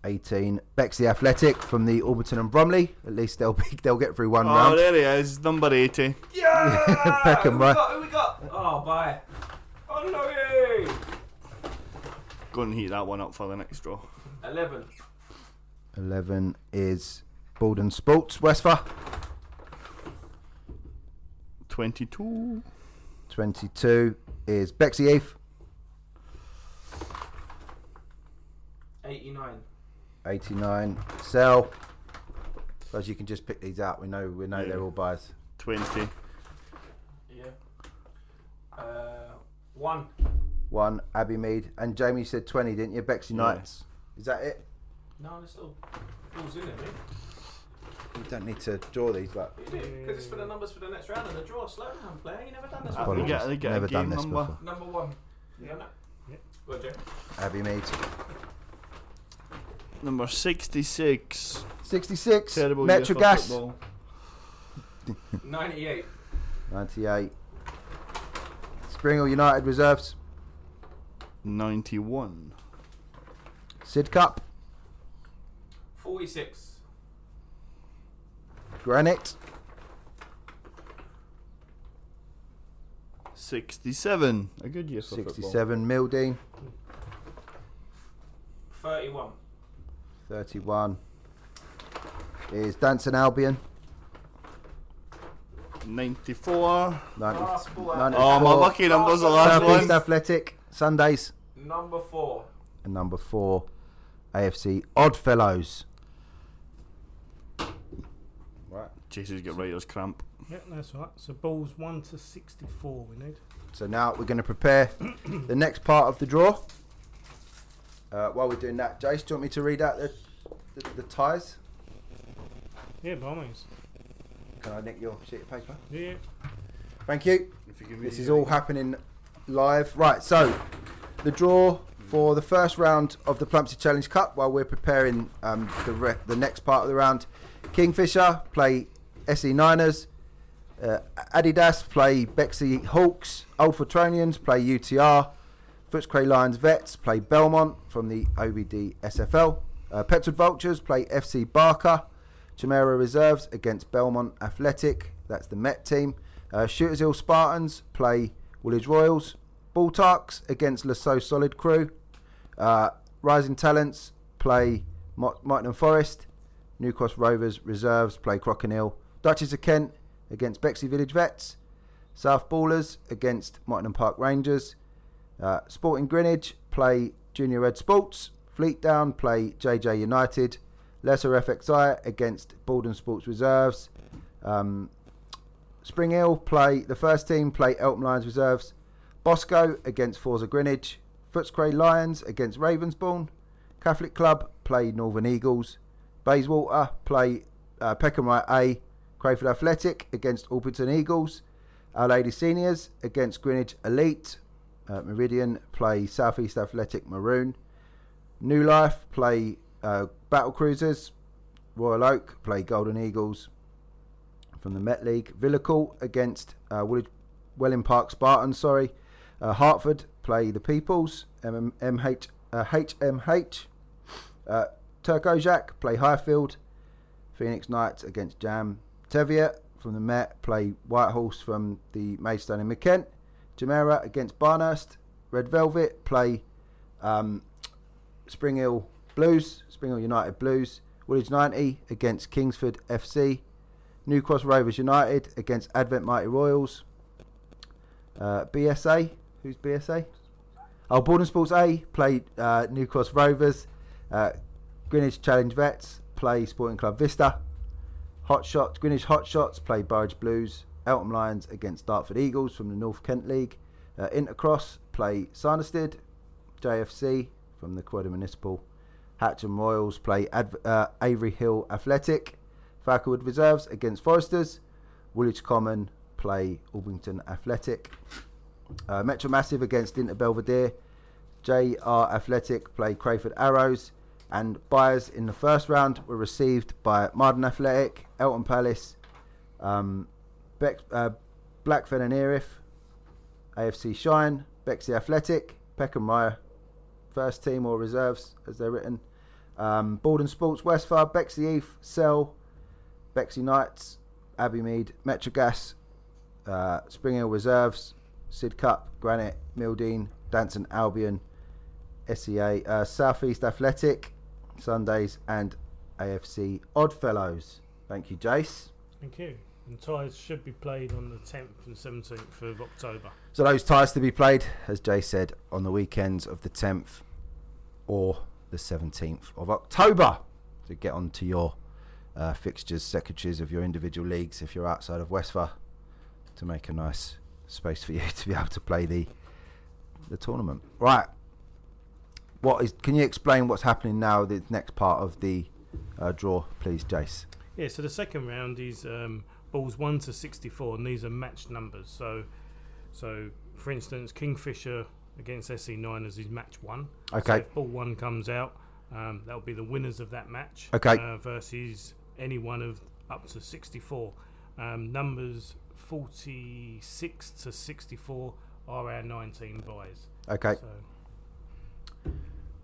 18. Bexley Athletic from the Orpington and Bromley. At least they'll be, they'll get through one Oh, round. Oh, there he is. Number 80. Yeah! [LAUGHS] Peckham, who right. we got? Who we got? Oh, bye. Oh, no, yay! Go and heat that one up for the next draw. 11. 11 is Borden Sports, Westphal. 22. 22 is Bexley Heath. 89. 89 Sell. As you can just pick these out, we know we know Yeah. they're all buys. 20. Yeah. Uh, one. One Abbey Mead and Jamie said 20, didn't you? Bexley Yeah. Knights. Is that it? No, there's still balls in it, mate. You don't need to draw these, but You do, because it's for the numbers for the next round and the draw. Slow down, player. You never done this before. apologies. get- get a Never done game this number. before. Number one. You done that? Yeah. Go on, Jay. Abbey Mead. Number 66. 66 Terrible Metro Gas. [LAUGHS] 98. 98 Springhill United Reserves. 91. Sidcup. 46. Granite. 67. A good year for football. 67 Mildeen. 31. 31 is Danson Albion. 94. 90, Last ball 94. Oh, my lucky number's the last Southeast one. Athletic Sundays. Number four. And number four, AFC Oddfellows. Right. Jesus get writer's cramp. Yeah, that's right. So balls 1 to 64 we need. So now we're going to prepare [CLEARS THROAT] the next part of the draw. Uh, while we're doing that, Jace, do you want me to read out the, the, the ties? Yeah, by all means. Can I nick your sheet of paper? Yeah. Thank you. If you give This is all happening live. Right, so the draw for the first round of the Plumpsy Challenge Cup while we're preparing um, the, re- the next part of the round. Kingfisher play SE Niners. Uh, Adidas play Bexley Hawks. Old Fortronians play UTR. Footscray Lions Vets play Belmont from the OBD SFL. Uh, Vultures play FC Barker. Chimera Reserves against Belmont Athletic. That's the Met team. Uh, Shooters Hill Spartans play Woolwich Royals. Baltarks against Lasso Solid Crew. Uh, Rising Talents play Mot- Mottingham Forest. New Cross Rovers Reserves play Crockenhill. Duchess of Kent against Bexley Village Vets. South Ballers against Mottingham Park Rangers. Uh, Sporting Greenwich play Junior Red Sports. Fleet Down play JJ United. Lesser FXI against Borden Sports Reserves. Um, Spring Hill play the first team play Eltham Lions Reserves. Bosco against Forza Greenwich. Footscray Lions against Ravensbourne. Catholic Club play Northern Eagles. Bayswater play uh, Peckham Rye A. Crayford Athletic against Orpington Eagles. Our Lady Seniors against Greenwich Elite. Uh, Meridian play Southeast Athletic Maroon. New Life play uh, Battle Cruisers. Royal Oak play Golden Eagles from the Met League. Villacourt against uh, Woolwich, Welling Park Spartans. Sorry, uh, Hartford play the Peoples. M- uh, HMH. Uh, Turkojak play Highfield. Phoenix Knights against Jam. Teviot from the Met play Whitehorse from the Maidstone and Mid Kent. Jumeirah against Barnehurst. Red Velvet play um, Spring Hill Blues. Spring Hill United Blues. Woolwich 90 against Kingsford FC. New Cross Rovers United against Advent Mighty Royals. Uh, BSA. Who's BSA? Oh, Borden Sports A play uh, New Cross Rovers. Uh, Greenwich Challenge Vets play Sporting Club Vista. Hot Shots, Greenwich Hot Shots play Burridge Blues. Eltham Lions against Dartford Eagles from the North Kent League. Uh, Intercross play Sanderstead. JFC from the Croydon Municipal. Hatcham Royals play Adv- uh, Avery Hill Athletic. Falconwood Reserves against Foresters. Woolwich Common play Orpington Athletic. Uh, Metro Massive against Inter Belvedere. JR Athletic play Crayford Arrows. And buyers in the first round were received by Marden Athletic, Eltham Palace, um, uh, Blackfen and Erith, AFC Shine, Bexley Athletic, Peckham Rye, first team or reserves as they're written, um, Borden Sports, Westford, Bexley Heath, Cell, Bexley Knights, Abbey Mead, Metrogas, uh, Spring Hill Reserves, Sidcup, Granite, Mildeen, Danson Albion, SEA, uh, Southeast Athletic, Sundays, and AFC Oddfellows. Thank you, Jace. Thank you. And ties should be played on the 10th and 17th of October. So those ties to be played, as Jay said, on the weekends of the 10th or the 17th of October. So get on to your uh, fixtures, secretaries of your individual leagues if you're outside of Westphal to make a nice space for you [LAUGHS] to be able to play the the tournament. Right. What is? Can you explain what's happening now? The next part of the uh, draw, please, Jace. Yeah, so the second round is um, balls 1 to 64, and these are matched numbers. So, so for instance, Kingfisher against SC Niners is match 1. So Okay. if ball 1 comes out, um, that'll be the winners of that match. Okay. Uh, versus any one of up to 64. Um, numbers 46 to 64 are our 19 buys. Okay. So,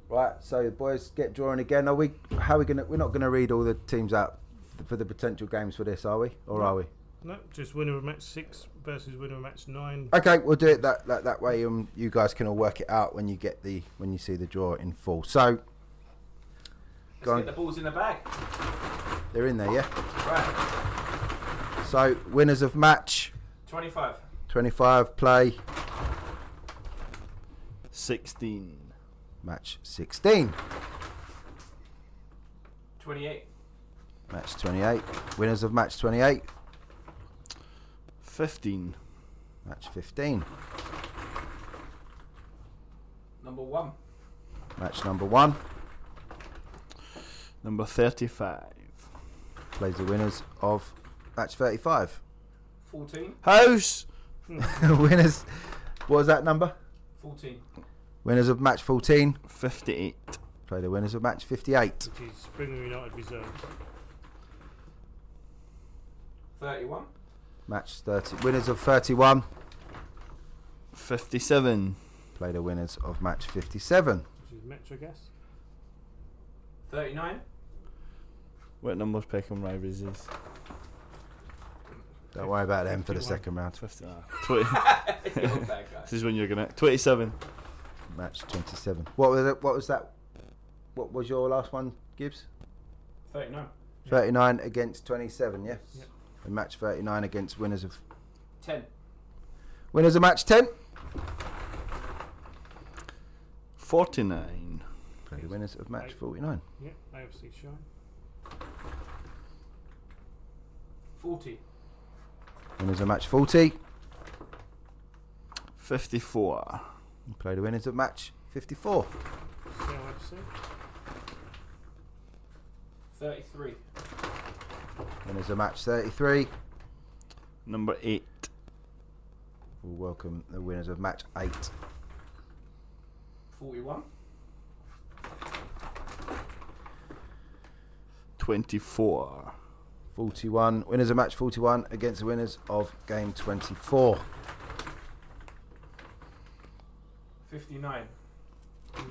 Right, so the boys get drawing again. Are we? How are we gonna? We're not gonna read all the teams out for the potential games for this, are we? Or No. are we? no, just winner of match 6 versus winner of match 9. Okay, we'll do it that that, that way. Um, you guys can all work it out when you get the when you see the draw in full. So Let's Go on. the balls in the bag. they're in there, yeah. Right. So winners of match 25. twenty-five play 16. Match sixteen, 28. match twenty-eight. Winners of match twenty-eight, 15. match fifteen, Number 1. match number one Number 35. plays the winners of match thirty-five. 14. House! [LAUGHS] winners, what was that number? 14. Winners of match fourteen 58. play the winners of match fifty-eight. Which is Springer United Reserves. 31. Match thirty. Winners of thirty-one 57. play the winners of match fifty-seven. Which is Metro Gas. 39. What number's Peckham Rivers is? Don't worry about them for the 51. second round. 50. ah, [LAUGHS] 20. [LAUGHS] You're a bad guy. this is when you're going to. 27. Match twenty-seven. What was it? What was that? What was your last one, Gibbs? 39. Thirty-nine against twenty-seven. Yeah. Yep. And match thirty-nine against winners of 10. winners of match ten. 49. Play the winners of match forty-nine. Yep, AFC Shine. 40. Winners of match forty. 54. Play the winners of match fifty-four. CLFC. 33. Winners of match thirty-three. Number 8. We'll welcome the winners of match eight. 41. 24. 41. Winners of match 41 against the winners of game 24. 59.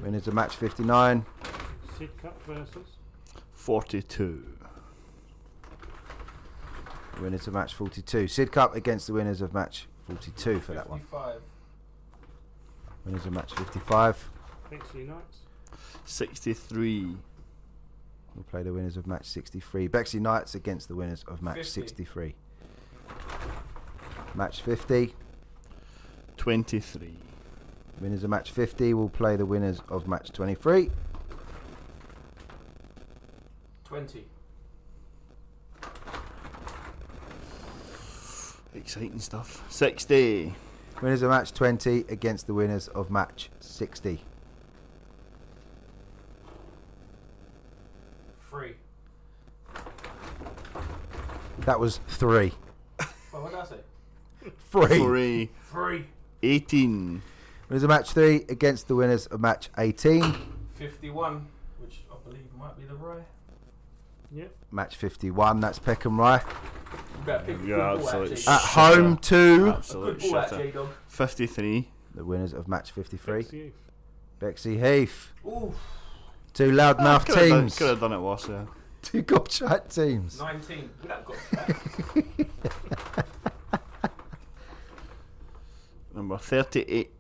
Winners of match 59. Sid Cup versus. 42. Winners of match 42. Sidcup against the winners of match 42 for that one. 55. Winners of match 55. Bexley Knights. 63. We'll play the winners of match 63. Bexley Knights against the winners of match 50. 63. Match 50. 23. Winners of match 50 will play the winners of match 23. 20. Exciting stuff. 60. Winners of match 20 against the winners of match 60. 3. That was three. Oh, what did I say? Three. 3. 3. 18. Winners of match three against the winners of match 18. 51. Which I believe might be the Rye. Yep. Match 51, that's Peckham Rye. You better pick a good Yeah, ball absolute out, At home to Absolute A good ball out, shitter. 53. the winners of match 53. Bexley Youth. Bexley Heath. Ooh. Two loudmouth ah, Could have done, teams. could have done it worse, yeah. [LAUGHS] Two gobshite teams. 19. We don't. [LAUGHS] Number 38.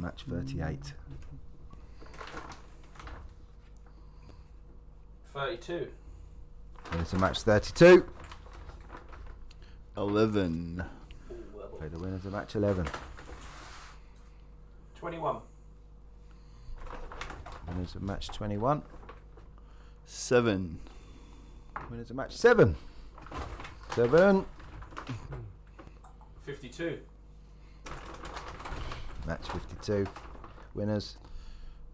Welcome match 38. 32. Winners of match 32. 11. Play the winners of match 11. 21. Winners of match 21. 7. Winners of match 7. 7. 52. Match 52. Winners.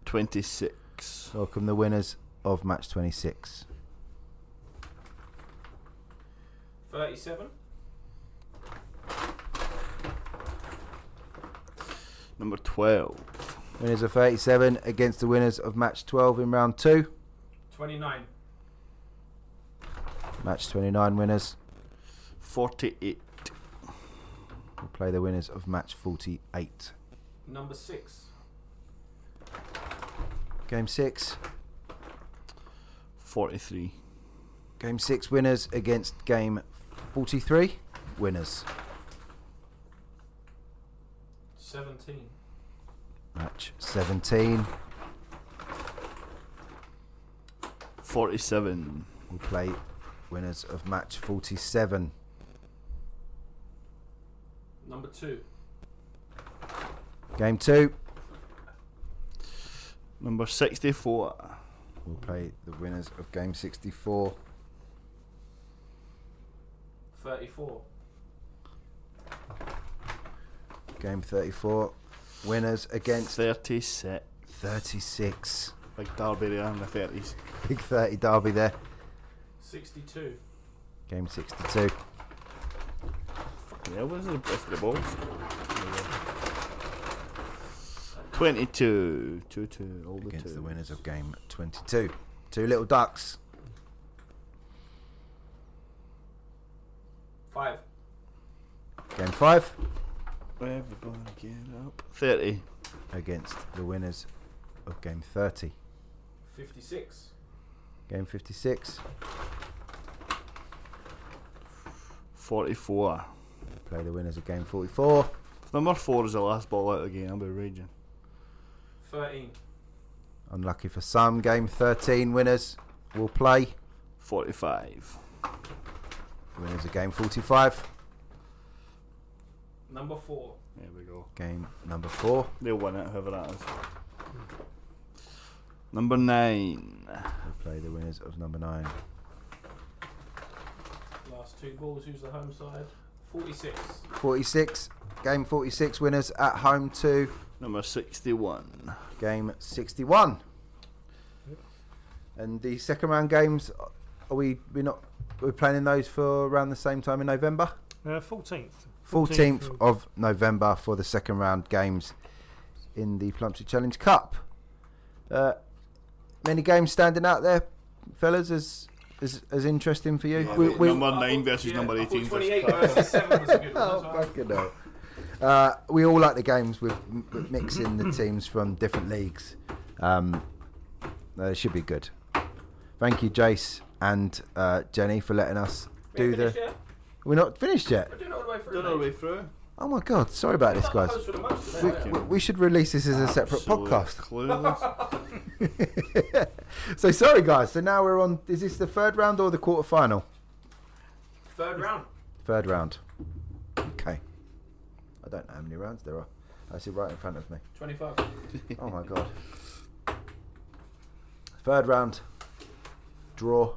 26. Welcome the winners of match 26. 37. Number 12. Winners of 37 against the winners of match 12 in round 2. 29. Match 29 winners 48. We'll play the winners of match 48. Number 6. Game 6. 43. Game 6 winners against game 43 winners. 17. Match 17 47. will play winners of match 47. Number 2. Game 2 Number 64. We'll play the winners of game 64. 34. Game 34 winners against 36. 36. Big Derby there in the 30s. Big 30 derby there. 62. Game 62. Yeah, where's the best of the balls? 22. 2 2. All the against the twos. winners of game 22. Two little ducks. 5. Game 5 Everybody get up. 30. against the winners of game 30. 56. Game 56 44. play the winners of game 44. If number 4 is the last ball out again, I'll be raging. 13. Unlucky for some. Game 13 winners will play. 45. Winners of game 45. Number 4. There we go. Game number 4 They'll win it, whoever that is. Number 9. will play the winners of number 9. Last two balls. Who's the home side? 46. 46. Game 46 winners at home to Number 61. game 61. And the second round games, are we we not we're planning those for around the same time in November? Uh, 14th. 14th of November for the second round games in the Plumtree Challenge Cup. Uh, many games standing out there, fellas, as as, as interesting for you. We- we- number I 9 versus yeah, number 18. 28 versus 7 was a good [LAUGHS] one. Oh, as well. fucking hell. Uh, we all like the games with, with mixing the [CLEARS THROAT] teams from different leagues. Um, uh, it should be good. Thank you, Jace and uh, Jenny, for letting us We do ain't the. yet? We're not finished yet. We're doing it all the way through. Don't know mate. way through. Oh my god! Sorry about this, guys. host for the most We, we, we should release this as a separate Absolute podcast. [LAUGHS] So sorry, guys. So now we're on. Is this the third round or the quarter final? Third round. Third round. Okay. I don't know how many rounds there are. I see right in front of me. 25. [LAUGHS] Oh my god. Third round draw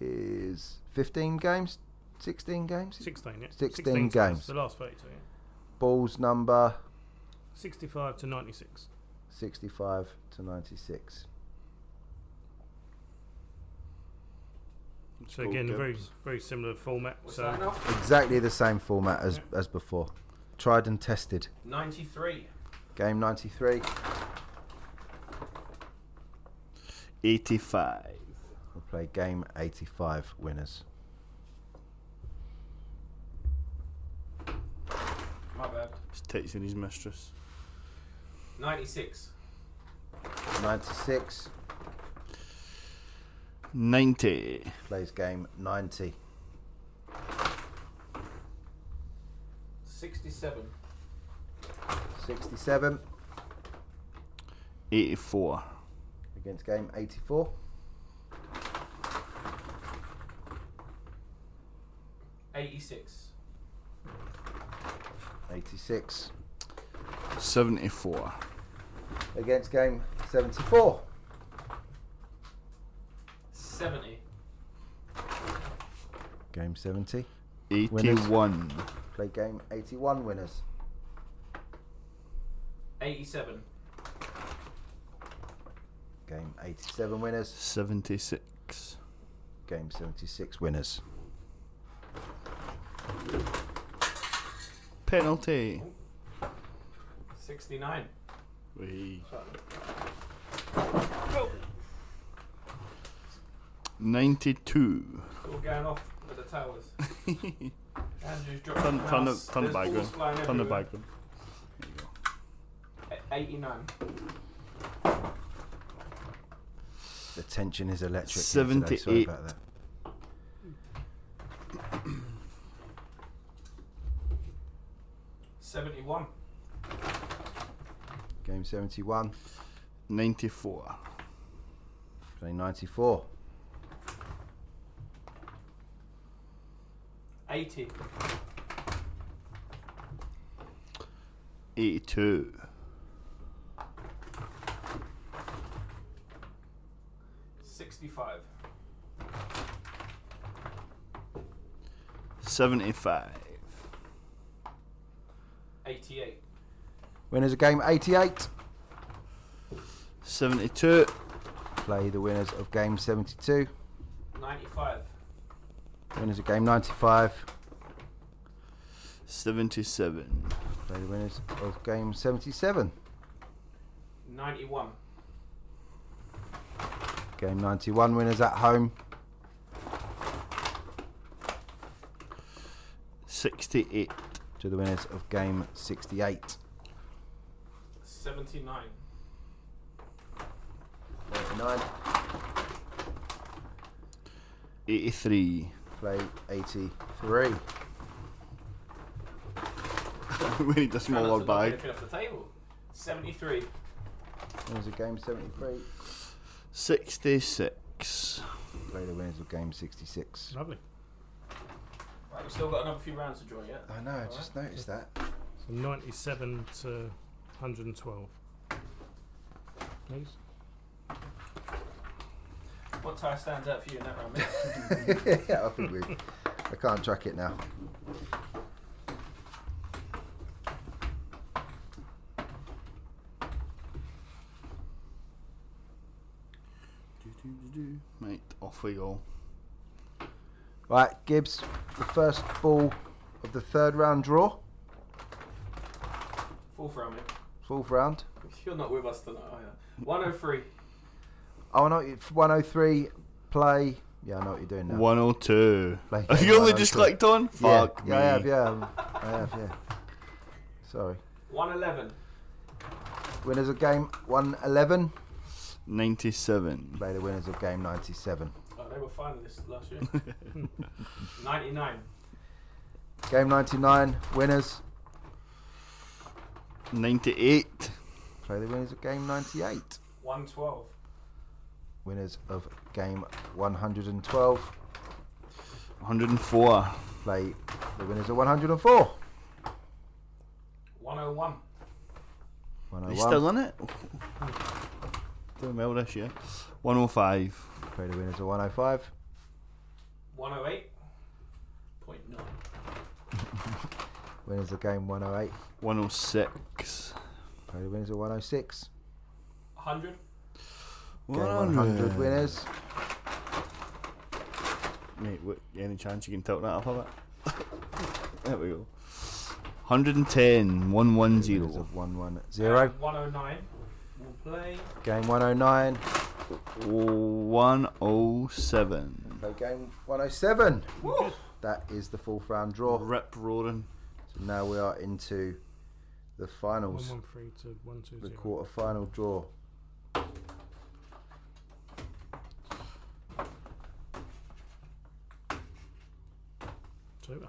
is 15 games, 16 games. 16, yeah. 16 16 games. The last 32, yeah. Balls number 65 to 96. 65 to 96. So again, a very very similar format. What's so that? Exactly the same format as, as before. Tried and tested. 93. Game 93. 85. We'll play game 85 winners. My bad. He's texting his mistress. 96. 96 90. plays game 90. 67. 67 84. against game 84. 86. 86 74. against game 74. 70. Game 70. 81. Play game 81 winners. 87. Game 87 winners. 76. Game 76 winners. Penalty. 69. Wee. 92. Going off with the towers. [LAUGHS] Andrew's ton, the ton, of, 89. The tension is electric. 78. Seventy-one. Game seventy-one. Ninety-four. Play ninety-four. 80. 82. Sixty-five. Seventy-five. Eighty-eight. Winners of game 88. 72. Play the winners of game 72. 95. Ninety-five. Winners of game 95. 77. Play the winners of game 77. Ninety-one. Game 91 winners at home. 68. To the winners of game 68. Seventy-nine. 99. 83. Play 83. we need a small smaller not to knock bag. anything off the table. Seventy-three. Winners of game 73. 66. Play the winners of game 66. Lovely. Right, we've still got another few rounds to draw yet. I know, I just noticed that. So 97 to 112. Please. What tie stands out for you in that round? mate? [LAUGHS] yeah, I think we. I can't track it now. Right, off we go. Right, Gibbs, the first ball of the third round draw. Fourth round, mate. Fourth round. [LAUGHS] You're not with us tonight, are you? 103. Oh, no, it's 103. Play. Yeah, I know what you're doing now. 102. Play [LAUGHS] Have you only just clicked on? Yeah, Fuck yeah, me. I have, yeah. um, I have, yeah. Sorry. 111. Winners of game 111. 97. Play the winners of game 97. Oh, they were finalists last year. [LAUGHS] 99. Game 99. Winners. 98. Play the winners of game 98. 112. Winners of game 112. 104. Play the winners of 104. 101. Are 101. you oh still in it? Doing well this year. 105. Play the winners of 105. 108. Point nine. [LAUGHS] Winners of game 108. 106. Play the winners of 106. 100. Game 100 winners. Mate, what, any chance you can tilt that up a bit? [LAUGHS] there we go. 110. 110. Winners of 110. And 109. We'll play. Game 109. 107. Play game 107. Woo! That is the fourth round draw. Rip roaring. So now we are into the finals. 113 to 120. The quarter final draw. Super.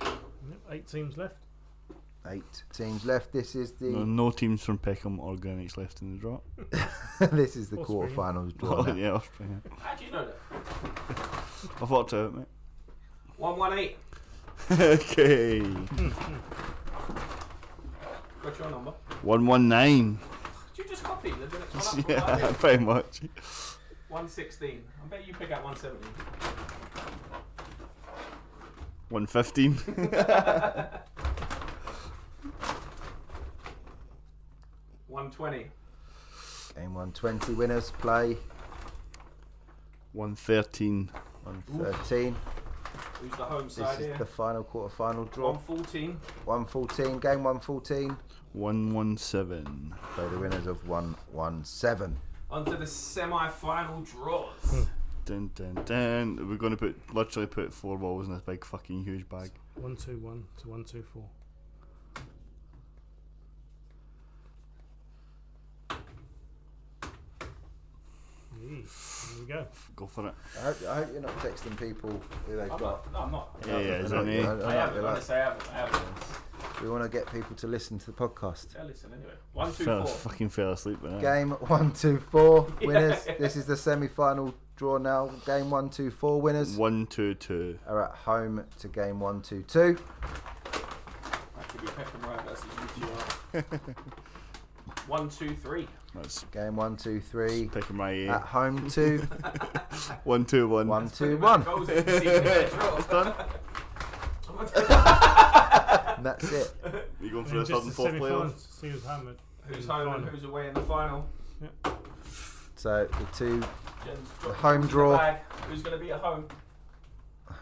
Yep, eight teams left. Eight teams left. This is the no teams from Peckham or Greenwich left in the draw. [LAUGHS] this is the Offspring. quarter finals draw. Oh, now. yeah, Offspring. yeah. How do you know that? I've worked out, mate. 118. [LAUGHS] okay. [LAUGHS] What's your number? 119. Did you just copy the next one up? Yeah, pretty much. 116. I bet you pick out 117. 115. [LAUGHS] 120. Game 120 winners play 113. 113. Who's the home This side is here? the final quarter final draw. 114. 114. Game 114. 117. Play the winners of 117. On to the semi final draws. Hmm. Dun, dun, dun. We're going to put literally put four balls in this big fucking huge bag. One two one to one two four. Yee, There we go. Go for it. I hope, I hope you're not texting people who they've I'm got. not. No, I'm not. Yeah, yeah, is I there any? know- I I know haven't. they like- Honestly, I haven't. I haven't. We want to get people to listen to the podcast. Yeah, listen anyway. One, two, Fell, four. fucking fell asleep with. Game one, two, four [LAUGHS] winners. This is the semi-final draw now. Game one, two, four winners 122. are at home to game one, two, two. That could be Peckham Rye versus UTR. [LAUGHS] One, two, three. That's Game one, two, three picking my A. at home to 121. [LAUGHS] one, Pretty two, much one. goals in the season, yeah, draw. It's done. And that's it. You going for And the third and fourth semi-finals, playoff? Who's home. Who's home and who's away in the final? So the two Jen's The home into the draw. bag. Who's going to be at home?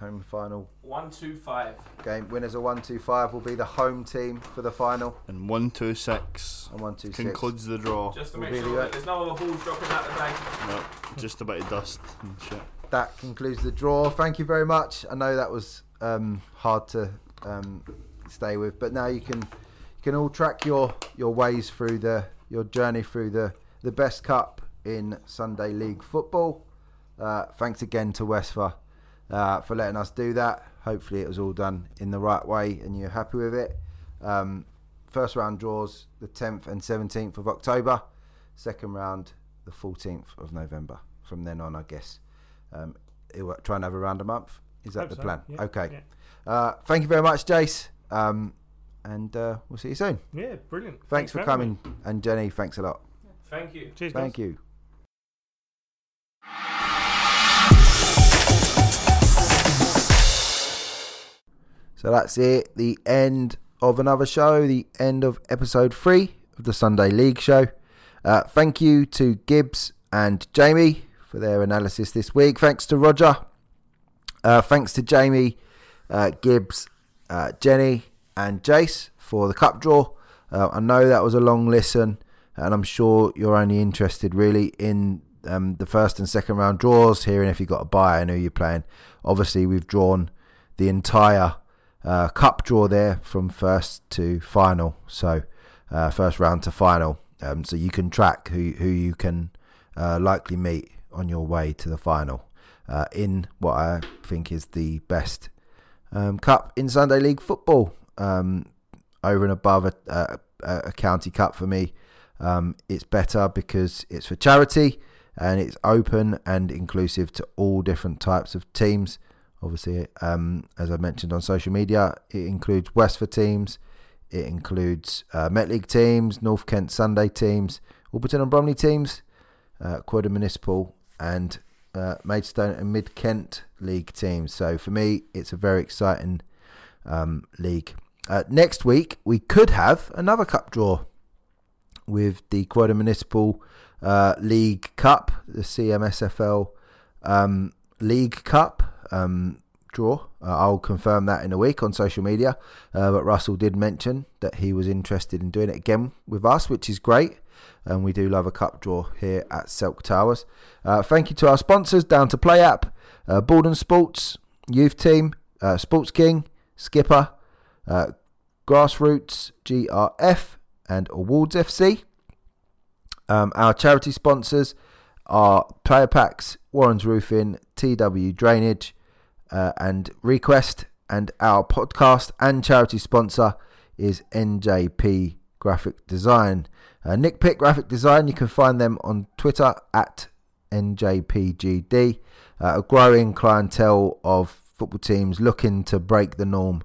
home final One, two, five. game winners of one, two, five will be the home team for the final. And 126 And one, two, six. concludes the draw. Just to We'll make really sure go- that there's no other balls dropping out the bag. No, just a bit of dust and shit. that concludes the draw. Thank you very much. I know that was um, hard to um, stay with, but now you can you can all track your your ways through the your journey through the the best cup in Sunday League football. Uh, thanks again to Westphal uh, for letting us do that. Hopefully, it was all done in the right way and you're happy with it. Um, first round draws the 10th and 17th of October. Second round the 14th of November. From then on, I guess. Um, it'll try and have a round a month. Is that Hope the so, plan? yeah, okay. yeah. Uh, thank you very much, Jace. Um, and uh, we'll see you soon. Yeah, brilliant. Thanks, for having me. coming. And Jenny, thanks a lot. Thank you. Cheers, guys. Thank you. So that's it. The end of another show. The end of episode three of the Sunday League show. Uh, thank you to Gibbs and Jamie for their analysis this week. Thanks to Roger. Uh, thanks to Jamie, uh, Gibbs, uh, Jenny, and Jace for the cup draw. Uh, I know that was a long listen, and I'm sure you're only interested really in um, the first and second round draws, hearing if you've got a buy and who you're playing. Obviously, we've drawn the entire uh, cup draw there from first to final, so uh, first round to final. Um, so you can track who who you can uh, likely meet on your way to the final uh, in what I think is the best um, cup in Sunday League football. Um, over and above a, a, a county cup for me, um, it's better because it's for charity and it's open and inclusive to all different types of teams. Obviously, um, as I mentioned on social media, it includes Westford teams, it includes uh, Met League teams, North Kent Sunday teams, Orpington and Bromley teams, uh, Municipal, and uh, Maidstone and Mid Kent League teams. So for me, it's a very exciting um, league. Uh, next week, we could have another cup draw with the Croydon Municipal uh, League Cup, the CMSFL um, League Cup um, draw. Uh, I'll confirm that in a week on social media. Uh, but Russell did mention that he was interested in doing it again with us, which is great. And we do love a cup draw here at Selk Towers. Uh, thank you to our sponsors, Down to Play app, uh, Borden Sports, Youth Team, uh, Sports King, Skipper, uh, Grassroots, GRF, and Awards FC. Um, our charity sponsors are Player Packs, Warren's Roofing, TW Drainage, uh, and Request. And our podcast and charity sponsor is NJP Graphic Design. Uh, Nick Pick Graphic Design, you can find them on Twitter at NJPGD. Uh, a growing clientele of football teams looking to break the norm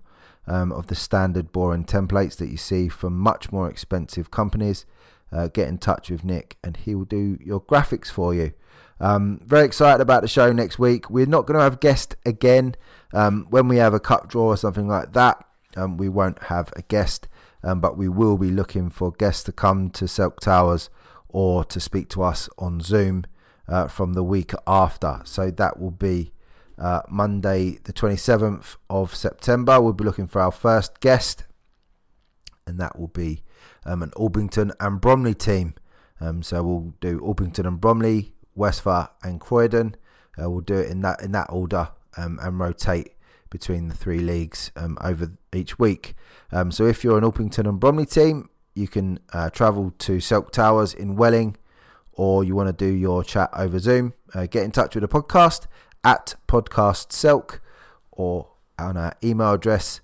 um, of the standard boring templates that you see from much more expensive companies, uh, get in touch with Nick and he will do your graphics for you. Um, very excited about the show next week. We're not going to have guest again. Um, when we have a cup draw or something like that, um, we won't have a guest, um, but we will be looking for guests to come to Selk Towers or to speak to us on Zoom uh, from the week after. So that will be uh, Monday, the 27th of September. We'll be looking for our first guest, and that will be um, an Orpington and Bromley team. Um, so we'll do Orpington and Bromley, Westphal and Croydon. Uh, we'll do it in that in that order um, and rotate between the three leagues um, over each week. Um, so if you're an Orpington and Bromley team, you can uh, travel to Selk Towers in Welling, or you want to do your chat over Zoom. Uh, get in touch with the podcast at podcast Selk or on our email address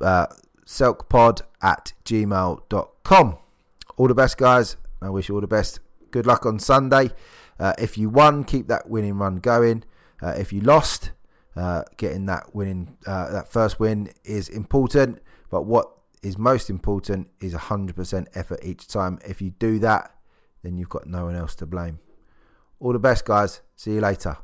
uh, selkpod at gmail.com. All the best, guys. I wish you all the best. Good luck on Sunday. Uh, if you won, keep that winning run going. Uh, if you lost, uh, getting that winning, uh, that first win is important. But what is most important is 100% effort each time. If you do that, then you've got no one else to blame. All the best, guys. See you later.